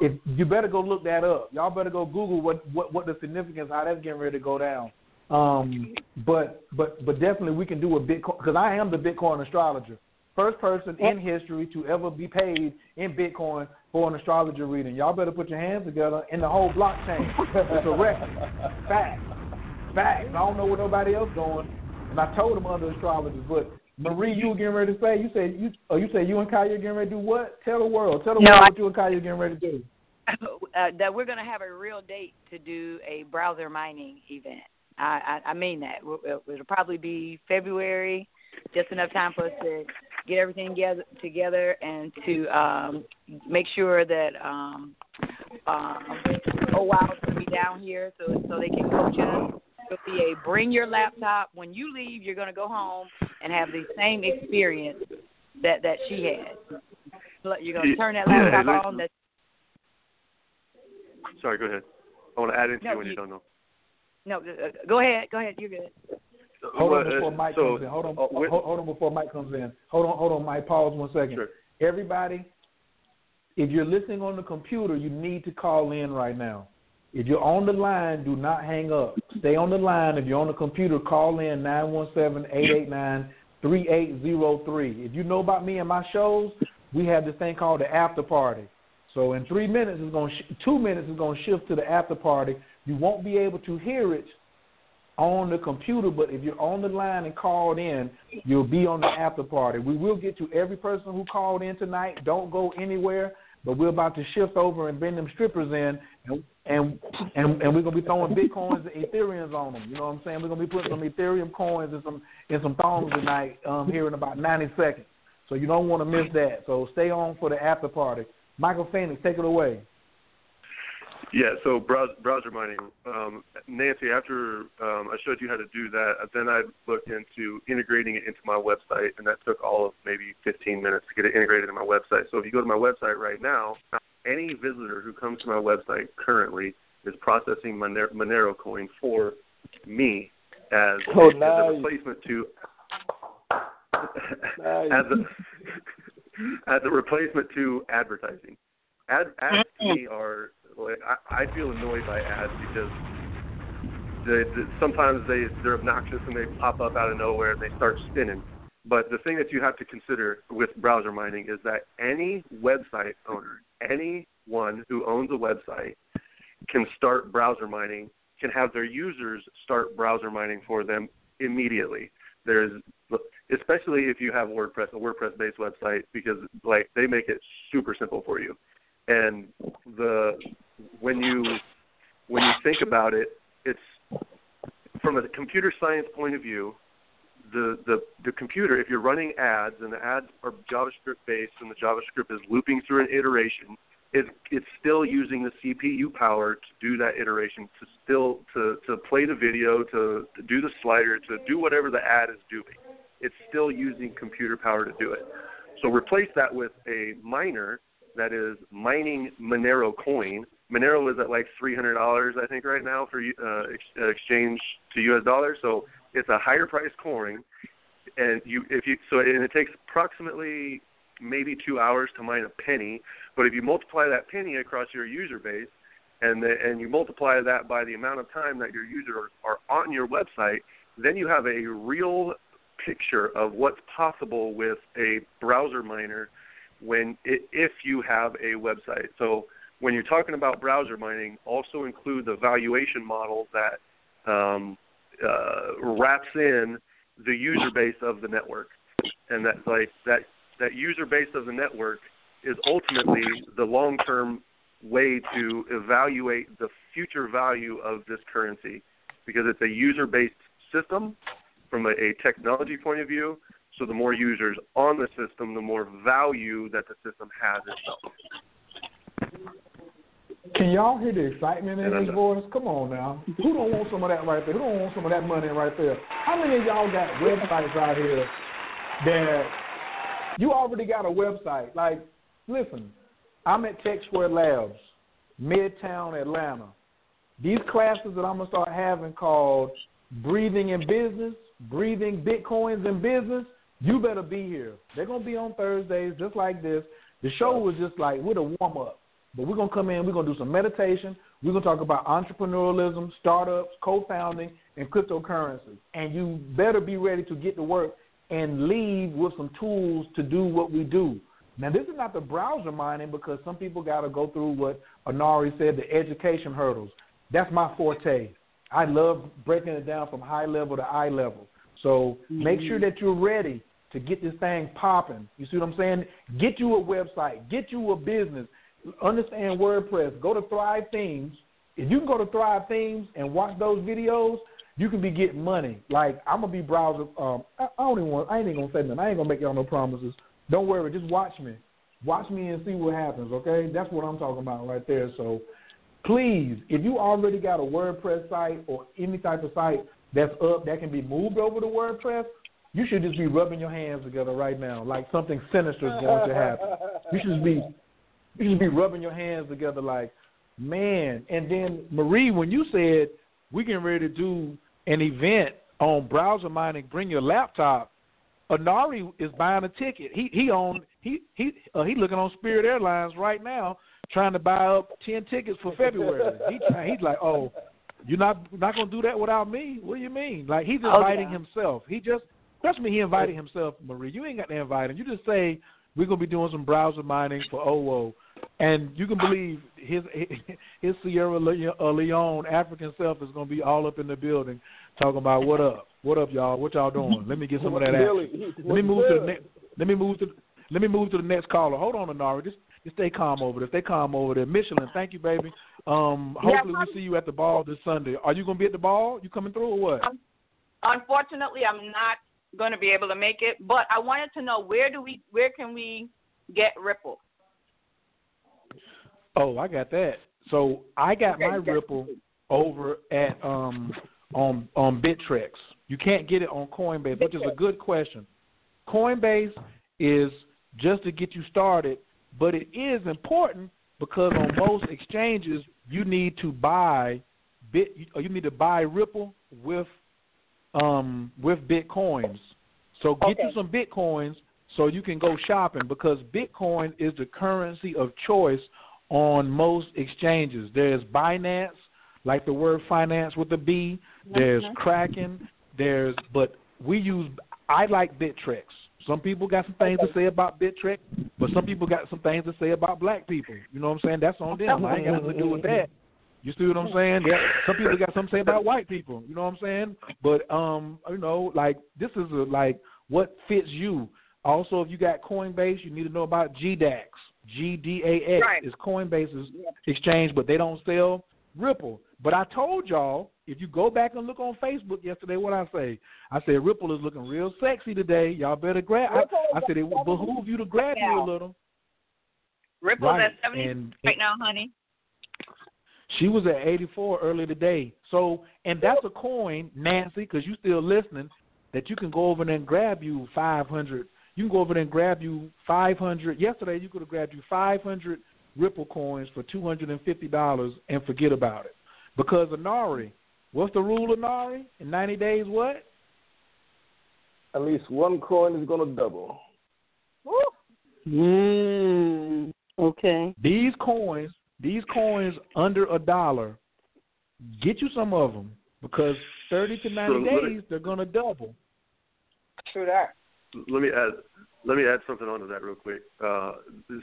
Speaker 3: If you better go look that up. Y'all better go Google what what what the significance how that's getting ready to go down. Um, but but but definitely we can do a Bitcoin because I am the Bitcoin astrologer. First person in history to ever be paid in Bitcoin for an astrologer reading. Y'all better put your hands together in the whole blockchain. it's a record, Fact. Fact. I don't know what nobody else doing. And I told them other astrologers, but Marie, you were getting ready to say, you said you oh you said you and Khayr getting ready to do what? Tell the world. Tell the
Speaker 5: No,
Speaker 3: world
Speaker 5: I-
Speaker 3: what you and Khayr getting ready to do.
Speaker 5: uh, that we're going to have a real date to do a browser mining event. I, I, I mean that. It'll, it'll probably be February, just enough time for us to get everything together, together and to um, make sure that um, um, oh wow will be down here so so they can coach us. It'll be a bring your laptop. When you leave, you're going to go home and have the same experience that that she had. You're going to turn that laptop
Speaker 1: like-
Speaker 5: on. That
Speaker 1: Sorry, go ahead. I want to add into
Speaker 5: No,
Speaker 1: you when you,
Speaker 5: you-
Speaker 1: don't know.
Speaker 5: No, uh, go ahead. Go ahead. You're good.
Speaker 3: Hold on
Speaker 1: uh,
Speaker 3: before Mike
Speaker 1: so,
Speaker 3: comes in. Hold on,
Speaker 1: uh, with-
Speaker 3: hold, hold on before Mike comes in. Hold on, hold on, Mike. Pause one second.
Speaker 1: Sure.
Speaker 3: Everybody, if you're listening on the computer, you need to call in right now. If you're on the line, do not hang up. Stay on the line. If you're on the computer, call in 917-889-3803. If you know about me and my shows, we have this thing called the after party. So in three minutes, it's going sh- two minutes is going to shift to the after party. You won't be able to hear it on the computer, but if you're on the line and called in, you'll be on the after party. We will get to every person who called in tonight. Don't go anywhere, but we're about to shift over and bring them strippers in, and and and, and we're gonna be throwing bitcoins and ethereums on them. You know what I'm saying? We're gonna be putting some ethereum coins and some and some thongs tonight um, here in about 90 seconds. So you don't want to miss that. So stay on for the after party. Michael Phoenix, take it away.
Speaker 1: Yeah, so browser, browser mining. Um, Nancy, after um, I showed you how to do that, then I looked into integrating it into my website, and that took all of maybe 15 minutes to get it integrated in my website. So if you go to my website right now, any visitor who comes to my website currently is processing Monero, Monero coin for me as,
Speaker 4: Oh,
Speaker 1: as a replacement to
Speaker 4: Nice.
Speaker 1: as a as a replacement to advertising. Ad, ads to me are like I, I feel annoyed by ads because they, they, sometimes they they're obnoxious and they pop up out of nowhere and they start spinning. But the thing that you have to consider with browser mining is that any website owner, anyone who owns a website, can start browser mining, can have their users start browser mining for them immediately. There's especially if you have WordPress, a WordPress-based website, because like they make it super simple for you. And the when you when you think about it, it's from a computer science point of view. The, the the computer, if you're running ads and the ads are JavaScript based and the JavaScript is looping through an iteration, it, it's still using the CPU power to do that iteration, to still to to play the video, to, to do the slider, to do whatever the ad is doing. It's still using computer power to do it. So replace that with a miner that is mining Monero coin. Monero is at like three hundred dollars, I think, right now for uh, ex- uh, exchange to U.S. dollars. So it's a higher price coin, and you if you so and it takes approximately maybe two hours to mine a penny. But if you multiply that penny across your user base, and the, and you multiply that by the amount of time that your users are on your website, then you have a real picture of what's possible with a browser miner when if you have a website. So when you're talking about browser mining, also include the valuation model that um, uh, wraps in the user base of the network, and that's like that that user base of the network is ultimately the long-term way to evaluate the future value of this currency because it's a user based system from a, a technology point of view. So the more users on the system, the more value that the system has itself.
Speaker 3: Can y'all hear the excitement in his voice? Come on now. Who don't want some of that right there? Who don't want some of that money right there? How many of y'all got websites out here that you already got a website? Like, listen, I'm at Tech Square Labs, Midtown Atlanta. These classes that I'm gonna start having called Breathing in Business, Breathing Bitcoins in Business, you better be here. They're gonna be on Thursdays just like this. The show was just like with a warm up. But we're gonna come in, we're gonna do some meditation, we're gonna talk about entrepreneurialism, startups, co founding, and cryptocurrency. And you better be ready to get to work and leave with some tools to do what we do. Now this is not the browser mining because some people gotta go through what Anari said, the education hurdles. That's my forte. I love breaking it down from high level to eye level. So make sure mm-hmm. that you're ready to get this thing popping. You see what I'm saying? Get you a website, get you a business, understand WordPress, go to Thrive Themes. If you can go to Thrive Themes and watch those videos, you can be getting money. Like I'm gonna be browsing. Um, I, I don't even want. I ain't even gonna say nothing. I ain't gonna make y'all no promises. Don't worry. Just watch me. Watch me and see what happens. Okay, that's what I'm talking about right there. So please, if you already got a WordPress site or any type of site that's up that can be moved over to WordPress, you should just be rubbing your hands together right now, like something sinister is going to happen. You should be you should be rubbing your hands together like, man. And then Marie, when you said we getting ready to do an event on browser mining, bring your laptop. Anari is buying a ticket. He he on he he uh, he looking on Spirit Airlines right now, trying to buy up ten tickets for February. he try- he's like, oh, you're not not gonna do that without me? What do you mean? Like he's
Speaker 5: Oh,
Speaker 3: inviting
Speaker 5: yeah.
Speaker 3: himself. He just trust me, he invited himself, Marie. You ain't got to invite him. You just say we're gonna be doing some browser mining for OWO, and you can believe his his Sierra uh, Leone African self is gonna be all up in the building talking about what up, what up, y'all, what y'all doing? Let me get some of that
Speaker 4: Billy,
Speaker 3: action.
Speaker 4: he-
Speaker 3: Let me move to the next. Let me move to. Let me move to the next caller. Hold on, Anari. Just, just stay calm over there. Stay calm over there. Michelin, thank you, baby. Um,
Speaker 8: Yeah,
Speaker 3: hopefully we see you at the ball this Sunday. Are you gonna be at the ball? You coming through or what?
Speaker 8: Unfortunately, I'm not going to be able to make it, but I wanted to know where do we where can we get Ripple?
Speaker 3: Oh, I got that. So I got
Speaker 8: Okay,
Speaker 3: my
Speaker 8: okay.
Speaker 3: Ripple over at um on on Bittrex. You can't get it on Coinbase, which is a good question. Coinbase is just to get you started, but it is important because on most exchanges you need to buy bit you need to buy Ripple with um with Bitcoins. So get you some Bitcoins so you can go shopping because Bitcoin is the currency of choice on most exchanges. There's Binance, like the word finance with a B. There's Kraken. There's but we use. I like Bittrex. Some people got some things to say about Bittrex, but some people got some things to say about black people. You know what I'm saying? That's on them. I ain't got nothing to do with that. You see what I'm saying? Yeah. Some people got something to say about white people. You know what I'm saying? But um, you know, like this is a, like what fits you. Also, if you got Coinbase, you need to know about GDAX. GDAX
Speaker 8: Right.
Speaker 3: is Coinbase's exchange, but they don't sell Ripple. But I told y'all, if you go back and look on Facebook yesterday, what I say? I said Ripple is looking real sexy today. Y'all better grab. I, I said it would behoove you to grab you a little.
Speaker 8: Ripple's
Speaker 3: Right,
Speaker 8: at seventy
Speaker 3: and-
Speaker 8: right now, honey.
Speaker 3: She was at 84 earlier today. So, and that's a coin, Nancy, because you still listening, that you can go over there and grab you 500. You can go over there and grab you 500. Yesterday, you could have grabbed you 500 Ripple coins for $250 and forget about it. Because Anari, what's the rule, Anari? In 90 days, what?
Speaker 4: At least one coin is going to double. Woo!
Speaker 6: Mm, okay.
Speaker 3: These coins, these coins under a dollar, get you some of them because 30 to 90
Speaker 1: So let me-
Speaker 3: days, they're going to double.
Speaker 8: True that.
Speaker 1: let me add let me add something onto that real quick. Uh,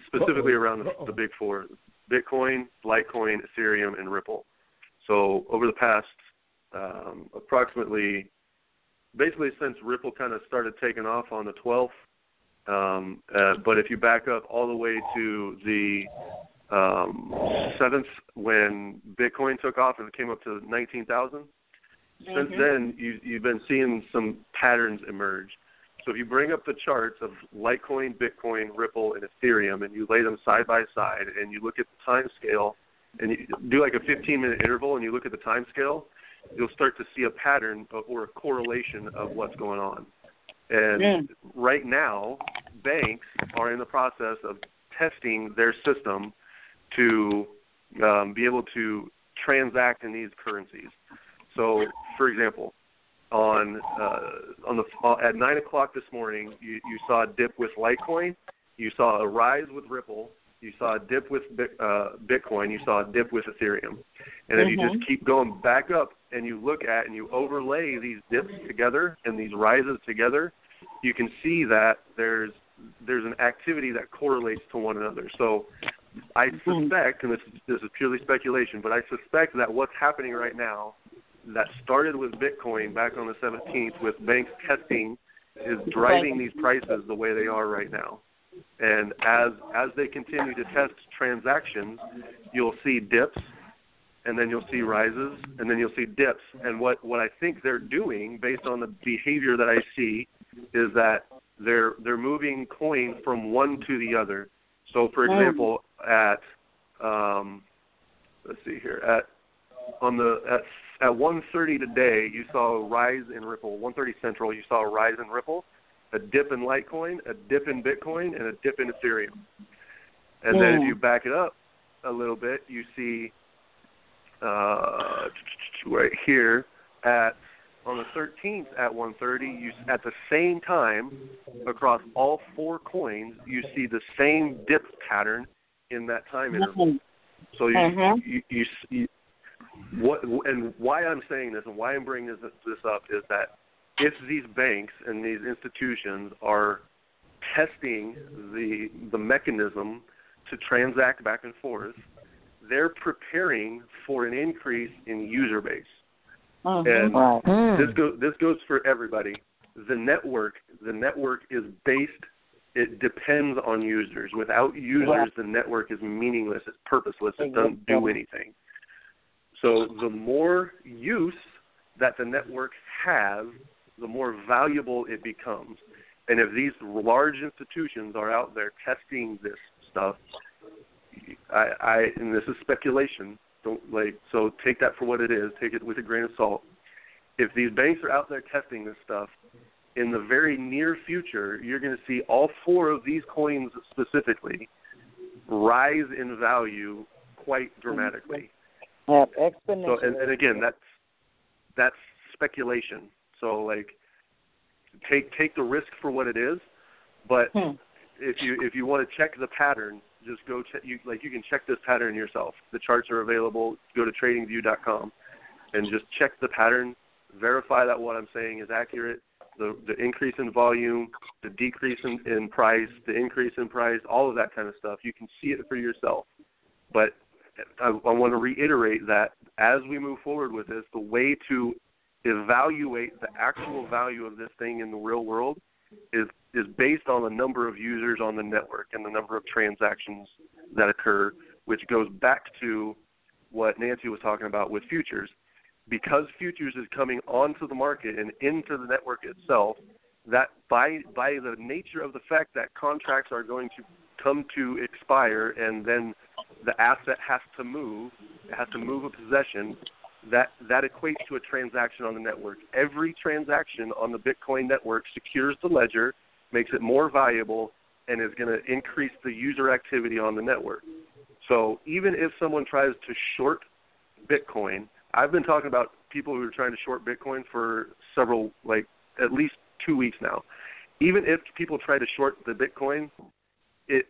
Speaker 1: specifically
Speaker 3: Uh-oh.
Speaker 1: around the,
Speaker 3: Uh-oh.
Speaker 1: the big four: Bitcoin, Litecoin, Ethereum, and Ripple. So over the past um, approximately, basically since Ripple kind of started taking off on the 12th, um, uh, but if you back up all the way to the um, seventh when Bitcoin took off and it came up to nineteen thousand. Since then, you, you've been seeing some patterns emerge. So if you bring up the charts of Litecoin, Bitcoin, Ripple, and Ethereum, and you lay them side by side, and you look at the time scale, and you do like a 15-minute interval, and you look at the time scale, you'll start to see a pattern or a correlation of what's going on. And
Speaker 8: Mm.
Speaker 1: right now, banks are in the process of testing their system to um, be able to transact in these currencies. So, for example, on uh, on the uh, at nine o'clock this morning, you, you saw a dip with Litecoin, you saw a rise with Ripple, you saw a dip with uh, Bitcoin, you saw a dip with Ethereum, and if you
Speaker 8: Mhm.
Speaker 1: just keep going back up and you look at and you overlay these dips together and these rises together, you can see that there's there's an activity that correlates to one another. So I hmm. suspect, and this this is purely speculation, but I suspect that what's happening right now that started with Bitcoin back on the 17th with banks testing is driving these prices the way they are right now. And as as they continue to test transactions, you'll see dips and then you'll see rises and then you'll see dips. And what what I think they're doing based on the behavior that I see is that they're they're moving coin from one to the other. So for example, at um let's see here at on the at at 1:30 today, you saw a rise in Ripple. 1:30 Central, you saw a rise in Ripple, a dip in Litecoin, a dip in Bitcoin, and a dip in Ethereum. And then if
Speaker 8: Mm.
Speaker 1: you back it up a little bit, you see uh, right here at on the 13th at 1:30, you at the same time across all four coins, you see the same dip pattern in that time interval. So you,
Speaker 8: Mhm.
Speaker 1: you, you, you what and why I'm saying this and why I'm bringing this this up is that if these banks and these institutions are testing the the mechanism to transact back and forth, they're preparing for an increase in user base.
Speaker 8: Mhm.
Speaker 1: And
Speaker 5: Right.
Speaker 1: this goes this goes for everybody. The network the network is based it depends on users. Without users
Speaker 8: Right.
Speaker 1: the network is meaningless, it's purposeless, it doesn't do anything. So the more use that the network has, the more valuable it becomes. And if these large institutions are out there testing this stuff, I, I and this is speculation. Don't like so take that for what it is. Take it with a grain of salt. If these banks are out there testing this stuff, in the very near future, you're going to see all four of these coins specifically rise in value quite dramatically. So
Speaker 5: exponentially.
Speaker 1: and, and again, that's that's speculation. So like take take the risk for what it is, but
Speaker 8: Hmm.
Speaker 1: if you if you want to check the pattern, just go check you like you can check this pattern yourself. The charts are available. Go to tradingview.com and just check the pattern, verify that what I'm saying is accurate. The the increase in volume, the decrease in, in price, the increase in price, all of that kind of stuff. You can see it for yourself. But I, I want to reiterate that as we move forward with this, the way to evaluate the actual value of this thing in the real world is is based on the number of users on the network and the number of transactions that occur, which goes back to what Nancy was talking about with futures. Because futures is coming onto the market and into the network itself, that by by the nature of the fact that contracts are going to come to expire and then the asset has to move, it has to move a possession, that that equates to a transaction on the network. Every transaction on the Bitcoin network secures the ledger, makes it more valuable, and is going to increase the user activity on the network. So even if someone tries to short Bitcoin, I've been talking about people who are trying to short Bitcoin for several, like at least two weeks now. Even if people try to short the Bitcoin, it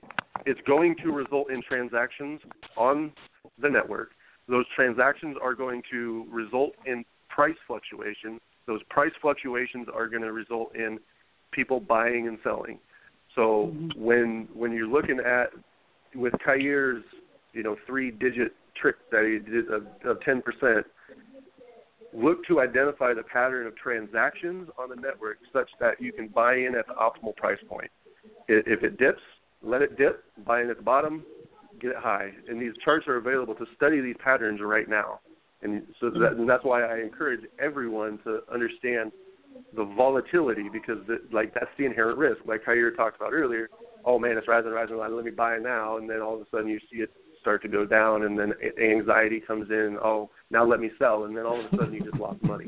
Speaker 1: it's going to result in transactions on the network. Those transactions are going to result in price fluctuations. Those price fluctuations are going to result in people buying and selling. So mm-hmm. when when you're looking at with Khayr's, you know, three digit trick that he did of, of 10%, look to identify the pattern of transactions on the network such that you can buy in at the optimal price point. If it dips, let it dip, buy in at the bottom, get it high, and these charts are available to study these patterns right now. And so that, mm-hmm. and that's why I encourage everyone to understand the volatility because the, like that's the inherent risk. Like how you talked about earlier. Oh man, it's rising, rising, rising. Let me buy it now, and then all of a sudden you see it start to go down, and then anxiety comes in. Oh, now let me sell, and then all of a sudden you just lost money.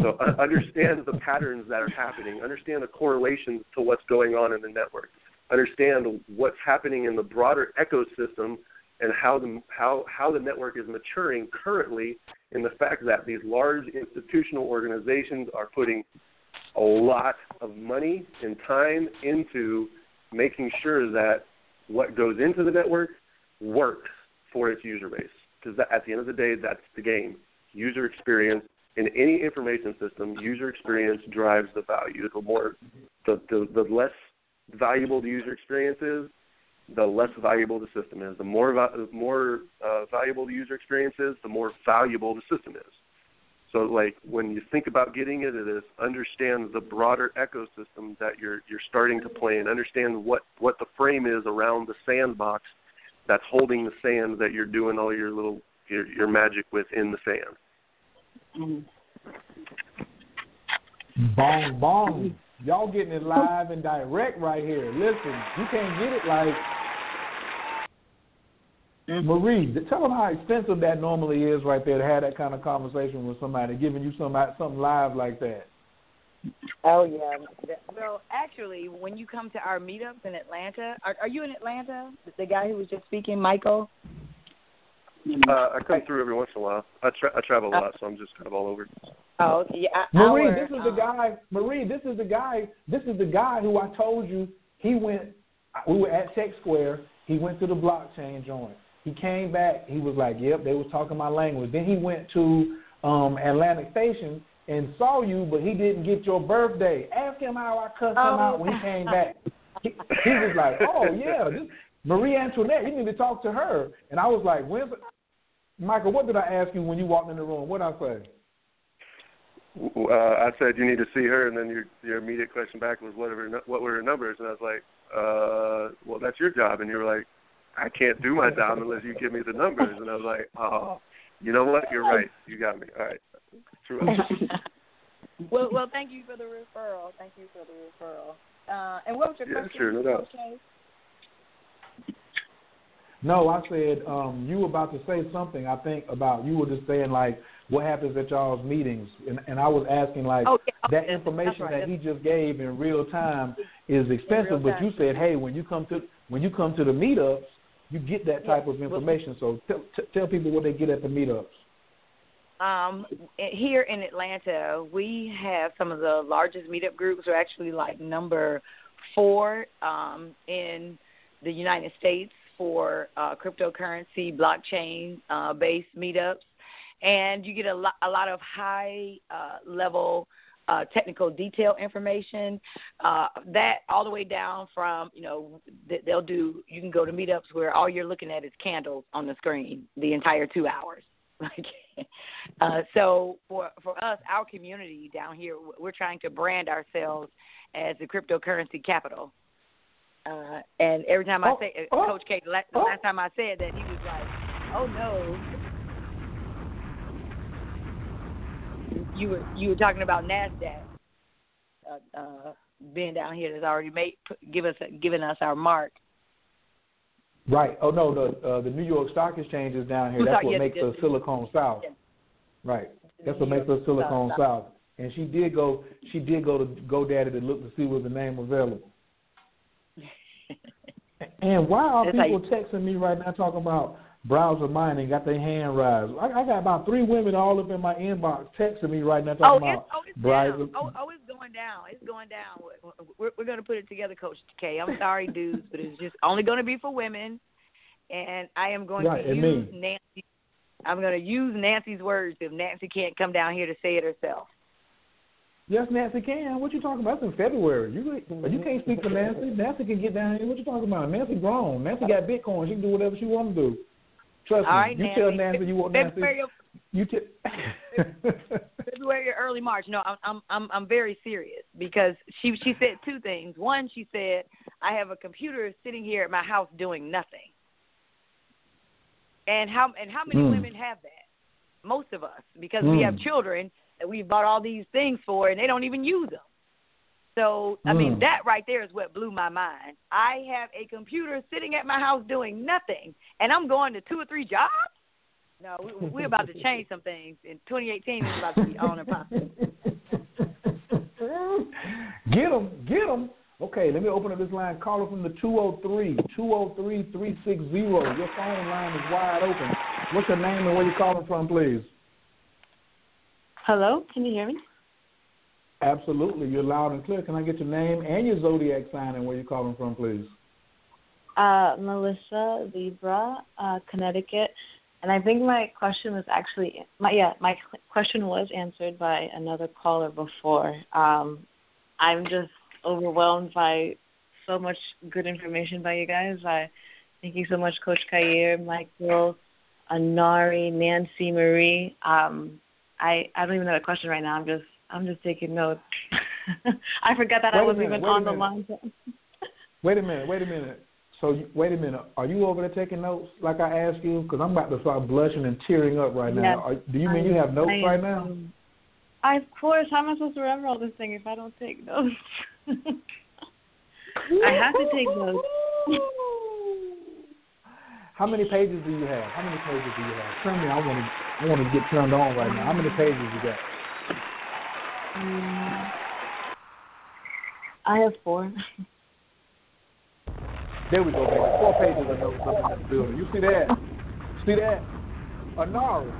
Speaker 1: So uh, understand the patterns that are happening. Understand the correlations to what's going on in the network. Understand what's happening in the broader ecosystem and how the how how the network is maturing currently in the fact that these large institutional organizations are putting a lot of money and time into making sure that what goes into the network works for its user base. Because at the end of the day, that's the game. User experience in any information system, user experience drives the value. The more, the the, the less valuable the user experience is, the less valuable the system is. The more va- more uh, valuable the user experience is, the more valuable the system is. So, like when you think about getting into this, understand the broader ecosystem that you're you're starting to play in. Understand what what the frame is around the sandbox that's holding the sand that you're doing all your little your, your magic with in the sand.
Speaker 3: Mm-hmm. Bong bong. Y'all getting it live and direct right here. Listen, you can't get it like mm-hmm. Marie. Tell them how expensive that normally is right there to have that kind of conversation with somebody, giving you some something live like that.
Speaker 5: Oh yeah. Well, actually, when you come to our meetups in Atlanta, are, are you in Atlanta? The guy who was just speaking, Michael.
Speaker 1: Uh, I come through every once in a while. I tra- I travel a lot, so I'm just kind of all over.
Speaker 5: Oh, yeah.
Speaker 3: Marie,
Speaker 5: our,
Speaker 3: this is the
Speaker 5: um,
Speaker 3: guy. Marie, this is the guy. This is the guy who I told you he went. We were at Tech Square. He went to the blockchain joint. He came back. He was like, "Yep, they was talking my language." Then he went to um Atlantic Station and saw you, but he didn't get your birthday. Ask him how I cussed
Speaker 5: oh.
Speaker 3: him out when he came back. he, he was like, "Oh yeah, this Marie Antoinette. You need to talk to her." And I was like, "When's Michael? What did I ask you when you walked in the room? What did I say?"
Speaker 1: Uh, I said you need to see her, and then your your immediate question back was what were what were her numbers, and I was like, uh, well, that's your job, and you were like, I can't do my job unless you give me the numbers, and I was like, oh, you know what? You're right. You got me. All right. True.
Speaker 5: well, well, thank you for the referral. Thank you for the referral. Uh, and what was your
Speaker 1: yeah,
Speaker 5: question?
Speaker 1: Sure, no doubt.
Speaker 5: Okay.
Speaker 3: No, I said um, you were about to say something. I think about you were just saying like what happens at y'all's meetings, and, and I was asking like
Speaker 5: oh, yeah,
Speaker 3: that information
Speaker 5: right.
Speaker 3: that he just gave in real time is expensive, but you said hey when you come to when you come to the meetups you get that type of information. So tell, t- tell people what they get at the meetups.
Speaker 5: Um, here in Atlanta, we have some of the largest meetup groups. We're actually like number four um, in the United States for uh, cryptocurrency, blockchain uh, based meetups, and you get a lot, a lot of high uh, level uh, technical detail information. Uh, that all the way down from you know they'll do. You can go to meetups where all you're looking at is candles on the screen the entire two hours. Like, uh, so for for us, our community down here, we're trying to brand ourselves as the cryptocurrency capital. Uh, and every time I
Speaker 3: oh,
Speaker 5: say,
Speaker 3: oh,
Speaker 5: Coach K, the last,
Speaker 3: oh.
Speaker 5: last time I said that, he was like, "Oh no." You were you were talking about Nasdaq uh, uh, being down here that's already made give us given us our mark.
Speaker 3: Right. Oh no, the uh, the New York Stock Exchange is down here. That's what makes us Silicon South. Right. That's what makes us Silicon South. And she did go. She did go to GoDaddy to look to see was the name was available. and why are
Speaker 5: That's
Speaker 3: people texting me right now talking about browser mining? Got their hand raised. I, I got about three women all up in my inbox texting me right now talking
Speaker 5: oh,
Speaker 3: about
Speaker 5: it's, oh, it's
Speaker 3: browser.
Speaker 5: down. Oh, oh, it's going down. It's going down. We're, we're going to put it together, Coach K. I'm sorry, dudes, but it's just only going to be for women. And I am going
Speaker 3: right,
Speaker 5: to use
Speaker 3: me.
Speaker 5: Nancy. I'm going to use Nancy's words if Nancy can't come down here to say it herself.
Speaker 3: Yes, Nancy can. What you talking about? It's in February. You you can't speak to Nancy. Nancy can get down here. What you talking about? Nancy grown. Nancy got Bitcoin. She can do whatever she want to do. Trust
Speaker 5: All
Speaker 3: me.
Speaker 5: right,
Speaker 3: you
Speaker 5: Nancy.
Speaker 3: tell Nancy you want Nancy.
Speaker 5: February,
Speaker 3: You t-
Speaker 5: February or early March. No, I'm I'm I'm I'm very serious because she she said two things. One, she said I have a computer sitting here at my house doing nothing. And how and how many
Speaker 3: Mm.
Speaker 5: women have that? Most of us, because we have
Speaker 3: Mm.
Speaker 5: children that we've bought all these things for, and they don't even use them. So I mean,
Speaker 3: Mm.
Speaker 5: that right there is what blew my mind. I have a computer sitting at my house doing nothing, and I'm going to two or three jobs. No, we, we're about to change some things. In 2018, it's about to be on and popping.
Speaker 3: Get them, get them. Okay, let me open up this line. Caller from the 203 203 360. Your phone line is wide open. What's your name and where you calling from, please?
Speaker 9: Hello, can you hear me?
Speaker 3: Absolutely. You're loud and clear. Can I get your name and your zodiac sign and where you're calling from, please?
Speaker 9: Uh, Melissa Libra, uh, Connecticut, and I think my question was actually my yeah my question was answered by another caller before. Um, I'm just overwhelmed by so much good information by you guys. I thank you so much, Coach Khayr, Michael, Anari, Nancy, Marie. Um, I I don't even have a question right now. I'm just I'm just taking notes. I forgot that I
Speaker 3: Wait a
Speaker 9: was
Speaker 3: minute,
Speaker 9: even on the line.
Speaker 3: Wait a minute, wait a minute. So, wait a minute. Are you over there taking notes like I asked you? Because I'm about to start blushing and tearing up right now.
Speaker 9: Yes,
Speaker 3: Are, do you mean you have notes
Speaker 9: I
Speaker 3: right now?
Speaker 9: I, of course. How am I supposed to remember all this thing if I don't take notes? I have to take notes.
Speaker 3: How many pages do you have? How many pages do you have? Tell me. I want to. I want to get turned on right now. How many pages you got?
Speaker 9: I have four.
Speaker 3: There we go, baby. Four pages of notes up in this building. You see that? See that? Anari,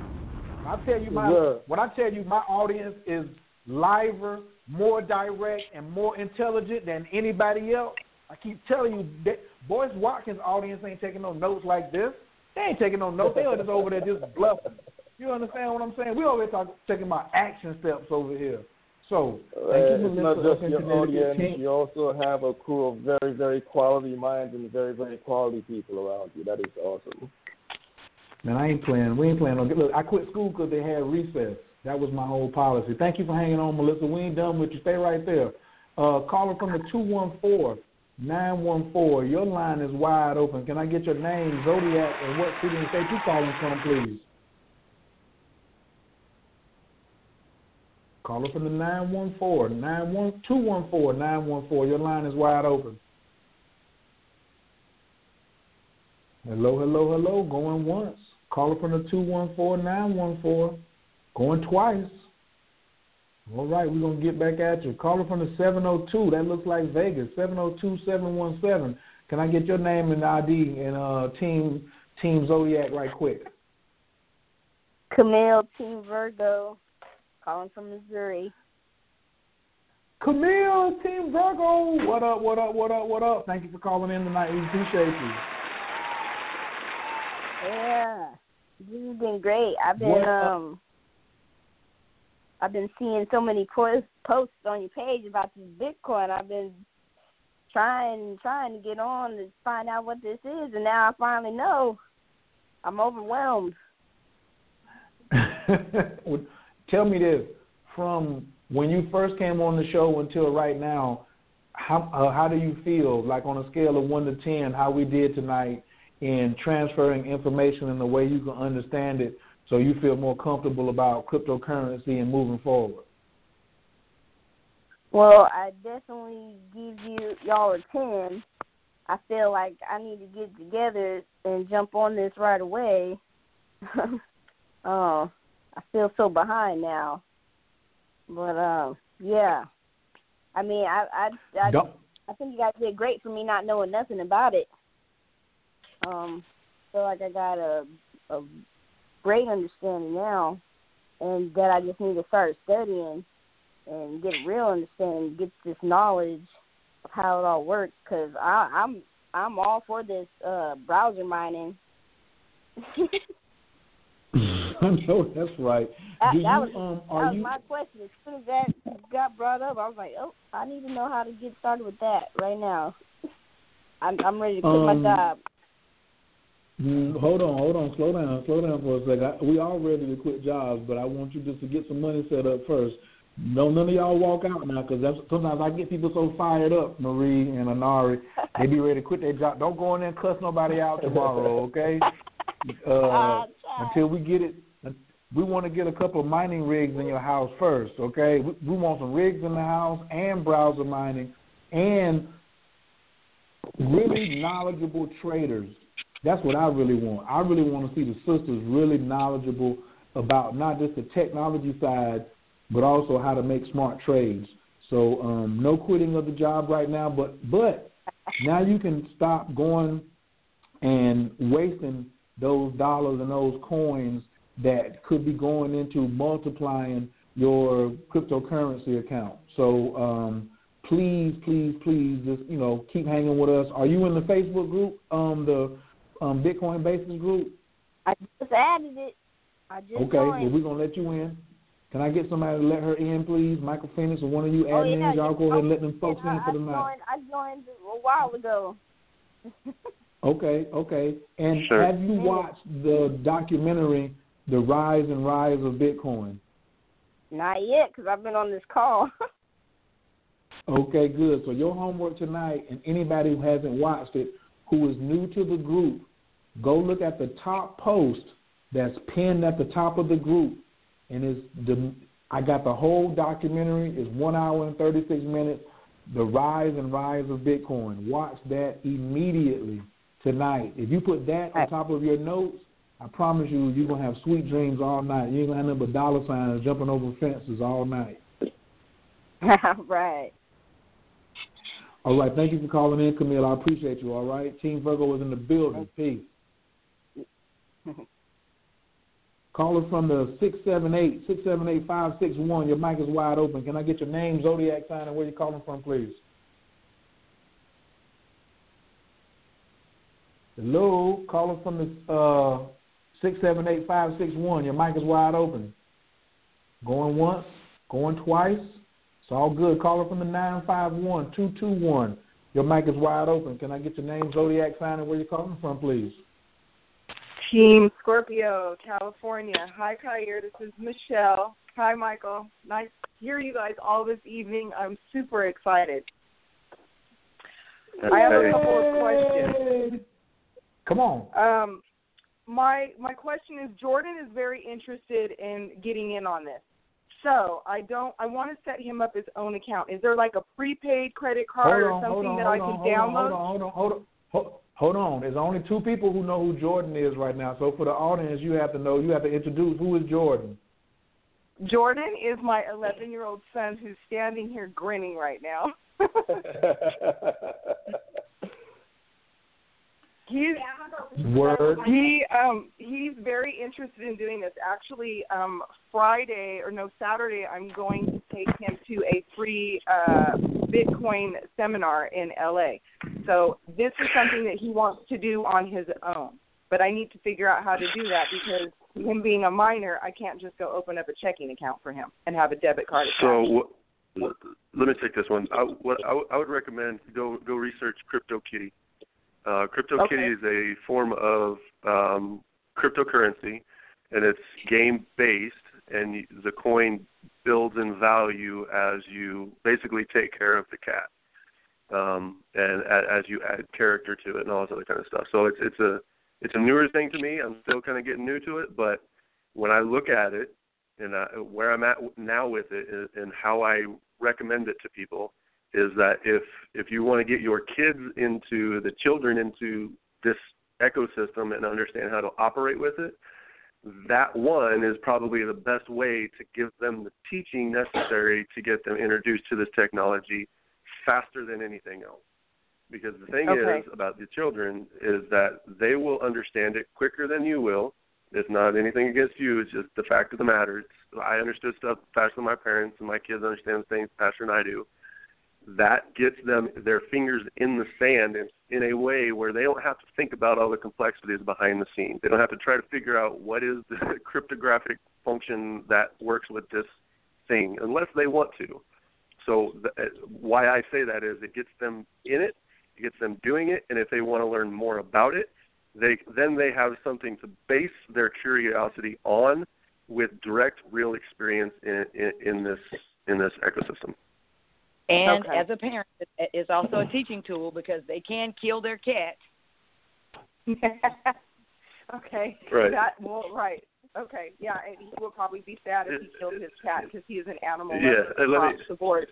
Speaker 3: I tell you my
Speaker 4: Yeah.
Speaker 3: when I tell you my audience is liver, more direct, and more intelligent than anybody else. I keep telling you that Boyce Watkins' audience ain't taking no notes like this. They ain't taking no notes. They are just over there just bluffing. You understand what I'm saying? We over there talking, taking my action steps over here. So thank
Speaker 4: Uh,
Speaker 3: you,
Speaker 4: it's not just your audience. You also have a crew of very, very quality minds and very, very quality people around you. That is awesome.
Speaker 3: Man, I ain't playing. We ain't playing no. Look, I quit school because they had recess. That was my whole policy. Thank you for hanging on, Melissa. We ain't done with you. Stay right there. Uh, caller from the two one four nine one four. Your line is wide open. Can I get your name, zodiac, and what city and state you calling from, please? The one two one four nine one four. Your line is wide open. Hello, hello, hello. Going once. Caller from the two one four nine one four. Going twice. All right, we're gonna get back at you. Caller from the seven oh two. That looks like Vegas. Seven oh two seven one seven. Can I get your name and ID and uh team team Zodiac right quick?
Speaker 10: Camille, Team Virgo, calling from Missouri.
Speaker 3: Camille, Team Virgo. What up, what up, what up, what up? Thank you for calling in tonight. We appreciate you.
Speaker 10: Yeah, this has been great. I've been
Speaker 3: What,
Speaker 10: um, I've been seeing so many posts posts on your page about this Bitcoin. I've been trying trying to get on to find out what this is, and now I finally know. I'm overwhelmed.
Speaker 3: Tell me this: from when you first came on the show until right now, how uh, how do you feel? Like on a scale of one to ten, how we did tonight in transferring information in the way you can understand it, so you feel more comfortable about cryptocurrency and moving forward.
Speaker 10: Well, I definitely give you y'all a ten. I feel like I need to get together and jump on this right away. oh, I feel so behind now. But uh, yeah. I mean, I I I,
Speaker 3: Don't-
Speaker 10: I think you guys did great for me not knowing nothing about it. Um, feel like I got a a great understanding now, and that I just need to start studying and get a real understanding, get this knowledge of how it all works. Because I I'm I'm all for this uh, browser mining.
Speaker 3: I know that's right.
Speaker 10: That,
Speaker 3: Do you
Speaker 10: that was,
Speaker 3: um
Speaker 10: that was
Speaker 3: you
Speaker 10: my question. As soon as that got brought up, I was like, oh, I need to know how to get started with that right now. I'm I'm ready to quit
Speaker 3: Um,
Speaker 10: my job.
Speaker 3: Mm, hold on, hold on, slow down, slow down for a second. I, we all ready to quit jobs, but I want you just to get some money set up first. No, none of y'all walk out now, because sometimes I get people so fired up, Marie and Anari, they be ready to quit their job. Don't go in there and cuss nobody out tomorrow, okay? uh, until we get it. We want to get a couple of mining rigs in your house first, okay? We, we want some rigs in the house and browser mining and really knowledgeable traders. That's what I really want. I really want to see the sisters really knowledgeable about not just the technology side, but also how to make smart trades. So um, no quitting of the job right now, but but now you can stop going and wasting those dollars and those coins that could be going into multiplying your cryptocurrency account. So um, please, please, please, just you know, keep hanging with us. Are you in the Facebook group, um, the um, Bitcoin Basics group?
Speaker 10: I just added it. I just
Speaker 3: okay,
Speaker 10: joined.
Speaker 3: well, we're gonna let you in. Can I get somebody to let her in, please? Michael Phoenix or one of you
Speaker 10: Oh,
Speaker 3: admins,
Speaker 10: yeah,
Speaker 3: y'all go ahead and let them
Speaker 10: yeah,
Speaker 3: folks in for the night.
Speaker 10: I joined a while ago.
Speaker 3: Okay, okay. And
Speaker 1: Sure.
Speaker 3: have you watched the documentary, The Rise and Rise of Bitcoin?
Speaker 10: Not yet, because I've been on this call.
Speaker 3: Okay, good. So your homework tonight, and anybody who hasn't watched it, who is new to the group, go look at the top post that's pinned at the top of the group, and it's the I got the whole documentary. It's one hour and thirty six minutes. The rise and rise of Bitcoin. Watch that immediately tonight. If you put that on top of your notes, I promise you, you're gonna have sweet dreams all night. You ain't gonna have nothing but dollar signs jumping over fences all night.
Speaker 10: right.
Speaker 3: All right. Thank you for calling in, Camille. I appreciate you. All right. Team Virgo was in the building. Peace. Caller from the 678 678 561. Your mic is wide open. Can I get your name, zodiac sign, and where you're calling from, please? Hello. Caller from the uh, 678 561. Your mic is wide open. Going once, going twice. It's all good. Caller from the nine five one two two one. Your mic is wide open. Can I get your name, zodiac sign, and where you're calling from, please?
Speaker 11: Team Scorpio, California. Hi, Khayr. This is Michelle. Hi, Michael. Nice to hear you guys all this evening. I'm super excited. I have a couple of questions.
Speaker 3: Come on.
Speaker 11: Um, my my question is Jordan is very interested in getting in on this. So I don't. I want to set him up his own account. Is there like a prepaid credit card
Speaker 3: on,
Speaker 11: or something
Speaker 3: on,
Speaker 11: that I
Speaker 3: on,
Speaker 11: can download?
Speaker 3: hold on, hold on, hold on, hold on. Hold on. There's only two people who know who Jordan is right now. So for the audience, you have to know. You have to introduce who is Jordan.
Speaker 11: Jordan is my 11 year old son who's standing here grinning right now. He's
Speaker 3: Word.
Speaker 11: He um he's very interested in doing this. Actually, um Friday or no Saturday I'm going to take him to a free uh Bitcoin seminar in LA. So this is something that he wants to do on his own. But I need to figure out how to do that because him being a minor, I can't just go open up a checking account for him and have a debit card.
Speaker 1: So wh- let me take this one. I, what I, would- I would recommend go go research CryptoKitty. Uh, CryptoKitty
Speaker 11: Okay.
Speaker 1: is a form of um, cryptocurrency, and it's game based, and the coin builds in value as you basically take care of the cat, um, and as you add character to it and all this other kind of stuff. So it's it's a it's a newer thing to me. I'm still kind of getting new to it, but when I look at it and I, where I'm at now with it and how I recommend it to people is that if if you want to get your kids into the children into this ecosystem and understand how to operate with it, that one is probably the best way to give them the teaching necessary to get them introduced to this technology faster than anything else. Because the thing
Speaker 11: Okay.
Speaker 1: is about the children is that they will understand it quicker than you will. It's not anything against you. It's just the fact of the matter. It's, I understood stuff faster than my parents, and my kids understand things faster than I do. That gets them their fingers in the sand in, in a way where they don't have to think about all the complexities behind the scenes. They don't have to try to figure out what is the cryptographic function that works with this thing, unless they want to. So why I say that is it gets them in it, it gets them doing it, and if they want to learn more about it, they then they have something to base their curiosity on with direct, real experience in, in, in this in this ecosystem.
Speaker 12: And
Speaker 11: Okay.
Speaker 12: as a parent, it is also a teaching tool because they can kill their cat.
Speaker 11: Okay.
Speaker 1: Right.
Speaker 11: That well, right. Okay. Yeah, and he would probably be sad if he killed his cat because he is an animal
Speaker 1: Yeah,
Speaker 11: lover
Speaker 1: and let me-
Speaker 11: across the board.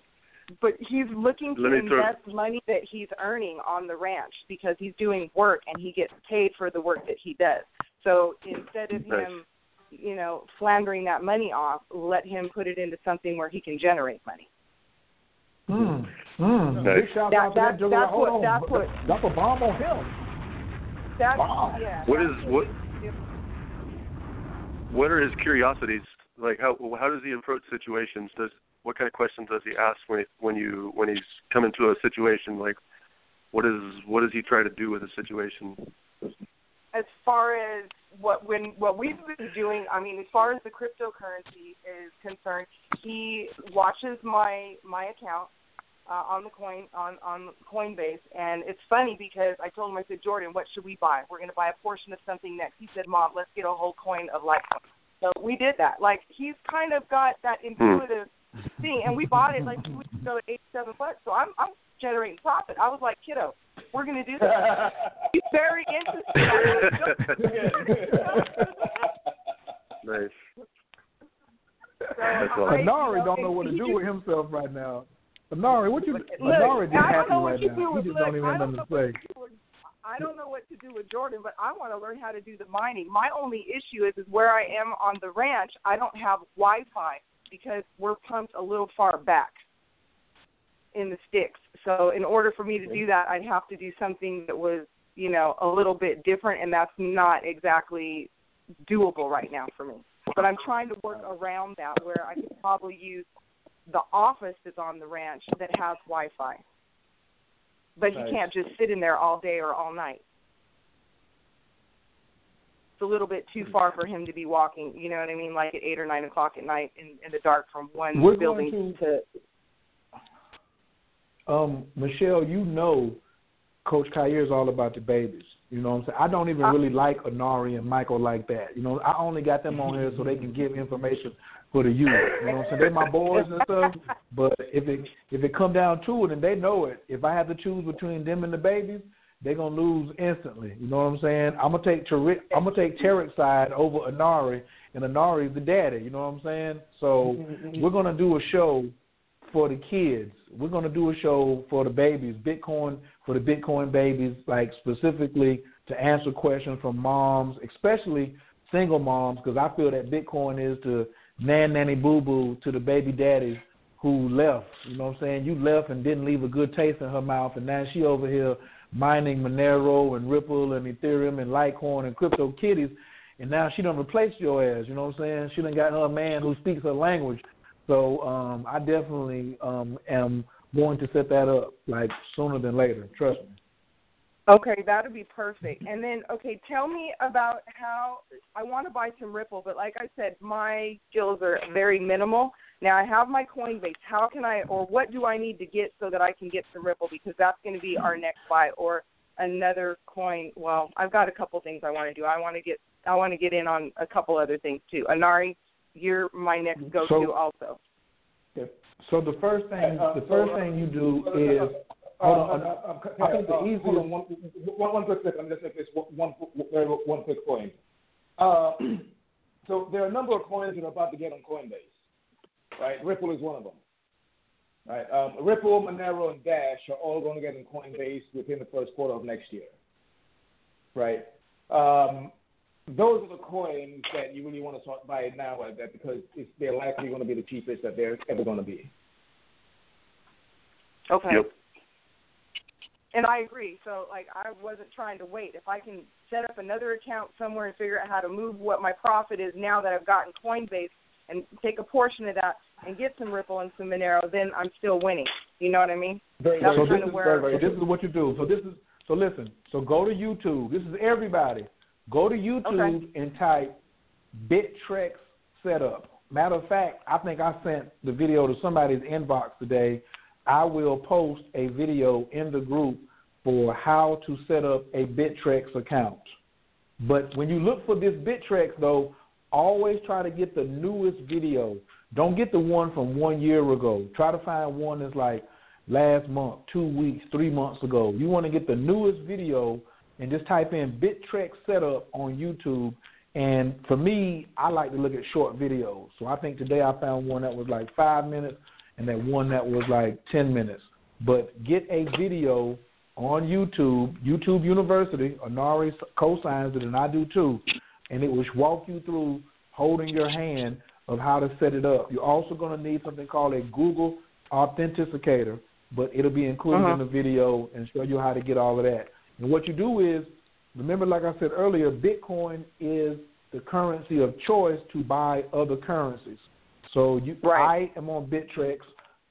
Speaker 11: But he's looking to
Speaker 1: Let me throw-
Speaker 11: invest money that he's earning on the ranch because he's doing work and he gets paid for the work that he does. So instead of
Speaker 1: Nice.
Speaker 11: him, you know, slandering that money off, let him put it into something where he can generate money.
Speaker 3: Mm. Mm.
Speaker 1: Nice.
Speaker 3: Big shout
Speaker 11: That-
Speaker 3: out to that,
Speaker 11: that-
Speaker 3: dude.
Speaker 11: that's
Speaker 3: Hold
Speaker 11: what-
Speaker 3: on.
Speaker 11: that's what-
Speaker 3: a bomb on him.
Speaker 11: That's
Speaker 3: Wow.
Speaker 11: yeah.
Speaker 1: What
Speaker 11: that's
Speaker 1: what?
Speaker 11: if-
Speaker 1: What are his curiosities? Like how how does he approach situations? Does what kind of questions does he ask when he, when you when he's coming to a situation? Like what is what does he try to do with a situation?
Speaker 11: As far as what when what we've been doing, I mean, as far as the cryptocurrency is concerned, he watches my my account uh, on the coin on on Coinbase, and it's funny because I told him I said, Jordan, what should we buy? We're going to buy a portion of something next. He said, Mom, let's get a whole coin of Litecoin. So we did that. Like he's kind of got that intuitive thing, and we bought it like two weeks ago at eighty seven bucks. So I'm I'm generating profit. I was like, kiddo, we're going to do this. He's very interested.
Speaker 1: Nice.
Speaker 11: So
Speaker 1: That's
Speaker 3: Anari
Speaker 11: you
Speaker 3: don't know what to do
Speaker 11: just-
Speaker 3: with himself right now. Anari, what you?
Speaker 11: Look,
Speaker 3: Anari just
Speaker 11: I don't
Speaker 3: happy right now.
Speaker 11: do
Speaker 3: He just
Speaker 11: look,
Speaker 3: don't even
Speaker 11: I
Speaker 3: have
Speaker 11: don't
Speaker 3: nothing
Speaker 11: know
Speaker 3: to
Speaker 11: what
Speaker 3: say.
Speaker 11: to do with- I don't know what to do with Jordan, but I want to learn how to do the mining. My only issue is, is where I am on the ranch. I don't have Wi-Fi because we're pumped a little far back in the sticks. So in order for me to do that, I'd have to do something that was, you know, a little bit different, and that's not exactly doable right now for me. But I'm trying to work around that where I could probably use the office that's on the ranch that has Wi-Fi. But he
Speaker 4: Nice.
Speaker 11: can't just sit in there all day or all night. It's a little bit too far for him to be walking. You know what I mean? Like at eight or nine o'clock at night in, in the dark from one
Speaker 3: We're
Speaker 11: building
Speaker 3: going
Speaker 11: to
Speaker 3: Um, Michelle, you know, Coach Khayr is all about the babies. You know what I'm saying? I don't even really like Anari and Michael like that. You know, I only got them on here so they can give information for the youth. You know what I'm saying? They're my boys and stuff. But if it if it come down to it and they know it, if I have to choose between them and the babies, they're gonna lose instantly. You know what I'm saying? I'm gonna take Tariq, I'm gonna take Tarek's side over Anari, and Anari's the daddy. You know what I'm saying? So we're gonna do a show for the kids. We're going to do a show for the babies, Bitcoin for the Bitcoin babies, like specifically to answer questions from moms, especially single moms, because I feel that Bitcoin is the nan nanny boo boo to the baby daddies who left. You know what I'm saying? You left and didn't leave a good taste in her mouth, and now she over here mining Monero and Ripple and Ethereum and Litecoin and Crypto Kitties, and now she done replaced your ass. You know what I'm saying? She done got her man who speaks her language. So um, I definitely um, am going to set that up like sooner than later. Trust me.
Speaker 11: Okay, that'll be perfect. And then, okay, tell me about how I want to buy some Ripple, but like I said, my skills are very minimal. Now I have my Coinbase. How can I, or what do I need to get so that I can get some Ripple? Because that's going to be our next buy, or another coin. Well, I've got a couple things I want to do. I want to get, I want to get in on a couple other things too. Anari, you're my next go-to
Speaker 3: So-
Speaker 11: also.
Speaker 3: So the first thing,
Speaker 4: Uh,
Speaker 3: the first
Speaker 4: uh,
Speaker 3: thing you do
Speaker 4: uh,
Speaker 3: is
Speaker 4: uh,
Speaker 3: hold
Speaker 4: uh,
Speaker 3: on.
Speaker 4: uh, uh,
Speaker 3: I think the
Speaker 4: uh, hold
Speaker 3: easiest.
Speaker 4: on, one, one, one quick second. Let's make this one, one, one, one quick point. Uh, so there are a number of coins that are about to get on Coinbase, right? Ripple is one of them. Right. Um, Ripple, Monero, and Dash are all going to get on Coinbase within the first quarter of next year. Right. Um, those are the coins that you really want to start buying now at that because it's, they're likely going to be the cheapest that they're ever going to be.
Speaker 11: Okay.
Speaker 1: Yep.
Speaker 11: And I agree. So, like, I wasn't trying to wait. If I can set up another account somewhere and figure out how to move what my profit is now that I've gotten Coinbase and take a portion of that and get some Ripple and some Monero, then I'm still winning. You know what I mean?
Speaker 4: Very,
Speaker 11: That's
Speaker 3: so
Speaker 11: kind
Speaker 3: this
Speaker 11: of
Speaker 3: is,
Speaker 11: where.
Speaker 3: so this is what you do. So this is so listen. So go to YouTube. This is everybody. Go to YouTube
Speaker 11: Okay.
Speaker 3: and type Bittrex setup. Matter of fact, I think I sent the video to somebody's inbox today. I will post a video in the group for how to set up a Bittrex account. But when you look for this Bittrex, though, always try to get the newest video. Don't get the one from one year ago. Try to find one that's like last month, two weeks, three months ago. You want to get the newest video and just type in Bittrex setup on YouTube. And for me, I like to look at short videos. So I think today I found one that was like five minutes and that one that was like 10 minutes. But get a video on YouTube, YouTube University, Anari co-signs it, and I do too, and it will walk you through holding your hand of how to set it up. You're also going to need something called a Google Authenticator, but it'll be included
Speaker 11: Uh-huh.
Speaker 3: in the video and show you how to get all of that. And what you do is, remember, like I said earlier, Bitcoin is the currency of choice to buy other currencies. So you, I am on Bittrex.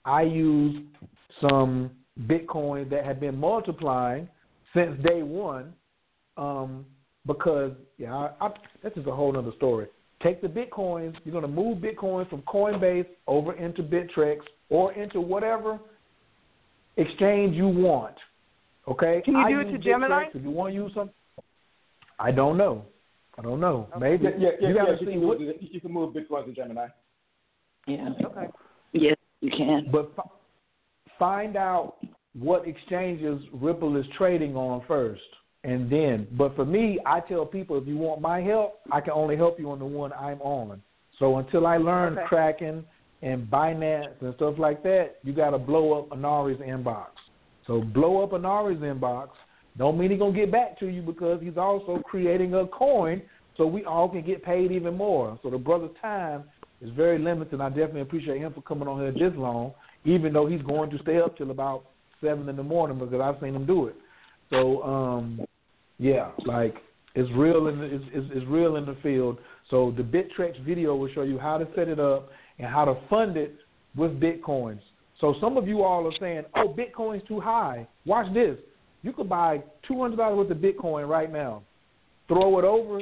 Speaker 3: I use some Bitcoin that have been multiplying since day one, um, because yeah, I, I, this is a whole other story. Take the Bitcoins. You're going to move Bitcoin from Coinbase over into Bittrex or into whatever exchange you want. Okay.
Speaker 11: Can you
Speaker 3: I
Speaker 11: do it to Gemini?
Speaker 3: Bittrex. If you want to use some, I don't know. I don't know. Maybe
Speaker 4: Yeah, yeah, yeah,
Speaker 3: you got
Speaker 4: yeah,
Speaker 3: to
Speaker 4: you, can
Speaker 3: what.
Speaker 4: move, you can move Bitcoin to Gemini.
Speaker 13: Yeah.
Speaker 11: Okay.
Speaker 13: Yes, you can.
Speaker 3: But f- find out what exchanges Ripple is trading on first, and then. But for me, I tell people if you want my help, I can only help you on the one I'm on. So until I learn
Speaker 11: Okay.
Speaker 3: Kraken and Binance and stuff like that, you got to blow up Anari's inbox. So blow up Anari's inbox. Don't mean he's gonna get back to you because he's also creating a coin, so we all can get paid even more. So the brother's time is very limited. and I definitely appreciate him for coming on here this long, even though he's going to stay up till about seven in the morning because I've seen him do it. So um, yeah, like it's real in the, it's, it's, it's real in the field. So the Bittrex video will show you how to set it up and how to fund it with bitcoins. So some of you all are saying, "Oh, Bitcoin's too high." Watch this. You could buy two hundred dollars worth of Bitcoin right now, throw it over.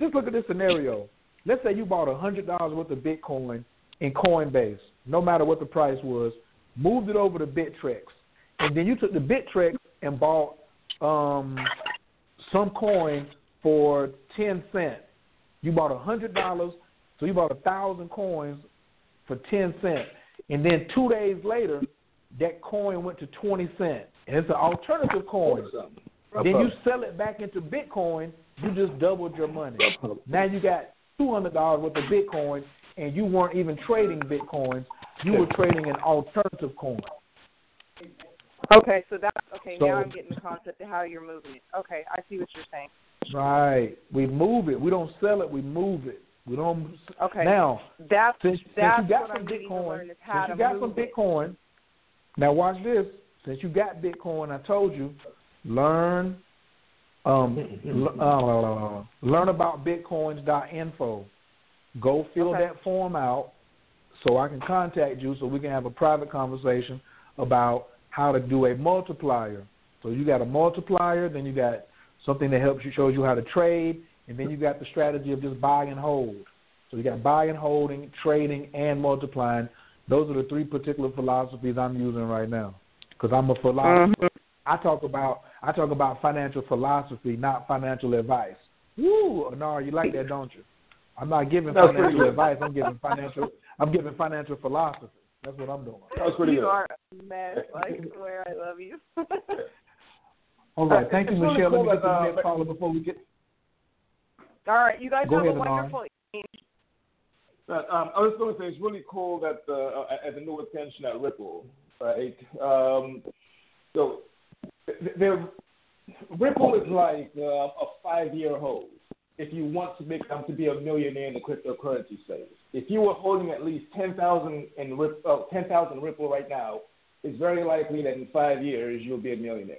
Speaker 3: Just look at this scenario. Let's say you bought hundred dollars worth of Bitcoin in Coinbase, no matter what the price was, moved it over to Bittrex, and then you took the Bittrex and bought um, some coin for ten cents. You bought hundred dollars, so you bought a thousand coins for ten cents, and then two days later, that coin went to twenty cents, and it's an alternative coin. Then you sell it back into Bitcoin, you just doubled your money. Now you got two hundred dollars worth of Bitcoin, and you weren't even trading Bitcoin. You were trading an alternative coin.
Speaker 11: Okay, so that's okay.
Speaker 3: So-
Speaker 11: now I'm getting the concept of how you're moving it. Okay, I see what you're saying.
Speaker 3: Right. We move it. We don't sell it. We move it. We don't.
Speaker 11: Okay.
Speaker 3: Now,
Speaker 11: That's
Speaker 3: since,
Speaker 11: that's
Speaker 3: since you got some
Speaker 11: I'm
Speaker 3: Bitcoin,
Speaker 11: learn is how
Speaker 3: since you got some
Speaker 11: it.
Speaker 3: Bitcoin, now watch this. Since you got Bitcoin, I told you, learn, um, uh, learn about Bitcoins.info. Go fill
Speaker 11: Okay.
Speaker 3: that form out, so I can contact you, so we can have a private conversation about how to do a multiplier. So you got a multiplier, then you got something that helps you shows you how to trade, and then you got the strategy of just buy and hold. So you got buy and holding, trading, and multiplying. Those are the three particular philosophies I'm using right now. Because I'm a philosopher. I talk about I talk about financial philosophy, not financial advice. Woo, Anari, you like that, don't you? I'm not giving
Speaker 4: That's
Speaker 3: financial advice. I'm giving financial. I'm giving financial philosophy. That's what I'm doing.
Speaker 4: That was pretty
Speaker 11: you
Speaker 4: good.
Speaker 11: are a mess. I swear I love you.
Speaker 3: All right, thank you,
Speaker 4: It's really
Speaker 3: Michelle.
Speaker 4: cool
Speaker 3: Let me get to the
Speaker 4: uh,
Speaker 3: next caller before we get.
Speaker 11: All right, you guys
Speaker 3: Go
Speaker 11: have
Speaker 3: ahead,
Speaker 11: a
Speaker 3: Anari.
Speaker 11: wonderful evening.
Speaker 4: But, um, I was going to say it's really cool that uh, at the new attention at Ripple, right? Um, so th- there, Ripple is like uh, a five-year hold. If you want to become to be a millionaire in the cryptocurrency space, if you were holding at least ten thousand in Rip, ten thousand Ripple right now, it's very likely that in five years you'll be a millionaire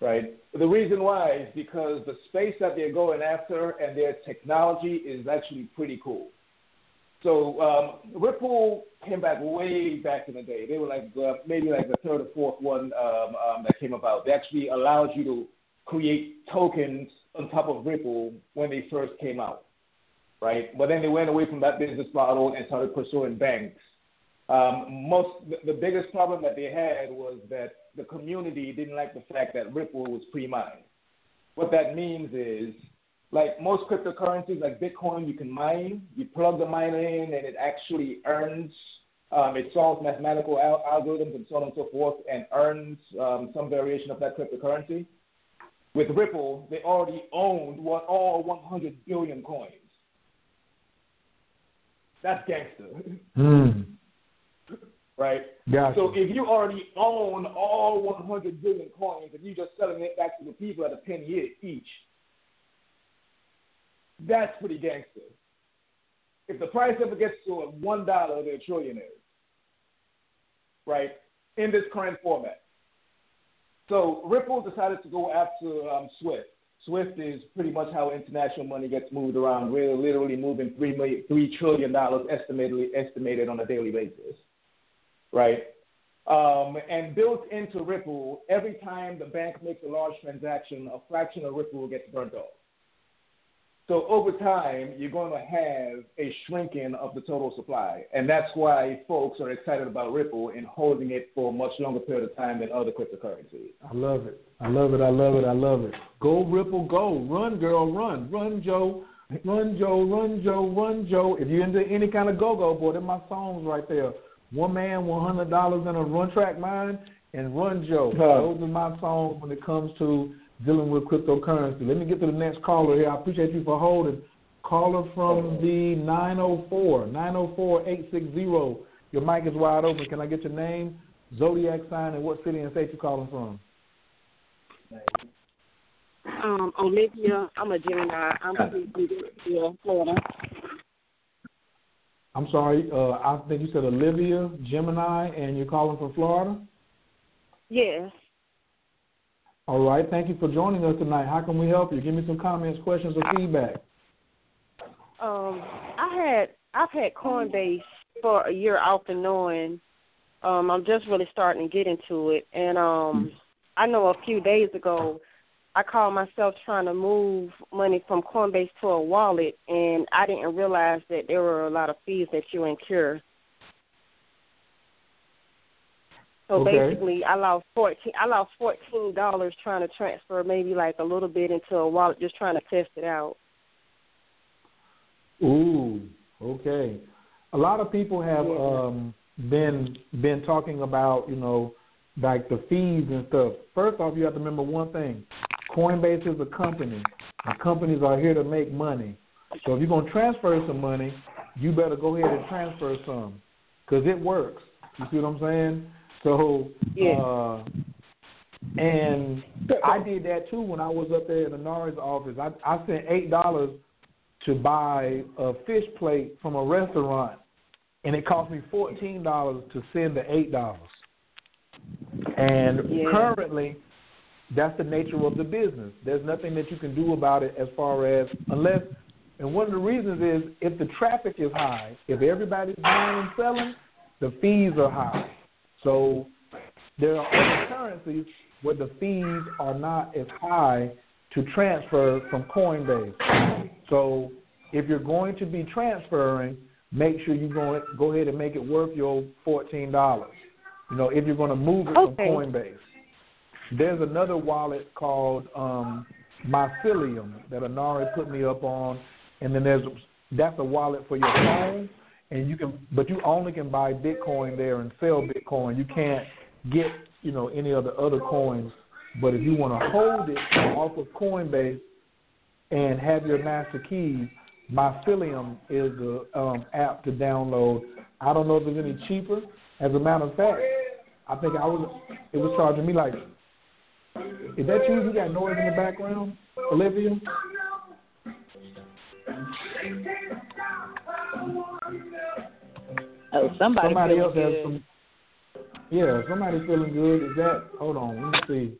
Speaker 4: right? The reason why is because the space that they're going after and their technology is actually pretty cool. So um, Ripple came back way back in the day. They were like maybe like the third or fourth one um, um, that came about. They actually allowed you to create tokens on top of Ripple when they first came out, right? But then they went away from that business model and started pursuing banks. Um, most the, biggest problem that they had was that the community didn't like the fact that Ripple was pre-mined. What that means is, like most cryptocurrencies, like Bitcoin, you can mine. You plug the miner in, and it actually earns. Um, it solves mathematical al- algorithms and so on and so forth, and earns um, some variation of that cryptocurrency. With Ripple, they already owned what all 100 billion coins. That's gangster,
Speaker 3: Hmm.
Speaker 4: Right?
Speaker 3: Gotcha.
Speaker 4: So if you already own all 100 billion coins and you're just selling it back to the people at a penny each, that's pretty gangster. If the price ever gets to a one dollar, they're trillionaires, right? In this current format. So Ripple decided to go after um, Swift. Swift is pretty much how international money gets moved around. We're literally moving three million, three trillion dollars estimated estimated on a daily basis, right? Um, and built into Ripple, every time the bank makes a large transaction, a fraction of Ripple gets burnt off. So over time, you're going to have a shrinking of the total supply, and that's why folks are excited about Ripple and holding it for a much longer period of time than other cryptocurrencies.
Speaker 3: I love it. I love it. I love it. I love it. Go Ripple, go. Run, girl, run. Run, Joe. Run, Joe. Run, Joe. Run, Joe. If you're into any kind of go-go, boy, they're my songs right there. One man, one hundred dollars in a run track mine, and Run Joe.
Speaker 4: Huh.
Speaker 3: Those are my songs when it comes to dealing with cryptocurrency. Let me get to the next caller here. I appreciate you for holding. Caller from the 904, 904-860. Your mic is wide open. Can I get your name, zodiac sign, and what city and state you calling from?
Speaker 14: Um, Olivia, I'm a Gemini. I'm from yeah, Florida.
Speaker 3: I'm sorry. Uh, I think you said Olivia Gemini, and you're calling from Florida.
Speaker 14: Yes.
Speaker 3: All right. Thank you for joining us tonight. How can we help you? Give me some comments, questions, or feedback.
Speaker 14: Um, I had I've had Coinbase for a year off and knowing. Um, I'm just really starting to get into it, and um, I know a few days ago, I called myself trying to move money from Coinbase to a wallet, and I didn't realize that there were a lot of fees that you incur. So
Speaker 3: Okay.
Speaker 14: basically, I lost fourteen. I lost fourteen dollars trying to transfer maybe like a little bit into a wallet, just trying to test it out.
Speaker 3: Ooh, okay. A lot of people have um, been been talking about, you know, like the fees and stuff. First off, you have to remember one thing: Coinbase is a company, and companies are here to make money. So if you're gonna transfer some money, you better go ahead and transfer some, because it works. You see what I'm saying? So,
Speaker 14: Yeah.
Speaker 3: uh, and I did that too when I was up there in the Norris office. I I sent eight dollars to buy a fish plate from a restaurant, and it cost me fourteen dollars to send the eight dollars. And
Speaker 14: Yeah.
Speaker 3: currently, that's the nature of the business. There's nothing that you can do about it as far as unless. And one of the reasons is if the traffic is high, if everybody's buying and selling, the fees are high. So there are other currencies where the fees are not as high to transfer from Coinbase. So if you're going to be transferring, make sure you go go ahead and make it worth your fourteen dollars. You know, if you're going to move it
Speaker 14: Okay.
Speaker 3: from Coinbase. There's another wallet called um, Mycelium that Anari put me up on, and then there's that's a wallet for your phone, and you can, but you only can buy Bitcoin there and sell Bitcoin. You can't get you know any of the other coins. But if you want to hold it off of Coinbase and have your master keys, Mycelium is the um, app to download. I don't know if it's any cheaper. As a matter of fact, I think I was it was charging me like. Is that you? You got noise in the background, Olivia?
Speaker 13: Oh, somebody,
Speaker 3: somebody else has some. Yeah, somebody feeling good. Is that? Hold on, let me see.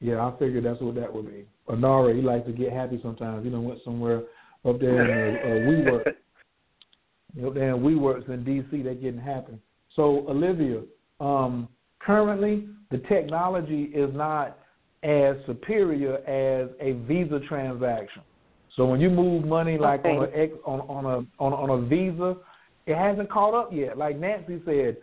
Speaker 3: Yeah, I figured that's what that would be. Anari, he likes to get happy sometimes. You know, went somewhere up there in the uh, WeWork. Up there in WeWorks in D.C., they're getting happy. So, Olivia, um, currently the technology is not as superior as a Visa transaction. So when you move money like on a X on on a on, on a Visa, it hasn't caught up yet. Like Nancy said,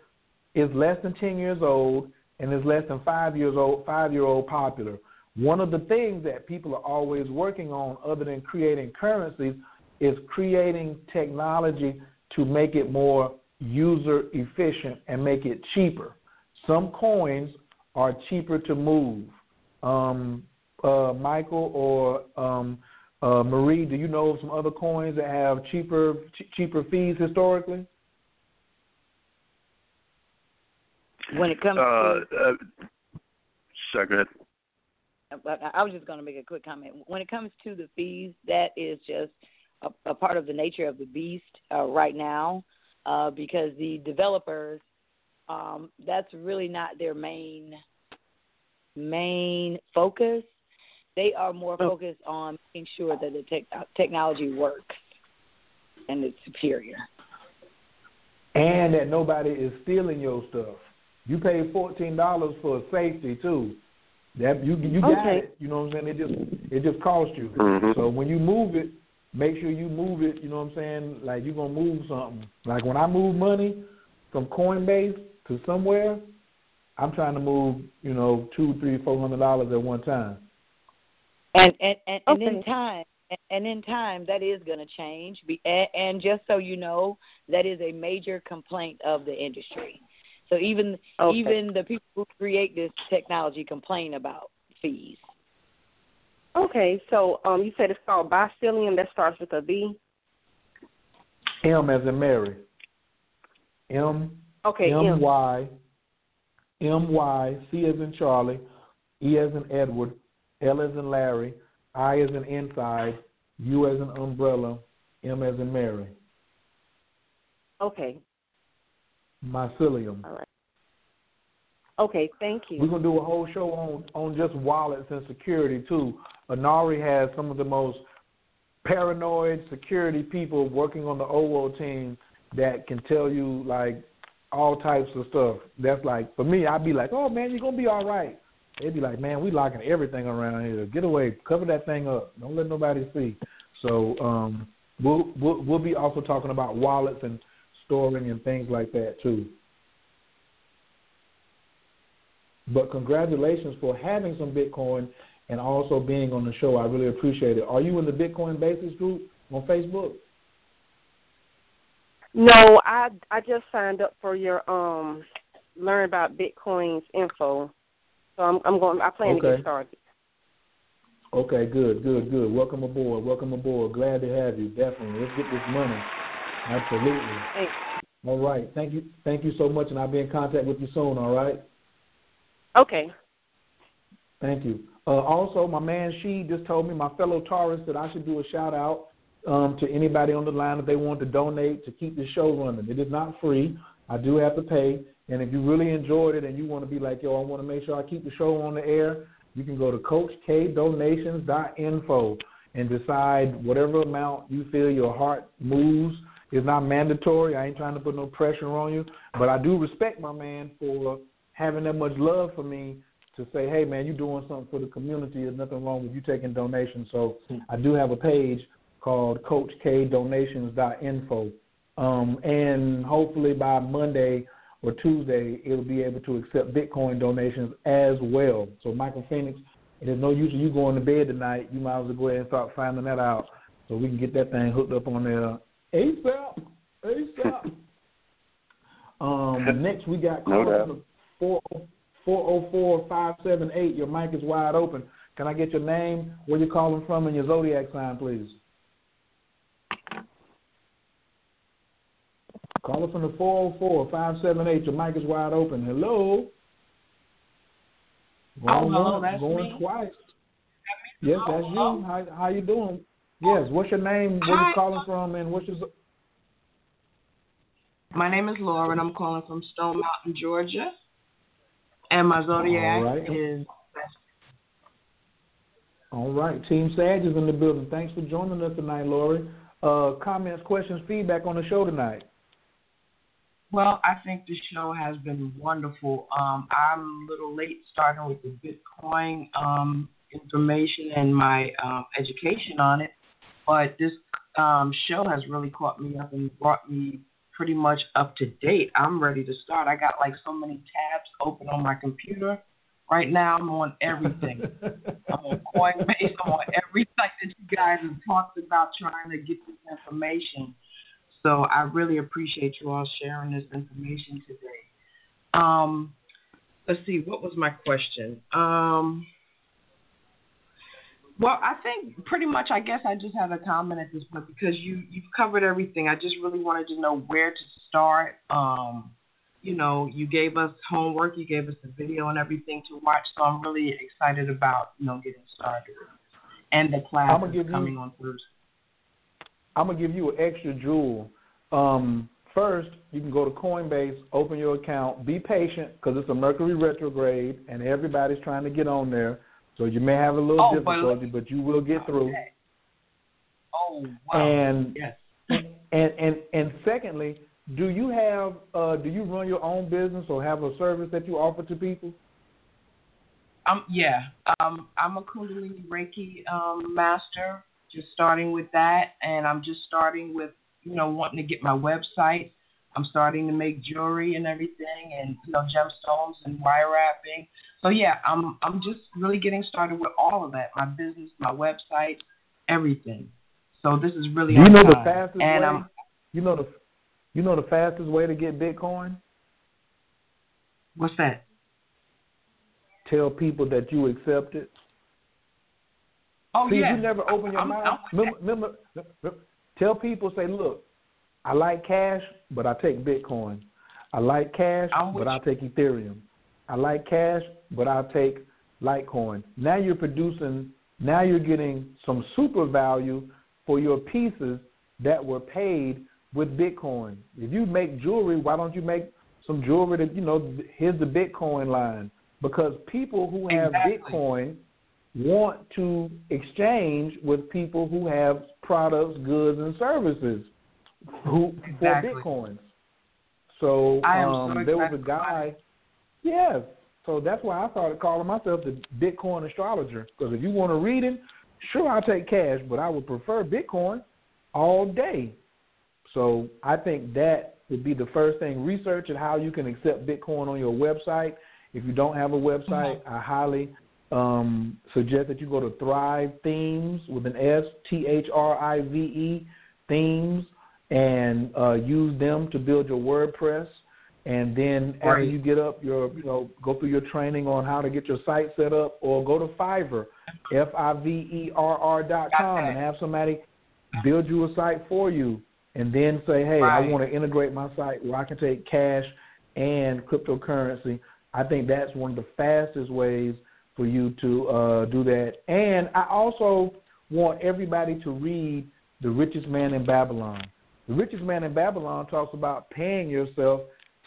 Speaker 3: it's less than ten years old and it's less than five years old five year old popular. One of the things that people are always working on, other than creating currencies, is creating technology to make it more user efficient and make it cheaper. Some coins are cheaper to move. Um, uh, Michael or um, uh, Marie, do you know of some other coins that have cheaper ch- cheaper fees historically?
Speaker 12: When it comes
Speaker 1: Uh,
Speaker 12: to,
Speaker 1: uh, sorry, go ahead.
Speaker 12: I was just going to make a quick comment. When it comes to the fees, that is just a, a part of the nature of the beast uh, right now, uh, because the developers, um, that's really not their main main focus. They are more focused on making sure that the tech, technology works and it's superior.
Speaker 3: and that nobody is stealing your stuff. You pay fourteen dollars for safety too. That you you got
Speaker 14: Okay.
Speaker 3: it. You know what I'm saying? It just it just costs you.
Speaker 1: Mhm.
Speaker 3: So when you move it, make sure you move it. You know what I'm saying? Like you're gonna move something. Like when I move money from Coinbase to somewhere, I'm trying to move you know two, three, four hundred dollars at one time.
Speaker 12: and and and, and in time and- and in time that is going to change and, and just so you know that is a major complaint of the industry so even
Speaker 14: Okay.
Speaker 12: even the people who create this technology complain about fees
Speaker 14: Okay, so um, you said it's called Bicillium. That starts with a B.
Speaker 3: M as in Mary. M
Speaker 14: Okay,
Speaker 3: M. Y M Y C as in Charlie, E as in Edward, L as in Larry, I as in inside, U as in umbrella, M as in Mary.
Speaker 14: Okay,
Speaker 3: Mycelium.
Speaker 14: all right. Okay, thank you.
Speaker 3: We're gonna do a whole show on on just wallets and security too. Anari has some of the most paranoid security people working on the OWO team that can tell you like all types of stuff. That's like for me, I'd be like, "Oh man, you're gonna be all right." They'd be like, "Man, we locking everything around here. Get away, cover that thing up. Don't let nobody see." So um, we'll we'll we'll be also talking about wallets and storing and things like that too. But congratulations for having some Bitcoin and also being on the show. I really appreciate it. Are you in the Bitcoin Basics group on Facebook?
Speaker 14: No, I I just signed up for your um learn about Bitcoin's info. So I'm I'm going I plan to get started.
Speaker 3: Okay, good, good, good. Welcome aboard. Welcome aboard. Glad to have you. Definitely. Let's get this money. Absolutely.
Speaker 14: Thanks.
Speaker 3: All right. Thank you. Thank you so much, and I'll be in contact with you soon. All right.
Speaker 14: Okay.
Speaker 3: Thank you. Uh, also, my man She just told me, my fellow Taurus, that I should do a shout out um, to anybody on the line if they want to donate to keep the show running. It is not free. I do have to pay. And if you really enjoyed it and you want to be like, yo, I want to make sure I keep the show on the air, you can go to CoachKDonations.info and decide whatever amount you feel your heart moves. It's not mandatory. I ain't trying to put no pressure on you, but I do respect my man for having that much love for me to say, hey man, you're doing something for the community. There's nothing wrong with you taking donations. So I do have a page called CoachKDonations.info, um, and hopefully by Monday or Tuesday, it'll be able to accept Bitcoin donations as well. So Michael Phoenix, there's no use of you going to bed tonight. You might as well go ahead and start finding that out so we can get that thing hooked up on there ASAP. ASAP. um, next we got
Speaker 1: No
Speaker 3: caller
Speaker 1: doubt.
Speaker 3: number four four oh four five seven eight. Your mic is wide open. Can I get your name, where you're calling from, and your zodiac sign, please? Caller from the four oh four five seven eight. Your mic is wide open. Hello. Going
Speaker 15: Oh, hello, that's
Speaker 3: going
Speaker 15: me.
Speaker 3: twice. Yes, that's you.
Speaker 15: hello.
Speaker 3: How how you doing? Yes. What's your name? Where
Speaker 15: Hi.
Speaker 3: you calling from? And what's your
Speaker 15: My name is Laura, and I'm calling from Stone Mountain, Georgia. And my zodiac
Speaker 3: All right.
Speaker 15: is
Speaker 3: All right. Team Sag is in the building. Thanks for joining us tonight, Lori. Uh, comments, questions, feedback on the show tonight.
Speaker 15: Well. I think the show has been wonderful. Um, I'm a little late starting with the Bitcoin um, information and my um, education on it, but this um, show has really caught me up and brought me pretty much up to date. I'm ready to start. I got like so many tabs open on my computer. Right now, I'm on everything. I'm on Coinbase. I'm on every site that you guys have talked about trying to get this information. So I really appreciate you all sharing this information today. Um, let's see, what was my question? Um, Well, I think pretty much. I guess I just have a comment at this point because you you've covered everything. I just really wanted to know where to start. Um, you know, you gave us homework, you gave us the video and everything to watch. So I'm really excited about you know getting started and the class
Speaker 3: I'm gonna give
Speaker 15: coming
Speaker 3: you,
Speaker 15: on Thursday.
Speaker 3: I'm gonna give you an extra jewel. Um, first, you can go to Coinbase, open your account. Be patient because it's a Mercury retrograde, and everybody's trying to get on there. So you may have a little
Speaker 15: Oh,
Speaker 3: difficulty, but you will get through.
Speaker 15: Oh wow!
Speaker 3: And
Speaker 15: yes.
Speaker 3: and and and secondly, do you have uh, do you run your own business or have a service that you offer to people?
Speaker 15: Um, yeah. Um, I'm a Kundalini Reiki um, master. Just starting with that, and I'm just starting with you know wanting to get my website. I'm starting to make jewelry and everything, and you know gemstones and wire wrapping. So yeah, I'm I'm just really getting started with all of that. My business, my website, everything. So this is really
Speaker 3: you know the fastest
Speaker 15: and
Speaker 3: way?
Speaker 15: I'm
Speaker 3: You know the you know the fastest way to get Bitcoin?
Speaker 15: what's that?
Speaker 3: Tell people that you accept it.
Speaker 15: Oh
Speaker 3: See,
Speaker 15: yeah.
Speaker 3: you never open your
Speaker 15: I'm-
Speaker 3: mouth.
Speaker 15: I'm-
Speaker 3: remember, remember, tell people, say, look, I like cash, but I take Bitcoin. I like cash,
Speaker 15: I'm
Speaker 3: but I take Ethereum. I like cash, but I take Litecoin. Now you're producing. Now you're getting some super value for your pieces that were paid with Bitcoin. If you make jewelry, why don't you make some jewelry that you know? Here's the Bitcoin line because people who have
Speaker 15: Exactly.
Speaker 3: Bitcoin want to exchange with people who have products, goods, and services who
Speaker 15: Exactly.
Speaker 3: for bitcoins. So, um,
Speaker 15: so
Speaker 3: there was a guy. Yes. So that's why I started calling myself the Bitcoin astrologer. Because if you want to read it, sure I'll take cash, but I would prefer Bitcoin all day. So I think that would be the first thing. Research and how you can accept Bitcoin on your website. If you don't have a website, I highly um, suggest that you go to Thrive Themes with an S, T H R I V E, Themes, and uh, use them to build your WordPress. And then after
Speaker 15: Right.
Speaker 3: you get up your, you know, go through your training on how to get your site set up, or go to Fiverr, F I V E R R dot com, and have somebody build you a site for you, and then say, hey, I want to integrate my site where I can take cash and cryptocurrency. I think that's one of the fastest ways for you to uh, do that. And I also want everybody to read The Richest Man in Babylon. The Richest Man in Babylon talks about paying yourself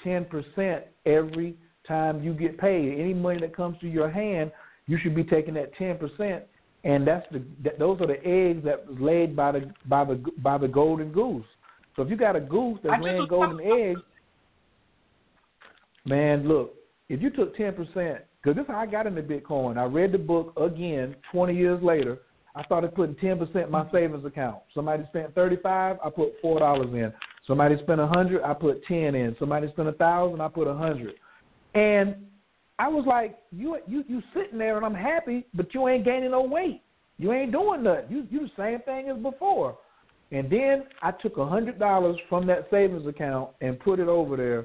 Speaker 3: 10% every time you get paid. Any money that comes to your hand, you should be taking that 10%. And that's the that, those are the eggs that was laid by the by the by the golden goose. So if you got a goose
Speaker 15: I
Speaker 3: that's laying golden eggs, man, look, if you took ten percent, because this is how I got into Bitcoin. I read the book again twenty years later. I started putting ten percent in my savings account. Somebody spent thirty five, I put four dollars in. Somebody spent a hundred, I put ten in. Somebody spent a thousand, I put a hundred. And I was like, you you you sitting there and I'm happy, but you ain't gaining no weight. You ain't doing nothing. You you the same thing as before. And then I took a hundred dollars from that savings account and put it over there.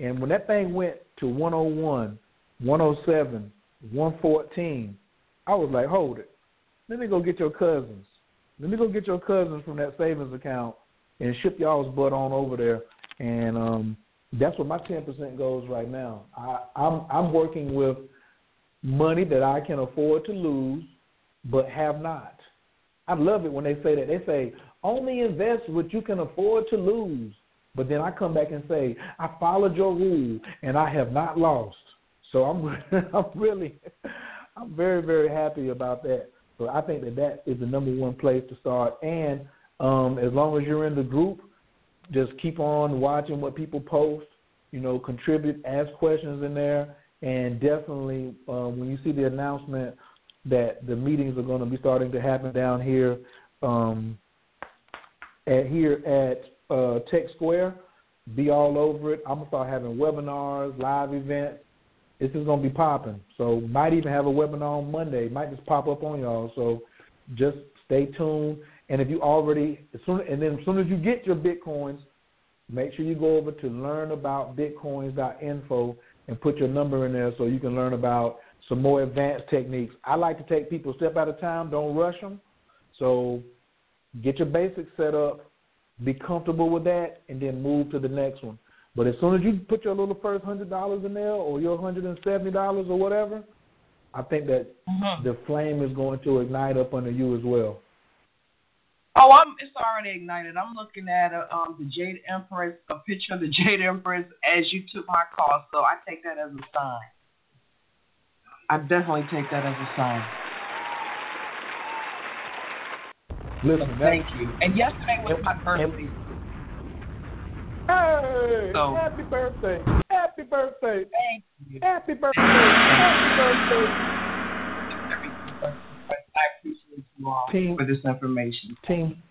Speaker 3: And when that thing went to 101, 107, 114, I was like, hold it. Let me go get your cousins. Let me go get your cousins from that savings account and ship y'all's butt on over there. And um, that's where my 10% goes right now. I, I'm I'm working with money that I can afford to lose, but have not. I love it when they say that. They say only invest what you can afford to lose. But then I come back and say I followed your rule and I have not lost. So I'm I'm really I'm very very happy about that. So I think that that is the number one place to start. And um, as long as you're in the group, just keep on watching what people post. You know, contribute, ask questions in there, and definitely uh, when you see the announcement that the meetings are going to be starting to happen down here um, at here at uh, Tech Square, be all over it. I'm gonna start having webinars, live events. This is gonna be popping. So might even have a webinar on Monday. Might just pop up on y'all. So just stay tuned. And if you already, as soon and then as soon as you get your bitcoins, make sure you go over to learnaboutbitcoins.info and put your number in there so you can learn about some more advanced techniques. I like to take people step at a time, don't rush them. So get your basics set up, be comfortable with that, and then move to the next one. But as soon as you put your little first hundred dollars in there, or your hundred and seventy dollars, or whatever, I think that
Speaker 15: Mhm.
Speaker 3: the flame is going to ignite up under you as well.
Speaker 15: Oh, I'm. It's already ignited. I'm looking at a, um the Jade Empress, a picture of the Jade Empress as you took my call. So I take that as a sign. I definitely take that as a sign.
Speaker 3: Listen,
Speaker 15: thank you. And yesterday was my birthday.
Speaker 3: Hey,
Speaker 15: So-
Speaker 3: happy birthday! Happy birthday!
Speaker 15: Thank you.
Speaker 3: Happy birthday! Happy birthday!
Speaker 15: I appreciate you all
Speaker 3: Team-
Speaker 15: for this information.
Speaker 3: Team,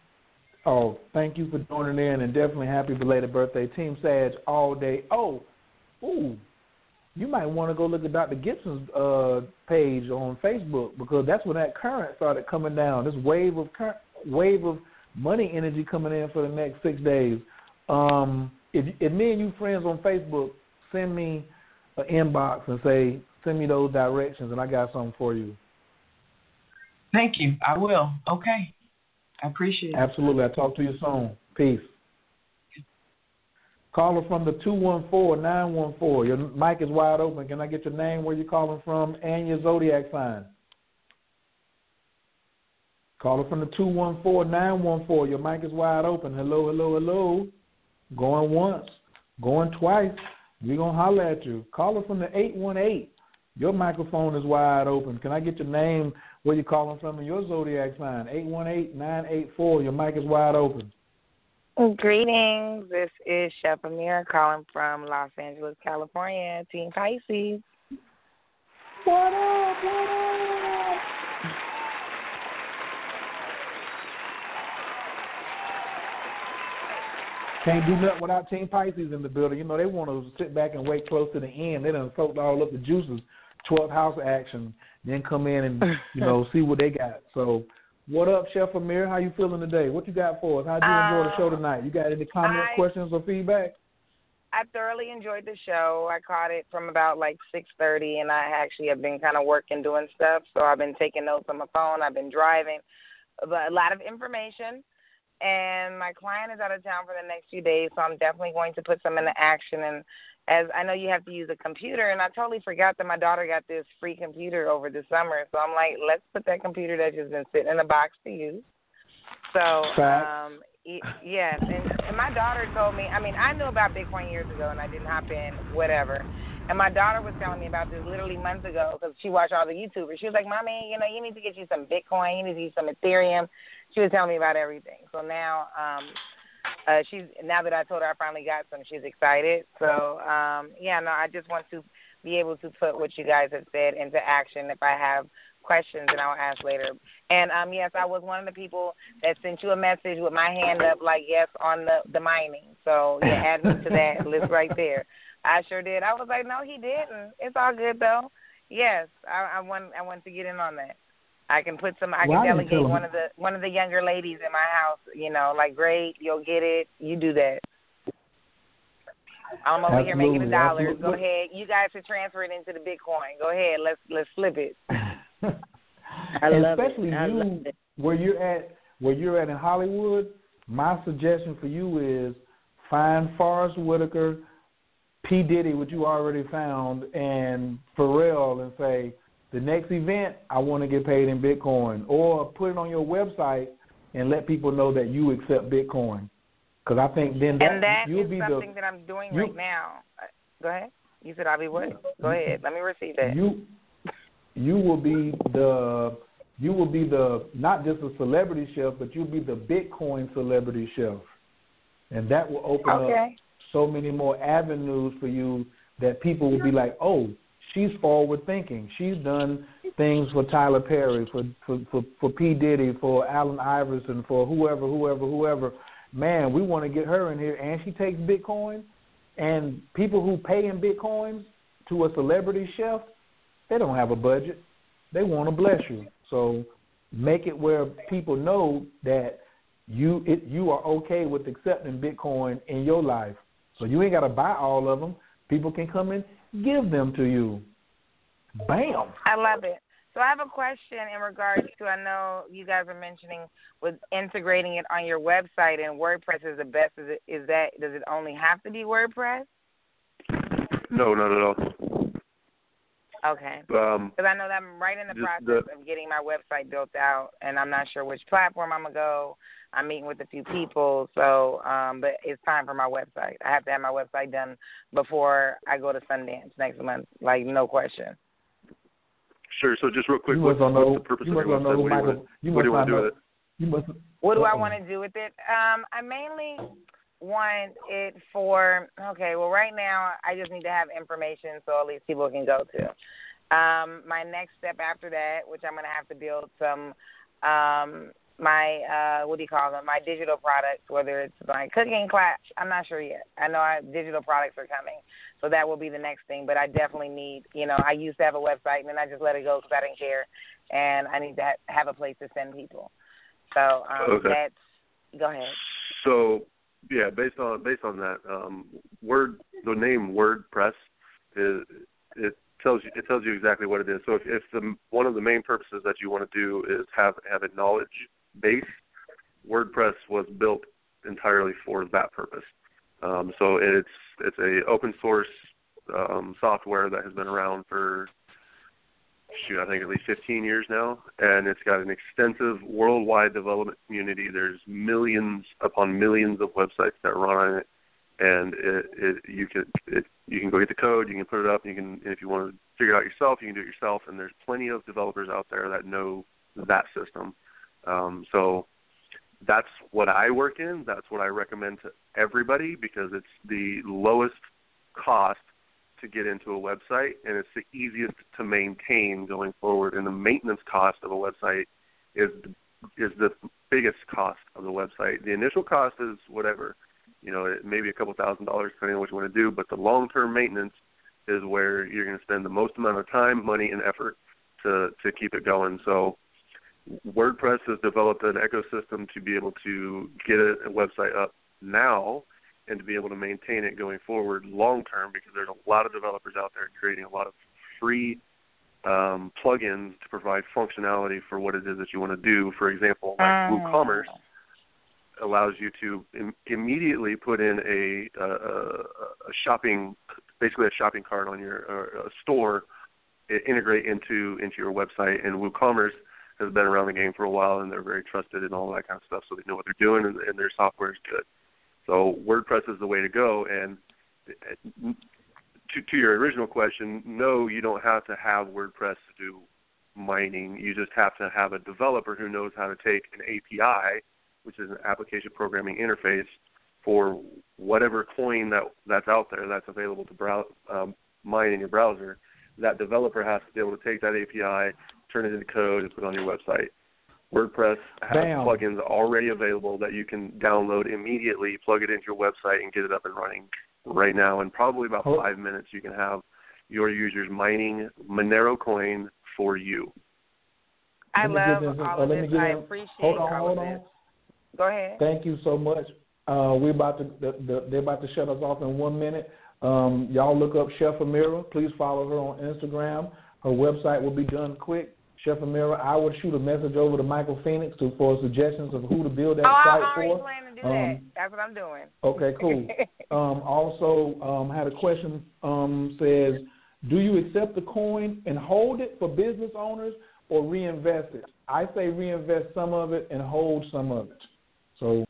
Speaker 3: oh, thank you for joining in, and definitely happy belated birthday, Team Sag, all day. Oh, ooh, you might want to go look at Dr. Gibson's uh, page on Facebook because that's when that current started coming down. This wave of current, wave of money energy coming in for the next six days. Um, if if me and you friends on Facebook, send me an inbox and say send me those directions, and I got something for you.
Speaker 15: Thank you. I will. Okay. I appreciate it.
Speaker 3: Absolutely. I'll talk to you soon. Peace. Caller from the 214-914. Your mic is wide open. Can I get your name, where you're calling from, and your zodiac sign? Caller from the 214-914. Your mic is wide open. Hello, hello, hello. Going once. Going twice. We're going to holler at you. Call us from the 818. Your microphone is wide open. Can I get your name, where you're calling from, and your zodiac sign? 818-984. Your mic is wide open.
Speaker 16: Greetings. This is Chef Amir calling from Los Angeles, California, Team Pisces.
Speaker 3: What up? What up? Can't do nothing without Team Pisces in the building. You know, they want to sit back and wait close to the end. They done soaked all up the juices, 12th house action, then come in and, you know, see what they got. So, what up, Chef Amir? How you feeling today? What you got for us? How'd you enjoy the show um, tonight? You got any comments,
Speaker 16: I-
Speaker 3: questions, or feedback?
Speaker 16: I thoroughly enjoyed the show. I caught it from about like six thirty, and I actually have been kind of working, doing stuff. So I've been taking notes on my phone. I've been driving, but a lot of information. And my client is out of town for the next few days, so I'm definitely going to put some into action. And as I know you have to use a computer, and I totally forgot that my daughter got this free computer over the summer. So I'm like, let's put that computer that just been sitting in a box to use. So um, y- yes, and, and my daughter told me. I mean, I knew about Bitcoin years ago, and I didn't hop in, whatever. And my daughter was telling me about this literally months ago because she watched all the YouTubers. She was like, "Mommy, you know, you need to get you some Bitcoin. You need to get some Ethereum." She was telling me about everything. So now, um, uh, she's now that I told her I finally got some, she's excited. So um, yeah, no, I just want to be able to put what you guys have said into action. If I have questions, and I'll ask later. And um, yes, I was one of the people that sent you a message with my hand up, like yes, on the the mining. So yeah, add me to that list right there. I sure did. I was like, no, he didn't. It's all good though. Yes, I, I want I want to get in on that. I can put some. I
Speaker 3: Well,
Speaker 16: can
Speaker 3: didn't tell
Speaker 16: delegate
Speaker 3: him.
Speaker 16: one of the one of the younger ladies in my house. You know, like great, you'll get it. You do that. I'm over here making the
Speaker 3: Absolutely,
Speaker 16: dollars. Go ahead. You guys should transfer it into the Bitcoin. Go ahead. Let's let's flip it.
Speaker 13: I love
Speaker 3: Especially
Speaker 13: it. I
Speaker 3: you,
Speaker 13: love it.
Speaker 3: where you're at, where you're at in Hollywood. My suggestion for you is find Forest Whitaker, P Diddy, what you already found, and Pharrell, and say the next event I want to get paid in Bitcoin, or put it on your website and let people know that you accept Bitcoin. Because I think then that,
Speaker 16: and that
Speaker 3: you'll
Speaker 16: is
Speaker 3: be
Speaker 16: something
Speaker 3: the
Speaker 16: that I'm doing
Speaker 3: you-
Speaker 16: right now. Uh, Go ahead. You said I'll be what? Go ahead. Let me receive that.
Speaker 3: you you will be the you will be the not just a celebrity chef, but you'll be the Bitcoin celebrity chef, and that will open up
Speaker 16: Okay.
Speaker 3: So many more avenues for you that people will be like, oh, she's forward thinking. She's done things for Tyler Perry, for for for, for P Diddy, for Allen Iverson, for whoever, whoever, whoever. Man, we want to get her in here, and she takes Bitcoin. And people who pay in Bitcoins to a celebrity chef, they don't have a budget. They want to bless you. So make it where people know that you it, you are okay with accepting Bitcoin in your life. So you ain't got to buy all of them. People can come and give them to you. Bam.
Speaker 16: I love it. So I have a question in regards to I know you guys are mentioning with integrating it on your website and WordPress is the best. Is it is that does it only have to be WordPress?
Speaker 1: No, not at all.
Speaker 16: Okay.
Speaker 1: Um,
Speaker 16: Because I know that I'm right in the process
Speaker 1: the-
Speaker 16: of getting my website built out, and I'm not sure which platform I'm gonna go. I'm meeting with a few people, so um, but it's time for my website. I have to have my website done before I go to Sundance next month, like no question.
Speaker 1: Sure. So just real quick,
Speaker 3: You
Speaker 1: what's, what's
Speaker 3: know-
Speaker 1: the purpose
Speaker 3: you
Speaker 1: of
Speaker 3: must
Speaker 1: your
Speaker 3: know
Speaker 1: website? What do you want
Speaker 3: you
Speaker 1: to, what do you want to do
Speaker 3: know-
Speaker 1: with it?
Speaker 3: You must.
Speaker 16: What do I
Speaker 3: Uh-oh.
Speaker 16: want to do with it? Um, I mainly want it for okay. Well, right now I just need to have information so at least people can go to. Um, my next step after that, which I'm gonna have to build some um, my uh, what do you call them? My digital products, whether it's my cooking class. I'm not sure yet. I know I, digital products are coming, so that will be the next thing. But I definitely need, you know, I used to have a website and then I just let it go because I didn't care, and I need to ha- have a place to send people. So um,
Speaker 1: Okay.
Speaker 16: that's go ahead.
Speaker 1: So yeah, based on based on that, um, word the name WordPress is it tells you it tells you exactly what it is. So if, if the one of the main purposes that you want to do is have have a knowledge base, WordPress was built entirely for that purpose. Um, so it's it's a open source um, software that has been around for shoot, I think at least 15 years now, and it's got an extensive worldwide development community. There's millions upon millions of websites that run on it, and it, it you can it, you can go get the code, you can put it up, you can if you want to figure it out yourself, you can do it yourself. And there's plenty of developers out there that know that system. Um, so that's what I work in. That's what I recommend to everybody because it's the lowest cost to get into a website and it's the easiest to maintain going forward and the maintenance cost of a website is is the biggest cost of the website. The initial cost is whatever. You know, maybe a couple thousand dollars depending on what you want to do, but the long term maintenance is where you're going to spend the most amount of time, money and effort to to keep it going. So WordPress has developed an ecosystem to be able to get a, website up now and to be able to maintain it going forward long term because there's a lot of developers out there creating a lot of free um, plugins to provide functionality for what it is that you want to do. For example, like WooCommerce allows you to Im- immediately put in a, a, a shopping, basically a shopping cart on your or a store, integrate into into your website. And WooCommerce has been around the game for a while, and they're very trusted and all that kind of stuff. So they know what they're doing, and, and their software is good. So WordPress is the way to go. And to, to your original question, no, you don't have to have WordPress to do mining. You just have to have a developer who knows how to take an API, which is an application programming interface, for whatever coin that that's out there that's available to brow, um, mine in your browser. That developer has to be able to take that API, turn it into code, and put it on your website. WordPress has
Speaker 3: Bam.
Speaker 1: plugins already available that you can download immediately, plug it into your website, and get it up and running right now. In probably about
Speaker 3: Oh.
Speaker 1: five minutes, you can have your users mining Monero coin for you.
Speaker 16: I
Speaker 3: Let me get
Speaker 16: love
Speaker 3: this-
Speaker 16: all
Speaker 3: uh,
Speaker 16: of
Speaker 3: let me
Speaker 16: this.
Speaker 3: get
Speaker 16: I
Speaker 3: in-
Speaker 16: appreciate
Speaker 3: hold on,
Speaker 16: all
Speaker 3: hold on.
Speaker 16: this. Go ahead.
Speaker 3: Thank you so much. Uh, we're about to the, the, they're about to shut us off in one minute. Um, y'all look up Chef Amira. Please follow her on Instagram. Her website will be done quick. Chef Amira, I would shoot a message over to Michael Phoenix to, for suggestions of who to build that
Speaker 16: oh,
Speaker 3: site
Speaker 16: I'm already
Speaker 3: for.
Speaker 16: planning to do
Speaker 3: Um,
Speaker 16: that. That's what I'm doing.
Speaker 3: Okay, cool. um, also, um, had a question. Um, says, do you accept the coin and hold it for business owners or reinvest it? I say reinvest some of it and hold some of it. So